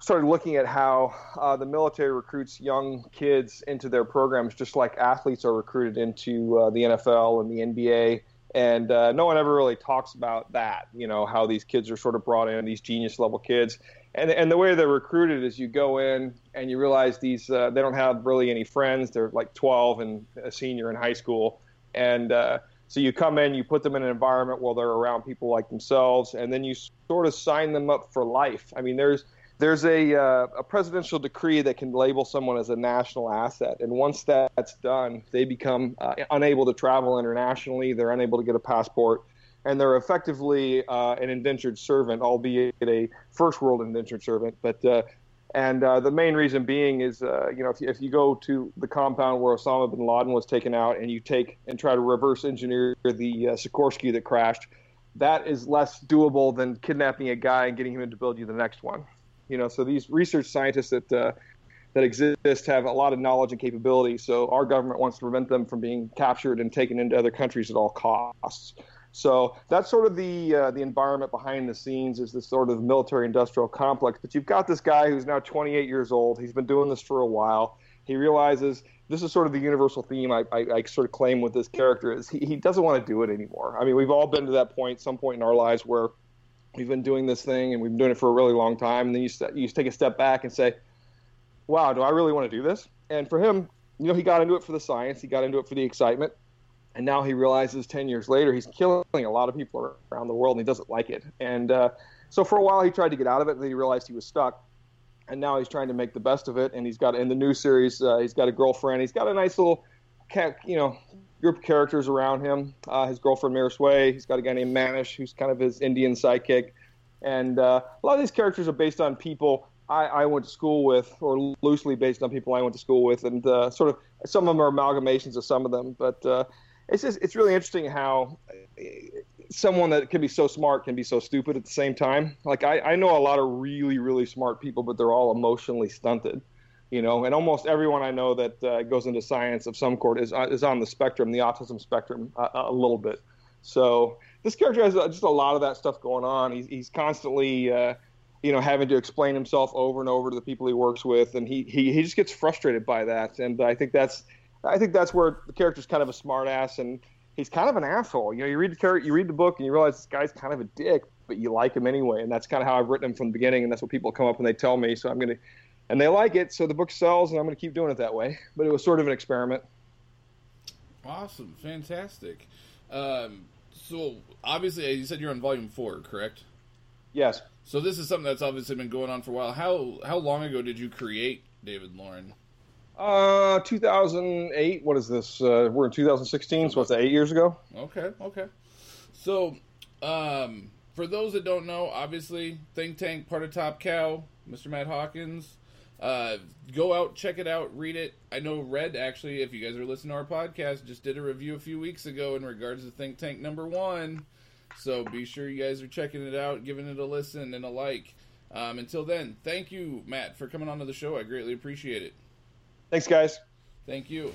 started looking at how uh, the military recruits young kids into their programs, just like athletes are recruited into uh, the NFL and the NBA and uh, no one ever really talks about that. You know how these kids are sort of brought in, these genius level kids, and and the way they're recruited is you go in and you realize these uh, they don't have really any friends. They're like 12 and a senior in high school, and uh, so you come in, you put them in an environment where they're around people like themselves, and then you sort of sign them up for life. I mean, there's there's a, uh, a presidential decree that can label someone as a national asset. And once that's done, they become uh, unable to travel internationally. They're unable to get a passport. And they're effectively uh, an indentured servant, albeit a first world indentured servant. But uh, and uh, the main reason being is, uh, you know, if you, if you go to the compound where Osama bin Laden was taken out and you take and try to reverse engineer the uh, Sikorsky that crashed, that is less doable than kidnapping a guy and getting him to build you the next one. You know, so these research scientists that uh, that exist have a lot of knowledge and capability. So our government wants to prevent them from being captured and taken into other countries at all costs. So that's sort of the uh, the environment behind the scenes is this sort of military industrial complex. But you've got this guy who's now 28 years old. He's been doing this for a while. He realizes this is sort of the universal theme I, I, I sort of claim with this character is he, he doesn't want to do it anymore. I mean, we've all been to that point, some point in our lives where we've been doing this thing and we've been doing it for a really long time. And then you, you take a step back and say, wow, do I really want to do this? And for him, you know, he got into it for the science, he got into it for the excitement. And now he realizes 10 years later he's killing a lot of people around the world and he doesn't like it. And uh, so for a while he tried to get out of it and then he realized he was stuck. And now he's trying to make the best of it. And he's got in the new series, uh, he's got a girlfriend. He's got a nice little, you know, group of characters around him. Uh, his girlfriend Mira Sway. He's got a guy named Manish, who's kind of his Indian sidekick. And uh, a lot of these characters are based on people I, I, went to school with, or loosely based on people I went to school with, and uh, sort of some of them are amalgamations of some of them. But uh, it's just it's really interesting how uh, someone that can be so smart can be so stupid at the same time. Like I, I know a lot of really really smart people, but they're all emotionally stunted you know, and almost everyone I know that uh, goes into science of some sort is uh, is on the spectrum, the autism spectrum, uh, a little bit. So this character has uh, just a lot of that stuff going on. He's he's constantly, uh, you know, having to explain himself over and over to the people he works with, and he he, he just gets frustrated by that. And I think that's I think that's where the character's kind of a smartass, and he's kind of an asshole. You know, you read the character, you read the book, and you realize this guy's kind of a dick, but you like him anyway, and that's kind of how I've written him from the beginning, and that's what people come up and they tell me. So I'm gonna and they like it, so the book sells, and I'm going to keep doing it that way. But it was sort of an experiment. Awesome, fantastic. Um, so obviously, you said you're on volume four, correct? Yes. So this is something that's obviously been going on for a while. How how long ago did you create David Loren? Uh, 2008. What is this? Uh, we're in 2016, so what's that? Eight years ago. Okay, okay. So, um, for those that don't know, obviously, Think Tank, part of Top Cow, Mr. Matt Hawkins. Uh, go out, check it out, read it. I know Red actually, if you guys are listening to our podcast, just did a review a few weeks ago in regards to Think Tank number one. So be sure you guys are checking it out, giving it a listen and a like. Um, until then, thank you, Matt, for coming onto the show. I greatly appreciate it. Thanks, guys. Thank you.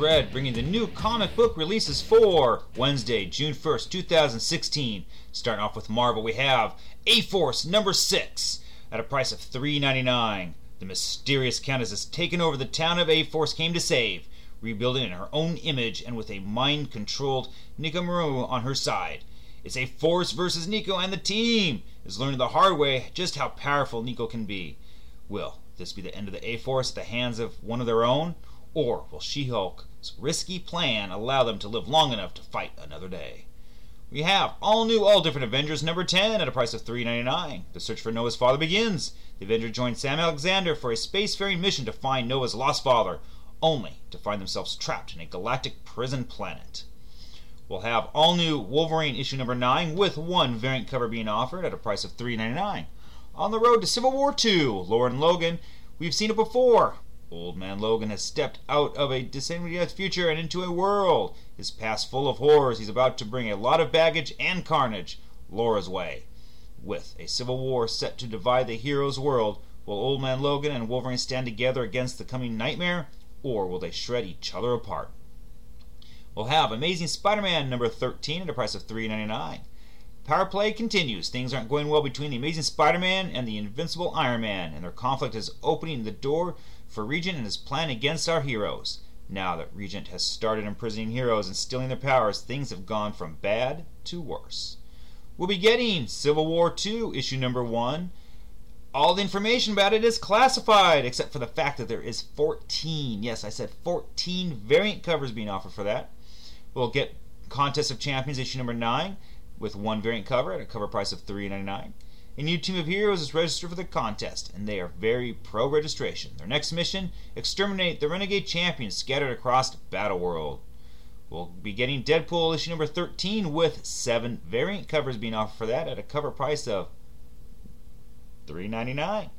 Red, bringing the new comic book releases for Wednesday, June 1st, 2016. Starting off with Marvel, we have A Force number 6 at a price of $3.99. The mysterious Countess has taken over the town of A Force came to save, rebuilding in her own image and with a mind controlled Nakamura on her side. It's a force versus Nico, and the team is learning the hard way just how powerful Nico can be. Will this be the end of the A Force at the hands of one of their own? Or will She Hulk's risky plan allow them to live long enough to fight another day? We have all new, all different Avengers number 10 at a price of $3.99. The search for Noah's father begins. The Avengers join Sam Alexander for a spacefaring mission to find Noah's lost father, only to find themselves trapped in a galactic prison planet. We'll have all new Wolverine issue number 9 with one variant cover being offered at a price of $3.99. On the road to Civil War II, Lauren Logan, we've seen it before. Old Man Logan has stepped out of a disembodied future and into a world, his past full of horrors. He's about to bring a lot of baggage and carnage Laura's way. With a civil war set to divide the hero's world, will Old Man Logan and Wolverine stand together against the coming nightmare, or will they shred each other apart? We'll have Amazing Spider-Man number 13 at a price of $3.99. Power play continues. Things aren't going well between the Amazing Spider-Man and the Invincible Iron Man, and their conflict is opening the door for Regent and his plan against our heroes. Now that Regent has started imprisoning heroes and stealing their powers, things have gone from bad to worse. We'll be getting Civil War II, issue number one. All the information about it is classified, except for the fact that there is 14, yes, I said 14 variant covers being offered for that. We'll get Contest of Champions, issue number 9, with one variant cover at a cover price of $3.99. A new team of heroes is registered for the contest, and they are very pro registration. Their next mission exterminate the renegade champions scattered across Battle World. We'll be getting Deadpool issue number 13 with seven variant covers being offered for that at a cover price of $3.99.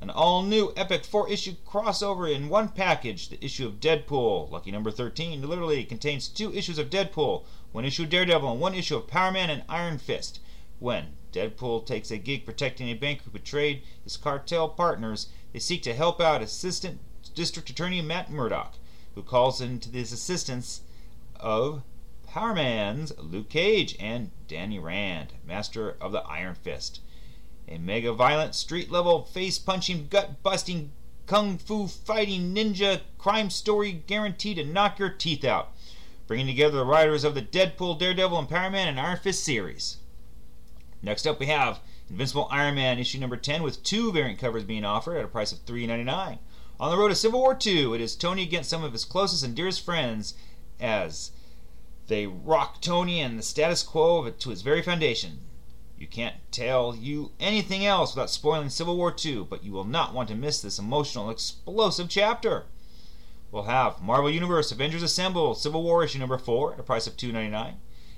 An all new epic four issue crossover in one package. The issue of Deadpool, lucky number 13, literally contains two issues of Deadpool, one issue of Daredevil, and one issue of Power Man and Iron Fist. When Deadpool takes a gig protecting a bank who betrayed his cartel partners, they seek to help out Assistant District Attorney Matt Murdock, who calls in to his assistance of Power Man's Luke Cage and Danny Rand, master of the Iron Fist. A mega violent, street level, face punching, gut busting, kung fu fighting ninja crime story guaranteed to knock your teeth out, bringing together the writers of the Deadpool, Daredevil, and Power Man and Iron Fist series. Next up, we have Invincible Iron Man issue number 10 with two variant covers being offered at a price of $3.99. On the road to Civil War II, it is Tony against some of his closest and dearest friends as they rock Tony and the status quo to its very foundation. You can't tell you anything else without spoiling Civil War II, but you will not want to miss this emotional, explosive chapter. We'll have Marvel Universe Avengers Assemble Civil War issue number 4 at a price of $2.99.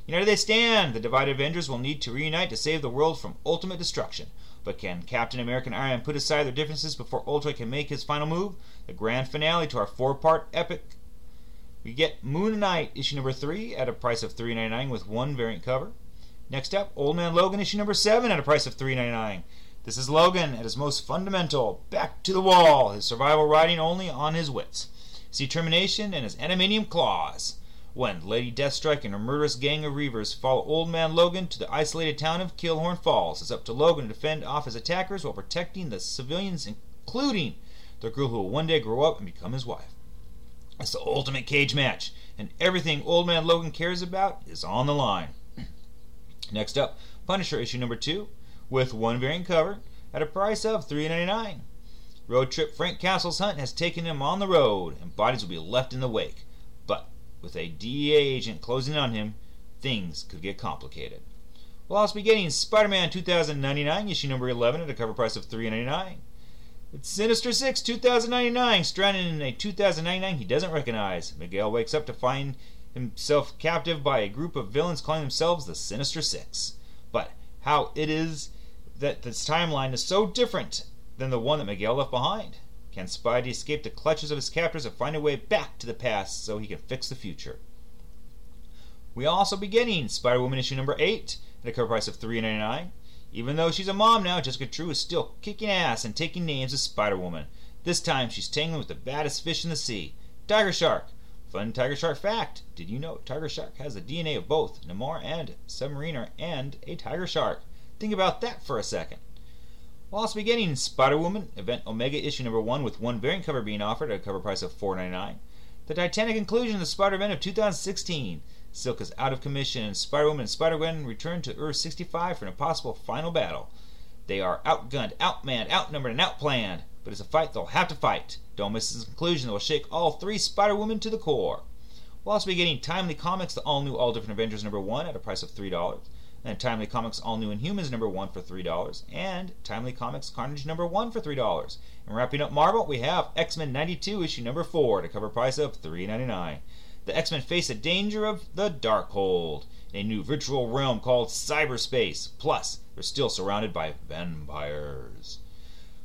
United they stand! The divided Avengers will need to reunite to save the world from ultimate destruction. But can Captain America and Iron Man put aside their differences before Ultra can make his final move? The grand finale to our four part epic. We get Moon Knight issue number 3 at a price of $3.99 with one variant cover. Next up, Old Man Logan issue number 7 at a price of $3.99. This is Logan at his most fundamental, back to the wall, his survival riding only on his wits, his determination, and his adamantium claws. When Lady Deathstrike and her murderous gang of Reavers follow Old Man Logan to the isolated town of Killhorn Falls, it's up to Logan to defend off his attackers while protecting the civilians, including the girl who will one day grow up and become his wife. It's the ultimate cage match, and everything Old Man Logan cares about is on the line. Next up, Punisher issue number 2 with one variant cover at a price of $3.99. Road trip Frank Castle's hunt has taken him on the road, and bodies will be left in the wake. With a DEA agent closing on him, things could get complicated. We'll also be getting Spider-Man 2099 issue number 11 at a cover price of $3.99. It's Sinister Six 2099, stranded in a 2099 he doesn't recognize. Miguel wakes up to find himself captive by a group of villains calling themselves the Sinister Six. But how it is that this timeline is so different than the one that Miguel left behind? Can Spidey escape the clutches of his captors and find a way back to the past so he can fix the future? We also be getting Spider Woman issue number 8 at a cover price of $3.99. Even though she's a mom now, Jessica Drew is still kicking ass and taking names as Spider Woman. This time she's tangling with the baddest fish in the sea, Tiger Shark. Fun Tiger Shark fact Did you know Tiger Shark has the DNA of both Namor and Submariner and a Tiger Shark? Think about that for a second. We'll also be getting Spider Woman Event Omega issue number 1 with one variant cover being offered at a cover price of $4.99. The Titanic inclusion of the Spider Man of 2016. Silk is out of commission, and Spider Woman and Spider Gwen return to Earth 65 for an impossible final battle. They are outgunned, outmanned, outnumbered, and outplanned, but it's a fight they'll have to fight. Don't miss this conclusion that will shake all three Spider Women to the core. We'll also be getting Timely Comics, the all new, all different Avengers number one at a price of $3 and Timely Comics All New Inhumans number one for three dollars, and Timely Comics Carnage number one for three dollars. And wrapping up Marvel, we have X Men '92 issue number four at a cover price of three ninety nine. The X Men face the danger of the Darkhold, a new virtual realm called cyberspace. Plus, they're still surrounded by vampires.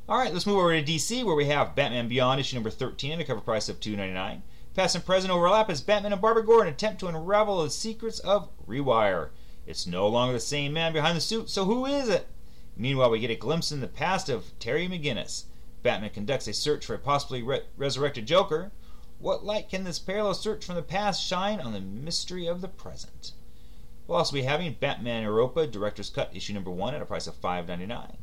All right, let's move over to DC, where we have Batman Beyond issue number 13 at a cover price of $2.99. Past and present overlap as Batman and Barbara Gordon attempt to unravel the secrets of Rewire. It's no longer the same man behind the suit, so who is it? Meanwhile, we get a glimpse in the past of Terry McGinnis. Batman conducts a search for a possibly re- resurrected Joker. What light can this parallel search from the past shine on the mystery of the present? We'll also be having Batman Europa Director's Cut issue number one at a price of $5.99.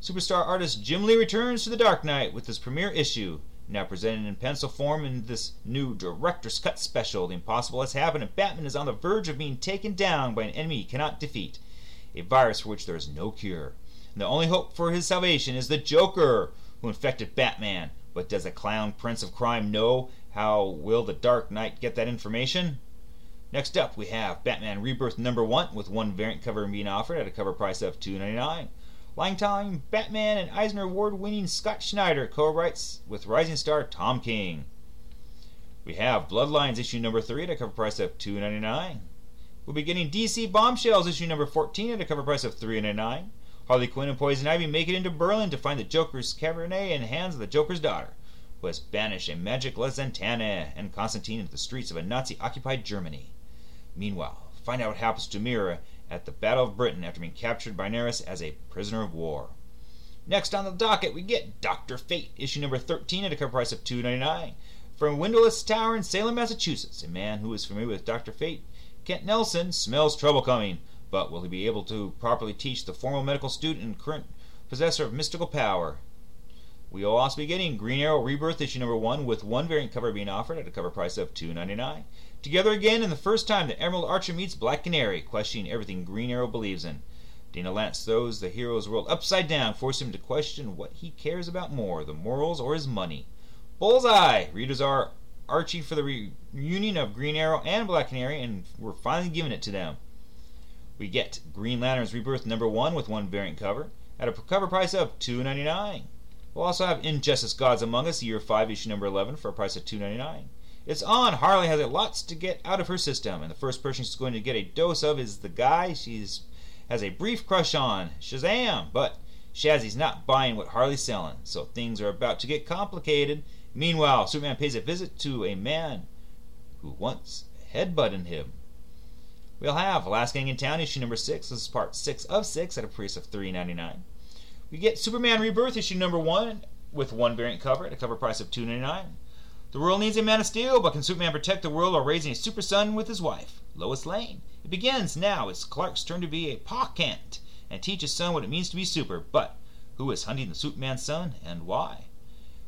Superstar artist Jim Lee returns to the Dark Knight with his premiere issue. Now presented in pencil form in this new Director's Cut special, the impossible has happened and Batman is on the verge of being taken down by an enemy he cannot defeat. A virus for which there is no cure. And the only hope for his salvation is the Joker, who infected Batman. But does a clown prince of crime know how will the Dark Knight get that information? Next up, we have Batman Rebirth number one, with one variant cover being offered at a cover price of $2.99. Longtime Batman and Eisner Award winning Scott Snyder co writes with rising star Tom King. We have Bloodlines issue number 3 at a cover price of $2.99. We'll be getting DC Bombshells issue number 14 at a cover price of $3.99. Harley Quinn and Poison Ivy make it into Berlin to find the Joker's Cabaret in hands of the Joker's daughter, who has banished a magic Zatanna and Constantine into the streets of a Nazi occupied Germany. Meanwhile, find out what happens to Mera at the Battle of Britain after being captured by Nereus as a prisoner of war. Next on the docket, we get Doctor Fate, issue number 13 at a cover price of $2.99. From Windowless Tower in Salem, Massachusetts, a man who is familiar with Doctor Fate, Kent Nelson, smells trouble coming, but will he be able to properly teach the former medical student and current possessor of mystical power? We will also be getting Green Arrow Rebirth issue number 1 with one variant cover being offered at a cover price of $2.99. Together again, and the first time that Emerald Archer meets Black Canary, questioning everything Green Arrow believes in. Dinah Lance throws the hero's world upside down, forcing him to question what he cares about more, the morals or his money. Bullseye! Readers are Archie for the reunion of Green Arrow and Black Canary, and we're finally giving it to them. We get Green Lantern's Rebirth number one with one variant cover at a cover price of $2.99. We'll also have Injustice Gods Among Us, year 5, issue number 11, for a price of $2.99. It's on. Harley has a lots to get out of her system, and the first person she's going to get a dose of is the guy she's has a brief crush on, Shazam. But Shazzy's not buying what Harley's selling, so things are about to get complicated. Meanwhile, Superman pays a visit to a man who once headbutted him. We'll have Last Gang in Town, issue number six. This is part six of six at a price of three ninety nine. We get Superman Rebirth, issue number one, with one variant cover at a cover price of two ninety nine. The world needs a Man of Steel, but can Superman protect the world while raising a super son with his wife, Lois Lane? It begins now. It's Clark's turn to be a Pa Kent and teach his son what it means to be super. But who is hunting the Superman son and why?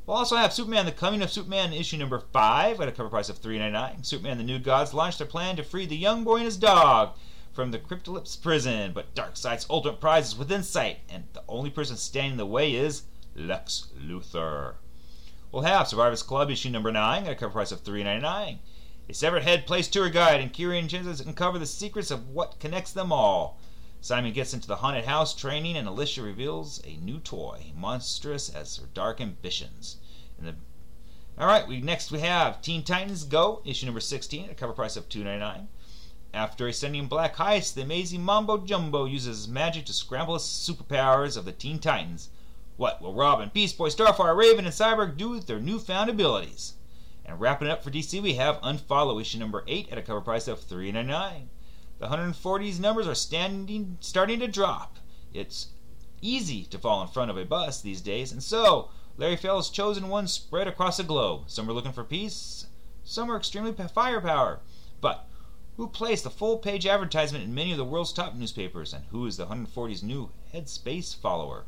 We'll also have Superman: The Coming of Superman, issue number five, at a cover price of $3.99. Superman: The New Gods launch their plan to free the young boy and his dog from the Apokolips prison, but Darkseid's ultimate prize is within sight, and the only person standing in the way is Lex Luthor. We'll have Survivors Club issue number 9 at a cover price of $3.99. A severed head plays tour guide, and Kiri and Jensen uncover the secrets of what connects them all. Simon gets into the haunted house training, and Alicia reveals a new toy, monstrous as her dark ambitions. The... All right, we next we have Teen Titans Go issue number 16 at a cover price of $2.99. After a stunning black heist, the amazing Mumbo Jumbo uses magic to scramble the superpowers of the Teen Titans. What will Robin, Beast Boy, Starfire, Raven, and Cyborg do with their newfound abilities? And wrapping it up for DC, we have Unfollow issue number 8 at a cover price of $3.99. The 140s numbers are standing, starting to drop. It's easy to fall in front of a bus these days, and so Larry Ferrell's chosen ones spread across the globe. Some are looking for peace, some are extremely firepower. But who placed the full page advertisement in many of the world's top newspapers, and who is the 140's new headspace follower?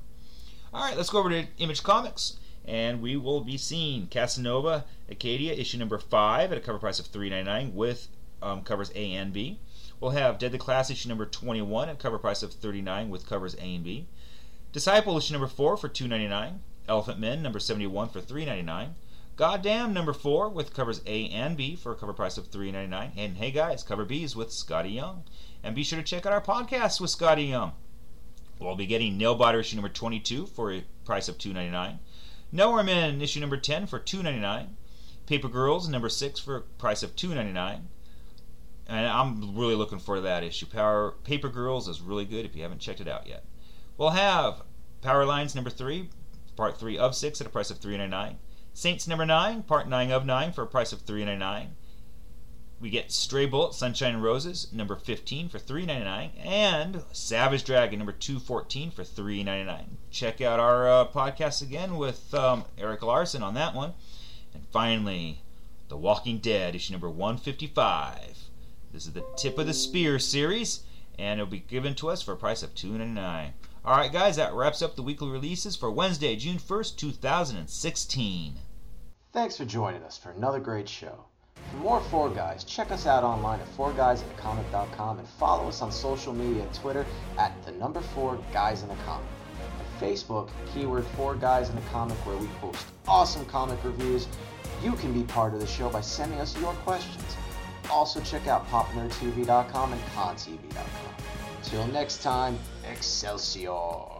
All right, let's go over to Image Comics, and we will be seeing Casanova Acedia issue number five at a cover price of $3.99 with um, covers A and B. We'll have Deadly Class issue number 21 at cover price of 39 with covers A and B. Disciple issue number 4 for 2.99. Elephantmen number 71 for 3.99. Goddamn number 4 with covers A and B for a cover price of 3.99. And hey guys, cover B's with Skottie Young. And be sure to check out our podcast with Skottie Young. We'll be getting Nailbiter issue number 22 for a price of 2.99. Nowhere Men issue number 10 for 2.99. Paper Girls number 6 for a price of 2.99. And I'm really looking for that issue. Power Paper Girls is really good if you haven't checked it out yet. We'll have Power Lines number 3, part 3 of 6 at a price of 3.99. Saints number 9, part 9 of 9 for a price of 3.99. We get Stray Bullet, Sunshine and Roses, number 15 for 3.99, and Savage Dragon, number 214 for 3.99. Check out our uh, podcast again with um, Erik Larsen on that one. And finally, The Walking Dead, issue number 155. This is the Tip of the Spear series, and it'll be given to us for a price of $2.99. All right, guys, that wraps up the weekly releases for Wednesday, June 1st, 2016. Thanks for joining us for another great show. For more Four Guys, check us out online at fourguysinthecomic.com and follow us on social media Twitter at the number four guys in the comic. And Facebook, keyword four guys in the comic, where we post awesome comic reviews. You can be part of the show by sending us your questions. Also check out popnerdtv.com and contv.com. Till next time, Excelsior!